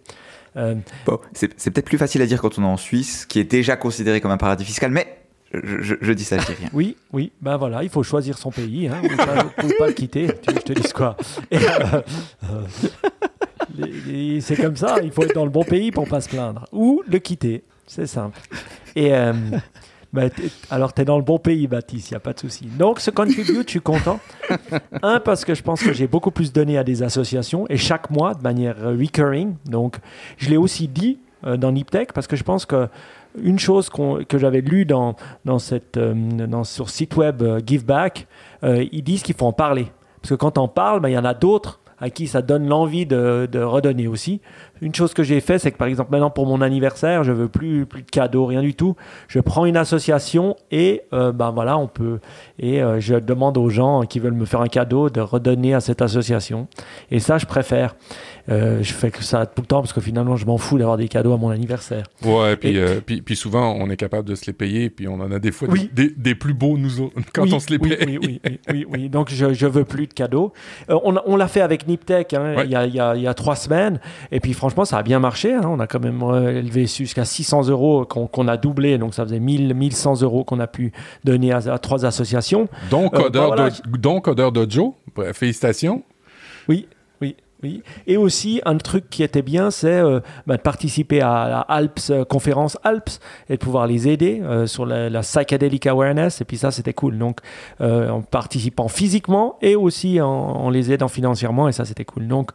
Bon, c'est peut-être plus facile à dire quand on est en Suisse, qui est déjà considéré comme un paradis fiscal, mais je, dis ça, je dis rien. Oui, oui, ben voilà, il faut choisir son pays, hein, ou, pas, le quitter. Tu je te dise quoi euh, euh, C'est comme ça, il faut être dans le bon pays pour pas se plaindre. Ou le quitter, c'est simple. Et euh, bah, alors, tu es dans le bon pays, Baptiste, il n'y a pas de souci. Donc, ce contribute, je suis content. Un, parce que je pense que j'ai beaucoup plus donné à des associations, et chaque mois, de manière recurring. Donc, je l'ai aussi dit dans Niptech, parce que je pense que une chose que j'avais lu dans, euh, dans, sur site web euh, GiveBack, ils disent qu'il faut en parler. Parce que quand on parle, ben, il y en a d'autres à qui ça donne l'envie de, redonner aussi. Une chose que j'ai fait, c'est que par exemple maintenant pour mon anniversaire, je veux plus plus de cadeaux, rien du tout. Je prends une association et euh, ben voilà, on peut et euh, je demande aux gens qui veulent me faire un cadeau de redonner à cette association. Et ça, je préfère. Euh, je fais que ça tout le temps parce que finalement, je m'en fous d'avoir des cadeaux à mon anniversaire. Ouais, et puis, puis, puis, souvent, on est capable de se les payer, puis on en a des fois des, des, plus beaux nous *laughs* quand on se les paye. Oui, oui, oui, oui, oui, Donc, je, je veux plus de cadeaux. on, on l'a fait avec Niptech hein, il, y a, il, y a, il, y a, trois semaines, et puis franchement, ça a bien marché. Hein. On a quand même élevé jusqu'à 600 euros qu'on a doublé, donc ça faisait 1000, 1100 euros qu'on a pu donner à, trois associations. Donc, euh, Odeur, bah, Dojo, félicitations. Oui, oui. Et aussi, un truc qui était bien, c'est euh, bah, de participer à la Alps, euh, conférence Alps, et de pouvoir les aider euh, sur la, psychedelic awareness. Et puis ça, c'était cool. Donc, en participant physiquement et aussi en, les aidant financièrement. Et ça, c'était cool. Donc,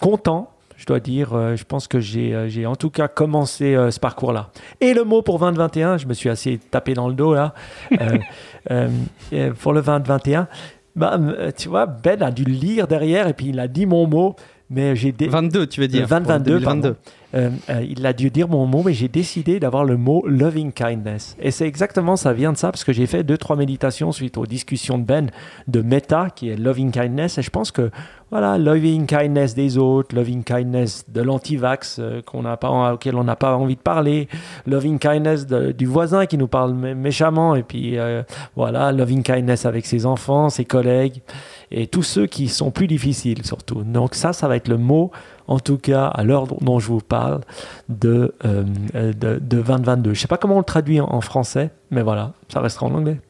content. Je dois dire, je pense que j'ai en tout cas commencé ce parcours-là. Et le mot pour 2021, je me suis assez tapé dans le dos là. *laughs* pour le 2021, bah, euh, tu vois, Ben a dû lire derrière et puis il a dit mon mot. Mais j'ai 22, tu veux dire 2022, 22. Euh, euh, il a dû dire mon mot, mais j'ai décidé d'avoir le mot loving kindness. Et c'est exactement ça vient de ça, parce que j'ai fait deux, trois méditations suite aux discussions de Ben de Meta, qui est loving kindness. Et je pense que, voilà, loving kindness des autres, loving kindness de l'anti-vax euh, qu'on n'a pas, auquel on n'a pas envie de parler, loving kindness du voisin qui nous parle méchamment, et puis voilà, loving kindness avec ses enfants, ses collègues, et tous ceux qui sont plus difficiles surtout. Donc ça, ça va être le mot en tout cas à l'heure dont je vous parle, de, euh, de, 2022. Je ne sais pas comment on le traduit en, français, mais voilà, ça restera en anglais.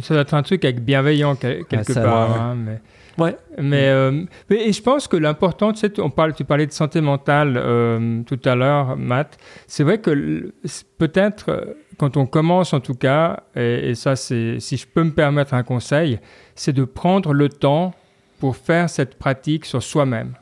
Ça doit être un truc avec bienveillant quelque ah, part. Hein, mais... Ouais. Mais, euh, et je pense que l'important, tu sais, on parle, tu parlais de santé mentale euh, tout à l'heure, Matt. C'est vrai que peut-être, quand on commence en tout cas, et, et ça, c'est, si je peux me permettre un conseil, c'est de prendre le temps pour faire cette pratique sur soi-même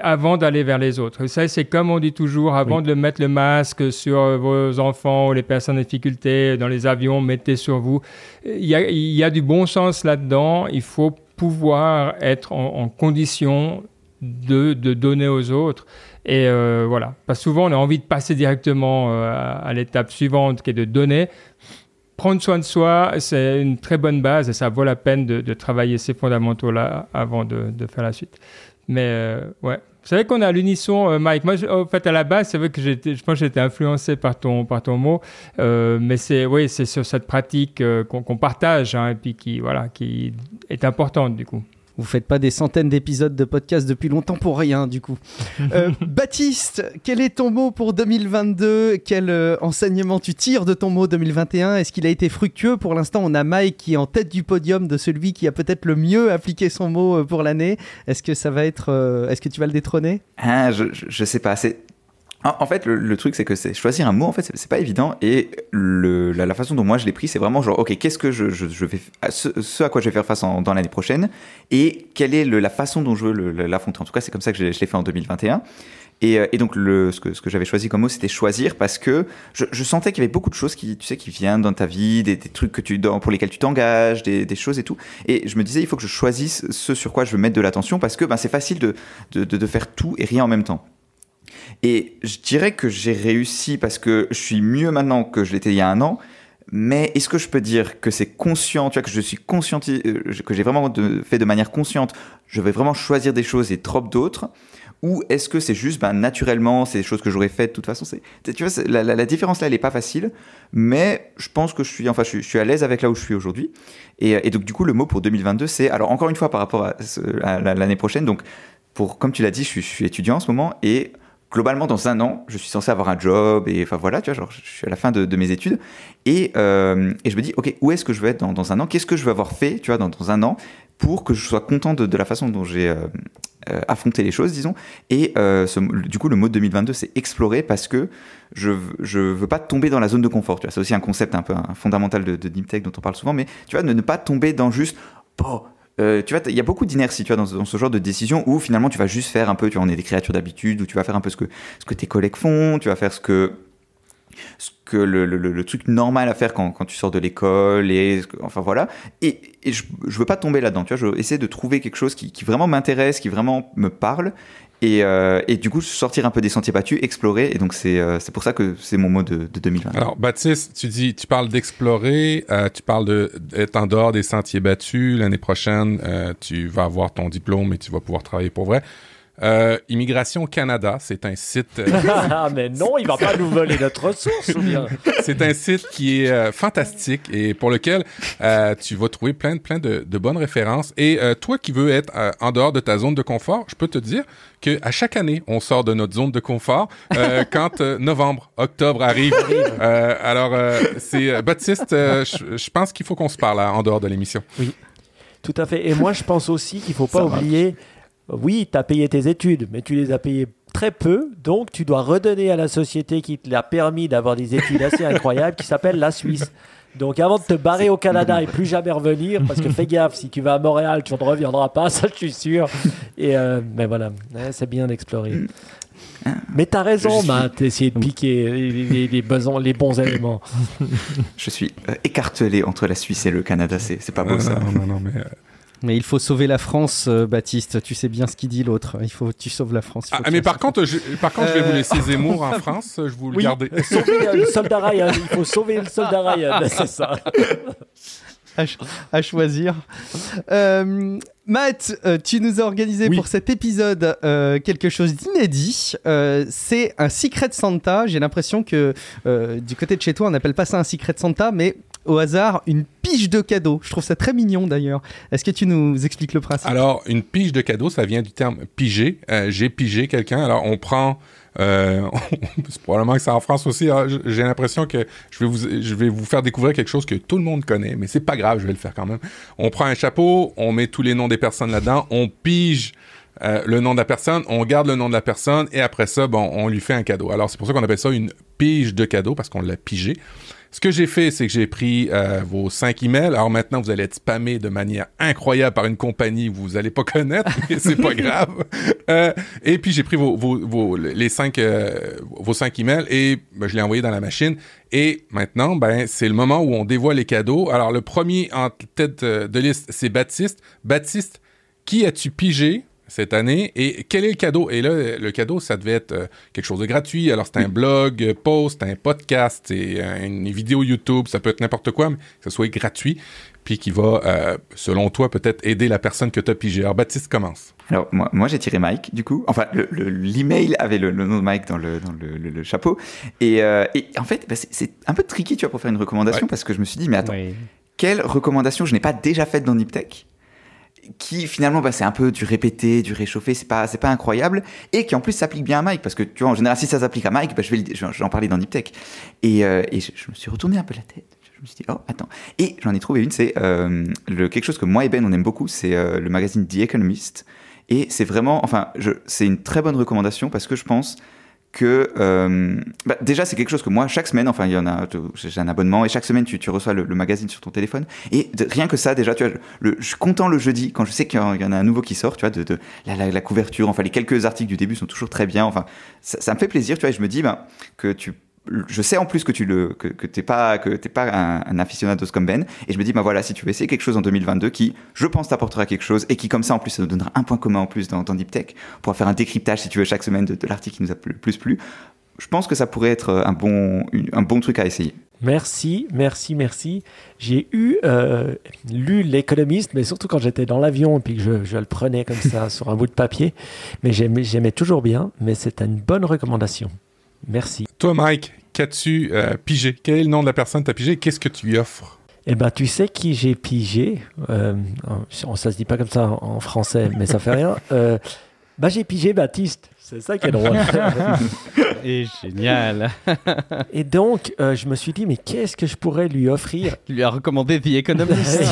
avant d'aller vers les autres. Ça, c'est comme on dit toujours, avant de mettre le masque sur vos enfants ou les personnes en difficulté dans les avions, mettez sur vous. Il y a, il y a du bon sens là-dedans. Il faut pouvoir être en, condition de, de, donner aux autres. Et euh, voilà. Parce souvent, on a envie de passer directement euh, à, l'étape suivante qui est de donner. Prendre soin de soi, c'est une très bonne base et ça vaut la peine de, travailler ces fondamentaux-là avant de, faire la suite. Mais euh, ouais. C'est vrai qu'on a l'unisson, euh, Mike. Moi, en fait, à la base, c'est vrai que je pense que été influencé par ton, par ton mot. Mais c'est, oui, c'est sur cette pratique qu'on, partage hein, et puis qui, voilà, qui est importante du coup. Vous faites pas des centaines d'épisodes de podcast depuis longtemps pour rien, du coup. Euh, *laughs* Baptiste, quel est ton mot pour 2022 Quel euh, enseignement tu tires de ton mot 2021 Est-ce qu'il a été fructueux? Pour l'instant, on a Mike qui est en tête du podium de celui qui a peut-être le mieux appliqué son mot euh, pour l'année. Est-ce que ça va être Est-ce que tu vas le détrôner? Ah, je, je, sais pas. C'est en fait, le, truc, c'est que c'est choisir un mot, en fait, c'est pas évident. Et la, façon dont moi je l'ai pris, c'est vraiment genre, ok, qu'est-ce que je, vais, ce, à quoi je vais faire face en, dans l'année prochaine, et quelle est la façon dont je veux l'affronter. En tout cas, c'est comme ça que je, l'ai fait en 2021. Et, euh, et, donc, ce que, ce j'avais choisi comme mot, c'était choisir parce que je, sentais qu'il y avait beaucoup de choses qui, tu sais, qui viennent dans ta vie, des, des trucs que tu, pour lesquels tu t'engages, des, des, choses et tout. Et je me disais, il faut que je choisisse ce sur quoi je veux mettre de l'attention parce que ben, c'est facile de faire tout et rien en même temps. Et je dirais que j'ai réussi parce que je suis mieux maintenant que je l'étais il y a un an. Mais est-ce que je peux dire que c'est conscient, que je suis conscient, euh, que j'ai vraiment fait de manière consciente, je vais vraiment choisir des choses et trop d'autres? Ou est-ce que c'est juste ben, naturellement, c'est des choses que j'aurais faites de toute façon Tu vois, la, différence là, elle n'est pas facile, mais je pense que je suis, enfin, je suis, à l'aise avec là où je suis aujourd'hui. Et, donc, du coup, le mot pour 2022, c'est, alors encore une fois par rapport à, l'année prochaine, donc, pour, comme tu l'as dit, je je suis, étudiant en ce moment, et globalement, dans un an, je suis censé avoir un job et enfin voilà, tu vois, je suis à la fin de, mes études et, euh, et, je me dis, ok, où est-ce que je vais être dans, un an? Qu'est-ce que je vais avoir fait, tu vois, dans, un an pour que je sois content de, la façon dont j'ai euh, euh, affronté les choses, disons? Et du coup, le mot 2022, c'est explorer parce que je, je veux pas tomber dans la zone de confort. Tu vois, c'est aussi un concept un peu fondamental de, de Deep Tech dont on parle souvent, mais tu vois, ne, ne pas tomber dans juste, oh, euh, tu vois, il y a beaucoup d'inertie, vois, dans, ce genre de décision où finalement tu vas juste faire un peu, tu on est des créatures d'habitude, où tu vas faire un peu ce que, ce que tes collègues font, tu vas faire ce que, ce que le, le, truc normal à faire quand, quand tu sors de l'école, et enfin voilà. Et, je, je veux pas tomber là-dedans, tu vois, je veux essayer de trouver quelque chose qui, qui vraiment m'intéresse, qui vraiment me parle, et, euh, et, du coup, sortir un peu des sentiers battus, explorer. Et donc, c'est euh, pour ça que c'est mon mot de, de, 2020. Alors, Baptiste, tu dis, tu parles d'explorer, euh, tu parles d'être en dehors des sentiers battus. L'année prochaine, tu vas avoir ton diplôme et tu vas pouvoir travailler pour vrai. Euh, Immigration Canada, c'est un site. Euh, *laughs* ah, mais non, il va pas nous voler notre ressource, ou bien? C'est un site qui est euh, fantastique et pour lequel tu vas trouver plein, plein de, de bonnes références. Et toi qui veux être en dehors de ta zone de confort, je peux te dire que à chaque année, on sort de notre zone de confort *laughs* quand novembre, octobre arrive. alors, c'est Baptiste, je pense qu'il faut qu'on se parle en dehors de l'émission. Oui. Tout à fait. Et moi, je pense aussi qu'il faut pas oublier oui, tu as payé tes études, mais tu les as payées très peu, donc tu dois redonner à la société qui te l'a permis d'avoir des études assez *laughs* incroyables, qui s'appelle la Suisse. Donc avant de te barrer au Canada et plus jamais revenir, parce que fais gaffe, si tu vas à Montréal, tu ne reviendras pas, ça je suis sûr. Et euh, mais voilà, c'est bien d'explorer. Mais tu as raison, Matt, d'essayer de piquer les, les, bons, les, bons, éléments. *laughs* Je suis euh, écartelé entre la Suisse et le Canada, c'est pas beau ça. Non, non, non, mais euh, mais il faut sauver la France, euh, Baptiste. Tu sais bien ce qu'il dit l'autre. Il faut, tu sauves la France. Ah, mais par contre, je, par contre, je vais vous laisser euh, Zemmour en *laughs* France. Je vous le oui, garder. *laughs* Sauver le soldat Ryan. Il faut sauver le soldat Ryan. *laughs* C'est ça. À, choisir. Euh, Matt, tu nous as organisé pour cet épisode quelque chose d'inédit. c'est un Secret Santa. J'ai l'impression que du côté de chez toi, on n'appelle pas ça un Secret Santa, mais au hasard une pige de cadeaux. Je trouve ça très mignon d'ailleurs. Est-ce que tu nous expliques le principe? Alors, une pige de cadeaux, ça vient du terme piger. Euh, j'ai pigé quelqu'un. Alors, on prend. Euh, *laughs* probablement que c'est en France aussi. J'ai l'impression que je vais, vous, je vais vous faire découvrir quelque chose que tout le monde connaît, mais c'est pas grave, je vais le faire quand même. On prend un chapeau, on met tous les noms des personnes là-dedans, on pige euh, le nom de la personne, on garde le nom de la personne et après ça, bon, on lui fait un cadeau. Alors c'est pour ça qu'on appelle ça une pige de cadeau parce qu'on l'a pigé. Ce que j'ai fait, c'est que j'ai pris euh, vos cinq emails. Alors maintenant, vous allez être spammé de manière incroyable par une compagnie que vous n'allez pas connaître, mais c'est pas *laughs* grave. Euh, et puis j'ai pris vos, vos, vos, les cinq, euh, vos cinq emails et ben, je l'ai envoyé dans la machine. Et maintenant, ben c'est le moment où on dévoile les cadeaux. Alors le premier en tête de liste, c'est Baptiste. Baptiste, qui as-tu pigé cette année. Et quel est le cadeau? Et là, le cadeau, ça devait être euh, quelque chose de gratuit. Alors, c'est un blog, euh, post, un podcast, c'est une vidéo YouTube, ça peut être n'importe quoi, mais que ce soit gratuit, puis qui va, euh, selon toi, peut-être aider la personne que tu as pigé. Alors, Baptiste commence. Alors, moi, moi j'ai tiré Mike, du coup. Enfin, l'email le, avait le, nom de Mike dans le, dans le, chapeau. Et, et, en fait, bah, c'est un peu tricky, tu vois, pour faire une recommandation, parce que je me suis dit, mais attends, quelle recommandation je n'ai pas déjà faite dans Niptech? Qui finalement bah, c'est un peu du répété, du réchauffé, c'est pas c'est pas incroyable et qui en plus s'applique bien à Mike parce que tu vois en général si ça s'applique à Mike, bah, je vais je vais en parler dans Deep Tech et, euh, et je, me suis retourné un peu la tête. Je me suis dit oh attends et j'en ai trouvé une c'est euh, quelque chose que moi et Ben on aime beaucoup c'est euh, le magazine The Economist et c'est vraiment enfin c'est une très bonne recommandation parce que je pense que euh, bah, déjà c'est quelque chose que moi chaque semaine enfin il y en a j'ai un abonnement et chaque semaine tu, tu reçois le, magazine sur ton téléphone. Et rien que ça déjà tu vois le, je suis content le jeudi quand je sais qu'il y en a un nouveau qui sort tu vois de, de la, la, couverture. Enfin les quelques articles du début sont toujours très bien. Enfin ça, ça me fait plaisir tu vois et je me dis ben, que tu je sais en plus que tu le que, que t'es pas que t'es pas un, un aficionado comme Ben et je me dis bah voilà si tu veux essayer quelque chose en 2022 qui je pense t'apportera quelque chose et qui comme ça en plus ça nous donnera un point commun en plus dans, dans Deep Tech pour faire un décryptage si tu veux chaque semaine de, l'article qui nous a le plus plu je pense que ça pourrait être un bon un bon truc à essayer Merci, merci, merci. J'ai eu euh, lu l'économiste, mais surtout quand j'étais dans l'avion et puis que je, je, le prenais comme ça *laughs* sur un bout de papier. Mais j'aimais toujours bien, mais c'est une bonne recommandation. Merci. Toi, Mike, qu'as-tu euh, pigé? Quel est le nom de la personne que tu as pigé? Qu'est-ce que tu lui offres? Eh ben, tu sais qui j'ai pigé. Euh, ça se dit pas comme ça en français, mais ça fait rien. *laughs* Euh, Bah, j'ai pigé Baptiste. C'est ça qui est drôle. *laughs* Et génial. *laughs* Et donc, euh, je me suis dit, mais qu'est-ce que je pourrais lui offrir? Tu lui as recommandé The Economist.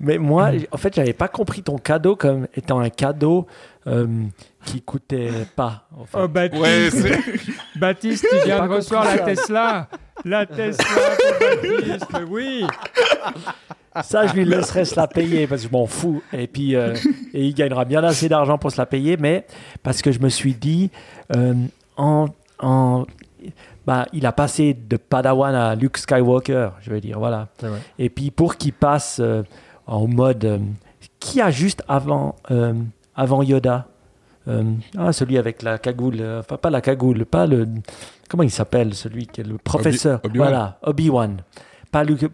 Mais moi, en fait, j'avais pas compris ton cadeau comme étant un cadeau euh, qui coûtait pas. en fait. Oh, Baptiste, Ouais, *laughs* Baptiste, tu viens de recevoir la. Tesla. La Tesla pour Baptiste, oui. Ça, je lui laisserai se la payer parce que je m'en fous. Et puis, euh, et il gagnera bien assez d'argent pour se la payer, mais parce que je me suis dit, euh, en, en- bah, il a passé de Padawan à Luke Skywalker, je veux dire, voilà. Et puis, pour qu'il passe euh, en mode. euh, qui a juste avant, euh, avant Yoda? Euh, ah, celui avec la cagoule, euh, enfin pas la cagoule, pas le. Comment il s'appelle celui qui est le professeur? Obi-Wan. Voilà, Obi-Wan.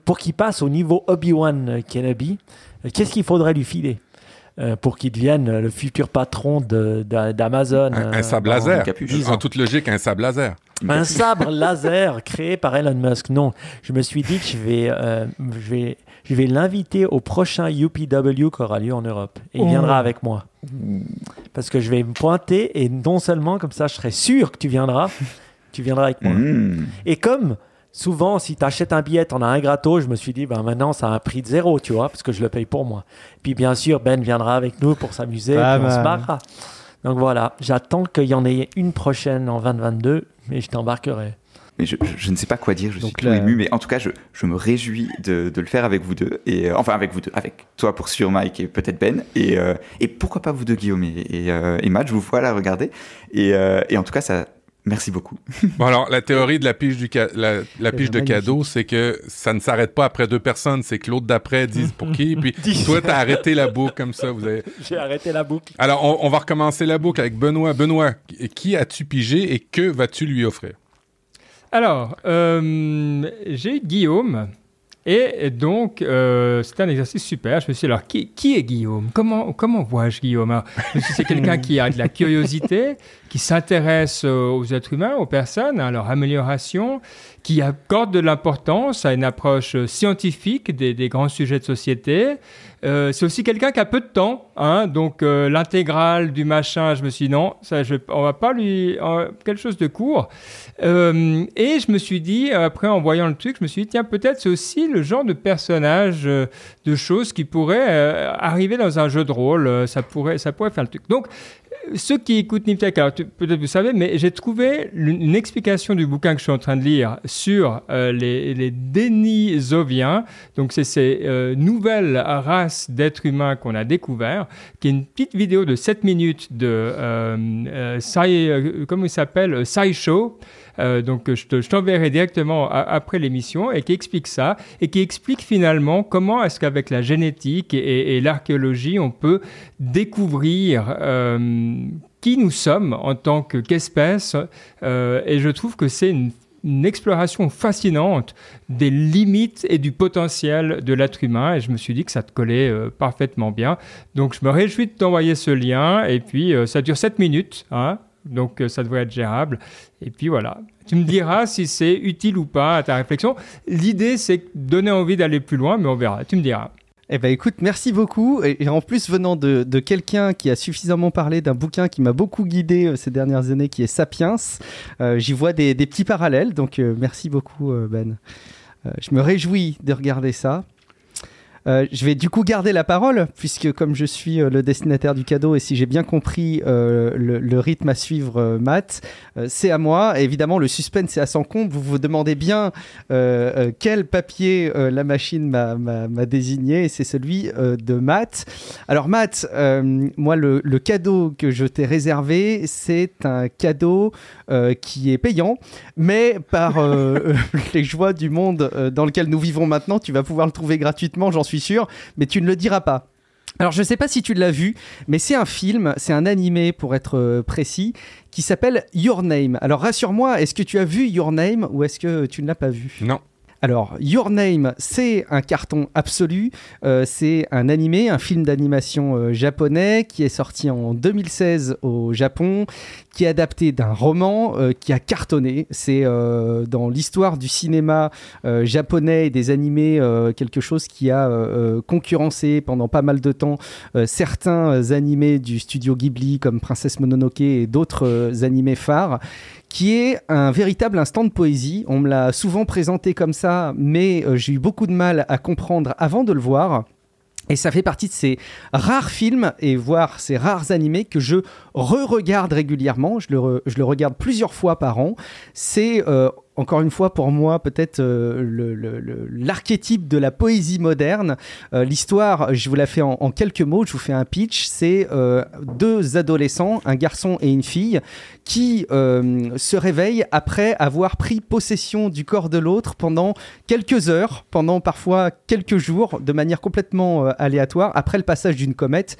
Pour qu'il passe au niveau Obi-Wan Kenobi, euh, qu'est-ce qu'il faudrait lui filer euh, pour qu'il devienne le futur patron d'Amazon Un, un sable dans laser. En ans. toute logique, un sable laser. Un sabre laser créé par Elon Musk. Non, je me suis dit que je vais, euh, je vais, je vais l'inviter au prochain UPW qui aura lieu en Europe. Et il Oh. viendra avec moi. Parce que je vais me pointer et non seulement comme ça, je serai sûr que tu viendras, *laughs* tu viendras avec moi. Mmh. Et comme souvent, si tu achètes un billet, on a un gratos, je me suis dit, ben maintenant, ça a un prix de zéro, tu vois, parce que je le paye pour moi. Puis bien sûr, Ben viendra avec nous pour s'amuser, on se marrera. Donc voilà, j'attends qu'il y en ait une prochaine en 2022, mais je t'embarquerai. Mais je, je- je ne sais pas quoi dire, je Donc suis tout là- ému, mais en tout cas, je, je me réjouis de, de le faire avec vous deux, et euh, enfin avec vous deux, avec toi pour sûr, Mike et peut-être Ben, et, euh, et pourquoi pas vous deux, Guillaume et, et, euh, et Matt, je vous vois là regarder, et, euh, et en tout cas, ça, merci beaucoup. *laughs* Bon, alors, la théorie de la pige, du ca- la, la pige de magnifique. cadeau, c'est que ça ne s'arrête pas après deux personnes. C'est que l'autre d'après dise pour qui. Puis *laughs* toi, t'as arrêté la boucle comme ça. Vous avez... J'ai arrêté la boucle. Alors, on, on va recommencer la boucle avec Benoît. Benoît, qui as-tu pigé et que vas-tu lui offrir? Alors, euh, j'ai Guillaume. Et donc, euh, c'était un exercice super. Je me suis dit, alors, qui, est Guillaume? Comment, comment vois-je Guillaume? Je me suis dit, C'est quelqu'un qui a de la curiosité, qui s'intéresse aux êtres humains, aux personnes, à leur amélioration, qui accorde de l'importance à une approche scientifique des, grands sujets de société. Euh, c'est aussi quelqu'un qui a peu de temps, hein, donc euh, l'intégrale du machin, je me suis dit non, ça, je, on va pas lui quelque chose de court. Euh, et je me suis dit après en voyant le truc, je me suis dit tiens peut-être c'est aussi le genre de personnage, euh, de choses qui pourraient euh, arriver dans un jeu de rôle, ça pourrait, ça pourrait faire le truc. Donc ceux qui écoutent Niptech, alors peut-être vous savez, mais j'ai trouvé une explication du bouquin que je suis en train de lire sur euh, les, les Denisoviens. Donc, c'est ces euh, nouvelles races d'êtres humains qu'on a découvert, qui est une petite vidéo de 7 minutes de euh, euh, il s'appelle SciShow. Euh, donc, je te- je t'enverrai directement après l'émission et qui explique ça et qui explique finalement comment est-ce qu'avec la génétique et, l'archéologie, on peut découvrir euh, qui nous sommes en tant que- qu'espèce. Euh, et je trouve que c'est une exploration fascinante des limites et du potentiel de l'être humain et je me suis dit que ça te collait euh, parfaitement bien. Donc je me réjouis de t'envoyer ce lien et puis ça dure 7 minutes, hein, donc euh, ça devrait être gérable. Et puis voilà, tu me diras si c'est utile ou pas à ta réflexion. L'idée c'est donner envie d'aller plus loin, mais on verra, tu me diras. Eh ben écoute, merci beaucoup. Et, en plus, venant de, quelqu'un qui a suffisamment parlé d'un bouquin qui m'a beaucoup guidé euh, ces dernières années, qui est Sapiens, euh, j'y vois des, petits parallèles. Donc merci beaucoup, Ben. Je me réjouis de regarder ça. Euh, je vais du coup garder la parole, puisque comme je suis euh, le destinataire du cadeau et si j'ai bien compris euh, le, rythme à suivre, Matt, c'est à moi. Évidemment, le suspense est à son compte. Vous vous demandez bien quel papier la machine m'a- désigné, et c'est celui de Matt. Alors Matt, moi le, cadeau que je t'ai réservé, c'est un cadeau qui est payant, mais par *laughs* les joies du monde dans lequel nous vivons maintenant, tu vas pouvoir le trouver gratuitement, j'en suis sûr, mais tu ne le diras pas. Alors je ne sais pas si tu l'as vu, mais c'est un film, c'est un animé pour être euh, précis, qui s'appelle Your Name. Alors rassure-moi, est-ce que tu as vu Your Name ou est-ce que tu ne l'as pas vu? Non. Alors, Your Name, c'est un carton absolu. Euh, c'est un animé, un film d'animation euh, japonais qui est sorti en 2016 au Japon, qui est adapté d'un roman euh, qui a cartonné. C'est dans l'histoire du cinéma japonais et des animés quelque chose qui a concurrencé pendant pas mal de temps certains animés du studio Ghibli comme Princesse Mononoke et d'autres animés phares qui est un véritable instant de poésie. On me l'a souvent présenté comme ça, mais euh, j'ai eu beaucoup de mal à comprendre avant de le voir. Et ça fait partie de ces rares films et voire ces rares animés que je re-regarde régulièrement. Je le, regarde plusieurs fois par an. C'est euh, encore une fois, pour moi, peut-être euh, l'archétype de la poésie moderne. Euh, l'histoire, je vous la fais en, quelques mots, je vous fais un pitch. C'est euh, deux adolescents, un garçon et une fille, qui se réveillent après avoir pris possession du corps de l'autre pendant quelques heures, pendant parfois quelques jours, de manière complètement aléatoire, après le passage d'une comète.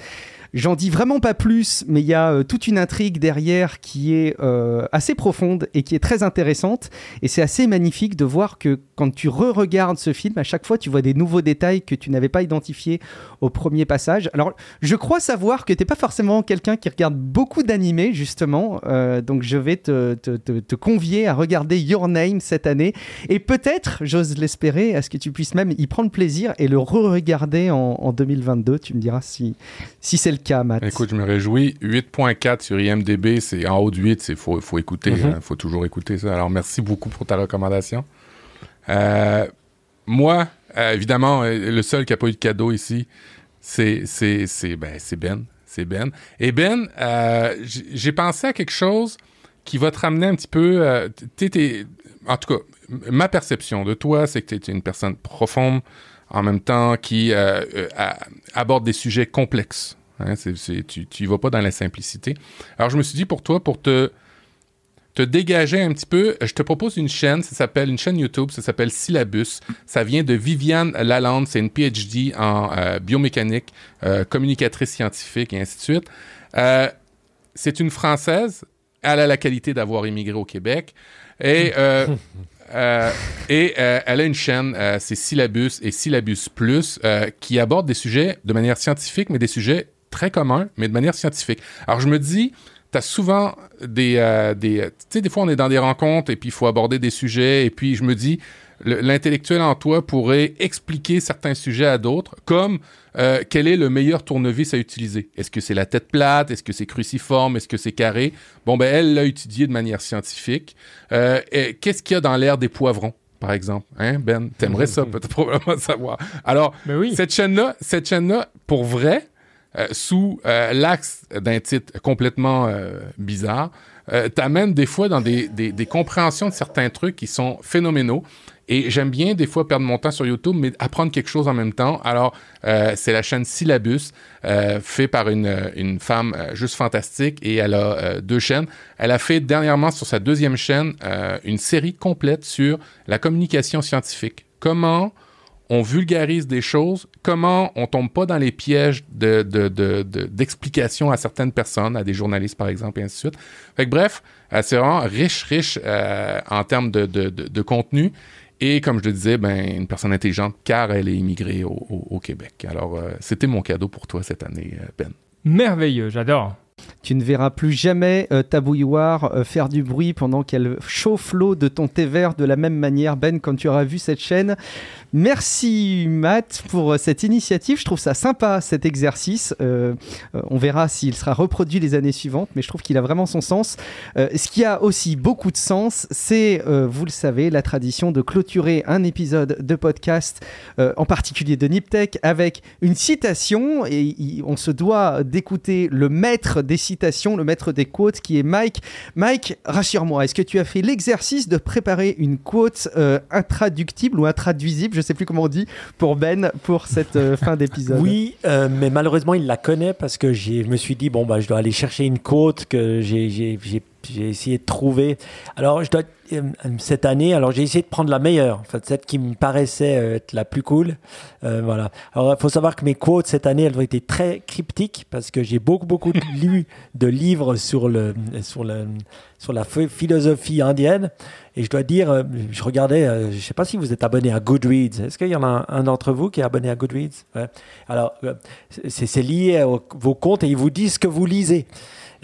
J'en dis vraiment pas plus, mais il y a euh, toute une intrigue derrière qui est euh, assez profonde et qui est très intéressante. Et c'est assez magnifique de voir que quand tu re-regardes ce film, à chaque fois, tu vois des nouveaux détails que tu n'avais pas identifiés au premier passage. Alors, je crois savoir que tu n'es pas forcément quelqu'un qui regarde beaucoup d'animés, justement. Euh, donc, je vais te, convier à regarder Your Name cette année. Et peut-être, j'ose l'espérer, à ce que tu puisses même y prendre plaisir et le re-regarder en, en 2022. Tu me diras si, si c'est le Écoute, je me réjouis. 8.4 sur IMDB, c'est en haut de 8, il faut, faut écouter, il mhm. hein, faut toujours écouter ça. Alors, merci beaucoup pour ta recommandation. Euh, moi, euh, évidemment, euh, le seul qui n'a pas eu de cadeau ici, c'est ben, Ben. C'est Ben. Et Ben, j'ai pensé à quelque chose qui va te ramener un petit peu. en tout cas, ma perception de toi, c'est que tu es une personne profonde, en même temps qui aborde des sujets complexes. Hein, tu ne vas pas dans la simplicité. Alors, je me suis dit pour toi, pour te, te dégager un petit peu, je te propose une chaîne, ça s'appelle une chaîne YouTube, ça s'appelle Syllabus. Ça vient de Viviane Lalande, c'est une PhD en euh, biomécanique, euh, communicatrice scientifique et ainsi de suite. Euh, c'est une Française, elle a la qualité d'avoir immigré au Québec. Et, *laughs* et elle a une chaîne, c'est Syllabus et Syllabus Plus, qui aborde des sujets de manière scientifique, mais des sujets très commun, mais de manière scientifique. Alors, je me dis, tu as souvent des... Euh, des tu sais, des fois, on est dans des rencontres et puis il faut aborder des sujets et puis je me dis, l'intellectuel en toi pourrait expliquer certains sujets à d'autres, comme euh, quel est le meilleur tournevis à utiliser? Est-ce que c'est la tête plate? Est-ce que c'est cruciforme? Est-ce que c'est carré? Bon, ben, elle l'a étudié de manière scientifique. Euh, Qu'est-ce qu'il y a dans l'air des poivrons? par exemple? Hein, Ben? T'aimerais ça, *laughs* peut-être probablement savoir. Alors, ben oui. cette chaîne-là, cette chaîne-là, pour vrai, euh, sous euh, l'axe d'un titre complètement euh, bizarre, t'amène des fois dans des, des, des, compréhensions de certains trucs qui sont phénoménaux. Et j'aime bien des fois perdre mon temps sur YouTube, mais apprendre quelque chose en même temps. Alors, c'est la chaîne Syllabus, fait par une, une femme juste fantastique, et elle a deux chaînes. Elle a fait dernièrement sur sa deuxième chaîne une série complète sur la communication scientifique. Comment on vulgarise des choses, comment on tombe pas dans les pièges d'explications de, de, à certaines personnes, à des journalistes par exemple, et ainsi de suite. Fait bref, euh, c'est vraiment riche, riche euh, en termes de, contenu. Et comme je le disais, ben, une personne intelligente car elle est immigrée au, Québec. Alors, euh, c'était mon cadeau pour toi cette année, Ben. Merveilleux, j'adore. Tu ne verras plus jamais ta bouilloire faire du bruit pendant qu'elle chauffe l'eau de ton thé vert de la même manière, Ben, quand tu auras vu cette chaîne. Merci Matt pour euh, cette initiative. Je trouve ça sympa cet exercice. Euh, euh, on verra s'il sera reproduit les années suivantes, mais je trouve qu'il a vraiment son sens. ce qui a aussi beaucoup de sens, c'est, vous le savez, la tradition de clôturer un épisode de podcast, en particulier de Niptech, avec une citation. Et on se doit d'écouter le maître des citations, le maître des quotes, qui est Mike. Mike, rassure-moi, est-ce que tu as fait l'exercice de préparer une quote intraductible ou intraduisible je sais plus comment on dit, pour Ben pour cette euh, fin d'épisode? Oui, euh, mais malheureusement, il la connaît parce que je me suis dit, bon, bah, je dois aller chercher une côte que j'ai j'ai essayé de trouver. Alors, je dois, euh, cette année, alors j'ai essayé de prendre la meilleure, en fait, celle qui me paraissait euh, être la plus cool. Euh, voilà. Alors, il faut savoir que mes quotes cette année, elles ont été très cryptiques parce que j'ai beaucoup, beaucoup *laughs* lu de livres sur, le, sur, le, sur la philosophie indienne. Et je dois dire, je regardais, je ne sais pas si vous êtes abonné à Goodreads. Est-ce qu'il y en a un, d'entre vous qui est abonné à Goodreads? Alors, c'est lié à vos comptes et ils vous disent ce que vous lisez.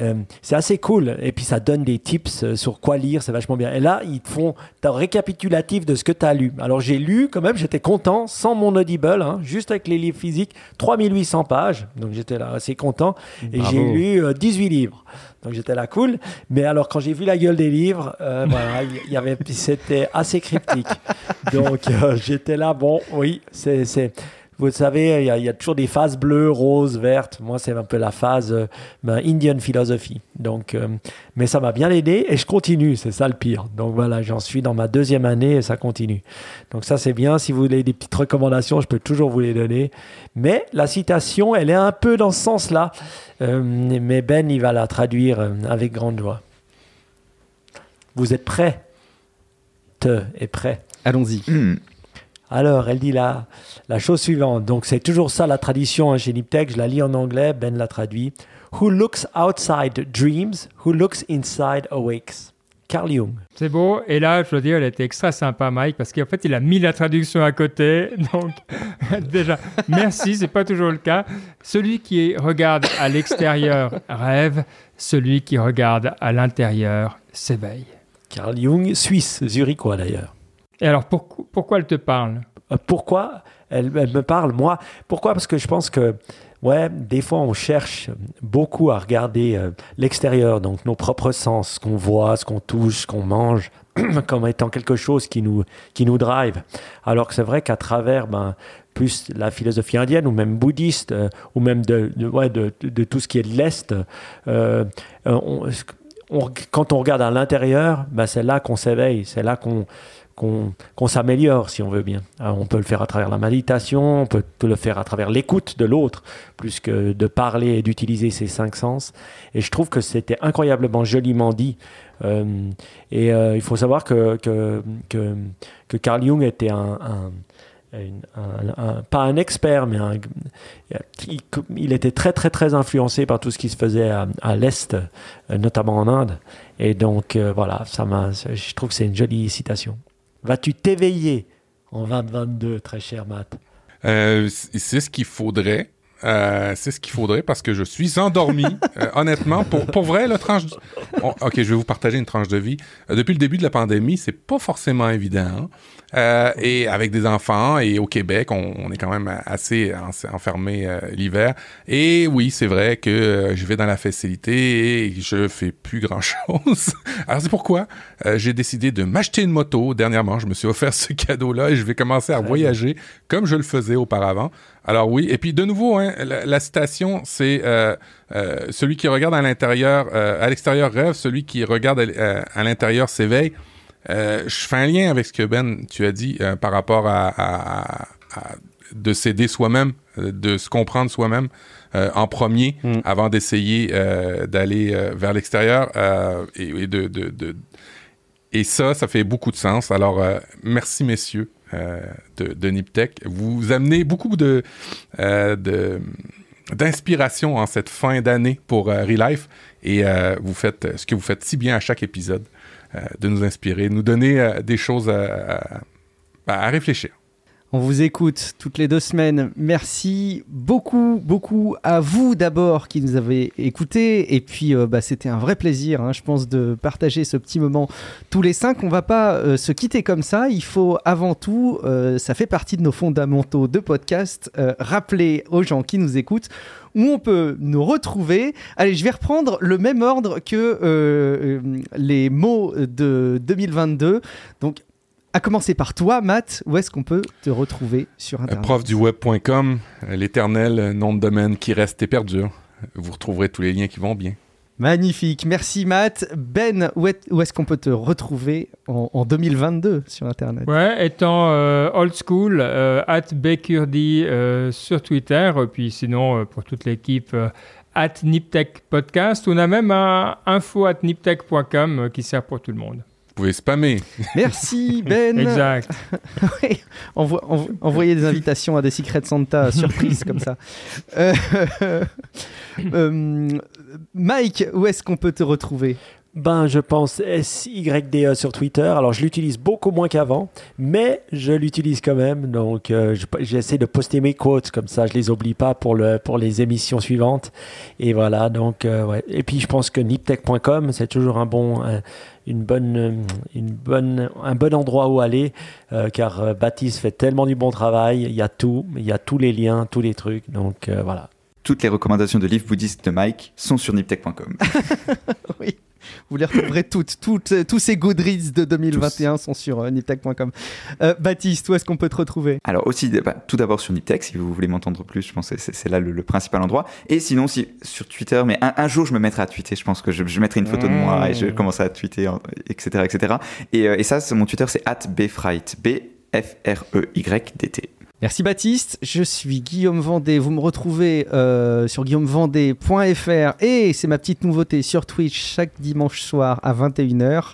Euh, c'est assez cool. Et puis ça donne des tips euh, sur quoi lire, c'est vachement bien. Et là, ils te font un récapitulatif de ce que tu as lu. Alors j'ai lu quand même, j'étais content, sans mon Audible, hein, juste avec les livres physiques, 3800 pages. Donc j'étais là assez content. Et j'ai lu 18 euh, livres. Donc j'étais là cool. Mais alors quand j'ai vu la gueule des livres, *laughs* voilà, il y avait, c'était assez cryptique. Donc j'étais là, bon, oui, c'est vous savez, il y, a toujours des phases bleues, roses, vertes. Moi, c'est un peu la phase euh, ben, Indian philosophy. Donc, euh, mais ça m'a bien aidé et je continue. C'est ça le pire. Donc voilà, j'en suis dans ma deuxième année et ça continue. Donc ça, c'est bien. Si vous voulez des petites recommandations, je peux toujours vous les donner. Mais la citation, elle est un peu dans ce sens-là. Euh, mais Ben, il va la traduire avec grande joie. Vous êtes prêts? Te est prêt. Allons-y. Hmm. Alors, elle dit la, la chose suivante. Donc, c'est toujours ça la tradition hein, chez Niptech. Je la lis en anglais, Ben l'a traduit. Who looks outside dreams, who looks inside awakes. Carl Jung. C'est beau. Et là, je dois dire, elle était extra sympa, Mike, parce qu'en fait, il a mis la traduction à côté. *laughs* Donc, *laughs* déjà, merci, c'est pas toujours le cas. Celui qui regarde à l'extérieur *laughs* rêve, celui qui regarde à l'intérieur s'éveille. Carl Jung, suisse, zurichois d'ailleurs. Et alors, pourquoi elle te parle? Euh, Pourquoi elle, me parle, moi? Pourquoi? Parce que je pense que, ouais, des fois, on cherche beaucoup à regarder euh, l'extérieur, donc nos propres sens, ce qu'on voit, ce qu'on touche, ce qu'on mange, *clears throat* comme étant quelque chose qui nous, qui nous drive. Alors que c'est vrai qu'à travers, ben, plus la philosophie indienne ou même bouddhiste, euh, ou même de, ouais, de, de, tout ce qui est de l'Est, quand on regarde à l'intérieur, ben c'est là qu'on s'éveille, c'est là qu'on qu'on s'améliore, si on veut bien. on peut le faire à travers la méditation, on peut le faire à travers l'écoute de l'autre, plus que de parler et d'utiliser ses cinq sens. Et je trouve que c'était incroyablement joliment dit. Euh, et euh, il faut savoir que, que, que, Carl Jung était un, pas un expert, mais il, était très très très influencé par tout ce qui se faisait à, à l'Est, euh, notamment en Inde. Et donc voilà, ça je trouve que c'est une jolie citation. Vas-tu t'éveiller en 2022, très cher Matt? Euh, C'est ce qu'il faudrait. Euh, c'est ce qu'il faudrait parce que je suis endormi. *laughs* Euh, honnêtement, pour, pour vrai, la tranche. ok, je vais vous partager une tranche de vie. depuis le début de la pandémie, c'est pas forcément évident. Hein. Euh, et avec des enfants, et au Québec, on, est quand même assez enfermé euh, l'hiver. Et oui, c'est vrai que euh, je vais dans la facilité et je fais plus grand-chose. *laughs* Alors c'est pourquoi j'ai décidé de m'acheter une moto. Dernièrement, je me suis offert ce cadeau-là et je vais commencer à voyager comme je le faisais auparavant. Alors oui, et puis de nouveau, hein, la, citation, c'est celui qui regarde à l'intérieur, à l'extérieur rêve, celui qui regarde à l'intérieur s'éveille. Euh, je fais un lien avec ce que Ben, tu as dit euh, par rapport à, de s'aider soi-même, euh, de se comprendre soi-même en premier mm. avant d'essayer d'aller vers l'extérieur et, de, de, et ça, ça fait beaucoup de sens. Alors, merci messieurs de, de Niptech. Vous amenez beaucoup de d'inspiration en cette fin d'année pour Relife et vous faites ce que vous faites si bien à chaque épisode. Euh, de nous inspirer, nous donner euh, des choses à réfléchir. On vous écoute toutes les deux semaines. Merci beaucoup, beaucoup à vous d'abord qui nous avez écoutés. Et puis, euh, bah, c'était un vrai plaisir, hein, je pense, de partager ce petit moment tous les cinq. On va pas se quitter comme ça. Il faut avant tout, ça fait partie de nos fondamentaux de podcast, rappeler aux gens qui nous écoutent où on peut nous retrouver. Allez, je vais reprendre le même ordre que euh, euh, les mots de 2022. Donc, à commencer par toi, Matt, où est-ce qu'on peut te retrouver sur Internet Profduweb.com, l'éternel nom de domaine qui reste et perdure. Vous retrouverez tous les liens qui vont bien. Magnifique, merci Matt. Ben, où est-ce qu'on peut te retrouver en, 2022 sur Internet? Ouais, étant euh, old school, euh, at Bakurdi euh, sur Twitter, puis sinon pour toute l'équipe, at Niptech Podcast. On a même un info at niptech.com euh, qui sert pour tout le monde. Vous pouvez spammer. Merci *laughs* Ben. Exact. *laughs* Oui, envo- envo- envoyer des invitations à des Secret Santa surprises comme ça. *laughs* Euh, euh, Mike, où est-ce qu'on peut te retrouver? Ben, je pense SYDE sur Twitter. Alors, je l'utilise beaucoup moins qu'avant, mais je l'utilise quand même. Donc, euh, je- j'essaie de poster mes quotes comme ça, je les oublie pas pour, le, pour les émissions suivantes. Et voilà, donc, euh, ouais. Et puis, je pense que niptech.com, c'est toujours un bon, un- une bonne, une bonne, un bon endroit où aller, euh, car euh, Baptiste fait tellement du bon travail. Il y a tout, il y a tous les liens, tous les trucs. Donc, euh, voilà. Toutes les recommandations de livres bouddhistes de Mike sont sur niptech.com. *laughs* Oui, vous les retrouverez toutes. toutes euh, tous ces Goodreads de 2021 sont sur euh, niptech.com. Euh, Baptiste, où est-ce qu'on peut te retrouver? Alors aussi, bah, tout d'abord sur Niptech, si vous voulez m'entendre plus, je pense que c'est- là le, le principal endroit. Et sinon, si, sur Twitter, mais un, un jour je me mettrai à tweeter, je pense que je, je mettrai une photo de moi et je commencerai à tweeter, etc. etc. Et, euh, et ça, mon Twitter, c'est bfright, E B-F-R-E-Y-D-T. Merci Baptiste, je suis Guillaume Vendée. Vous me retrouvez euh, sur guillaumevendée.fr et c'est ma petite nouveauté sur Twitch chaque dimanche soir à 21h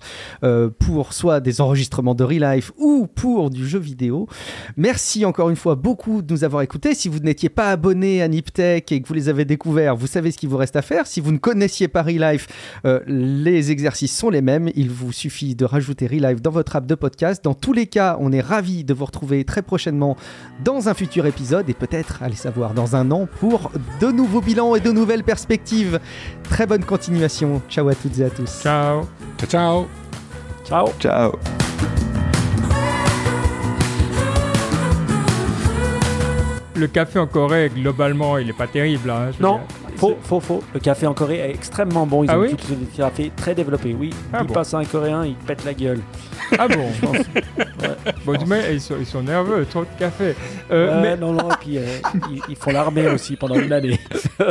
euh, pour soit des enregistrements de Real Life ou pour du jeu vidéo. Merci encore une fois beaucoup de nous avoir écoutés. Si vous n'étiez pas abonné à Niptech et que vous les avez découverts, vous savez ce qu'il vous reste à faire. Si vous ne connaissiez pas Real Life, euh, les exercices sont les mêmes. Il vous suffit de rajouter Real Life dans votre app de podcast. Dans tous les cas, on est ravis de vous retrouver très prochainement dans un futur épisode et peut-être, allez savoir, dans un an pour de nouveaux bilans et de nouvelles perspectives. Très bonne continuation. Ciao à toutes et à tous. Ciao. Ciao, ciao. Ciao. Ciao Le café en Corée, globalement, il n'est pas terrible. hein, je veux Non, dire. Faux, faux, faux. Le café en Corée est extrêmement bon. Ils Ah ont oui tout le café très développé. Oui, Ah bon. passe à un Coréen, il pète la gueule. Ah bon *laughs* Bon, du ils sont, ils sont nerveux, trop de café. Euh, Euh, mais Non, non, et puis euh, ils, ils font l'armée aussi pendant une année. *laughs*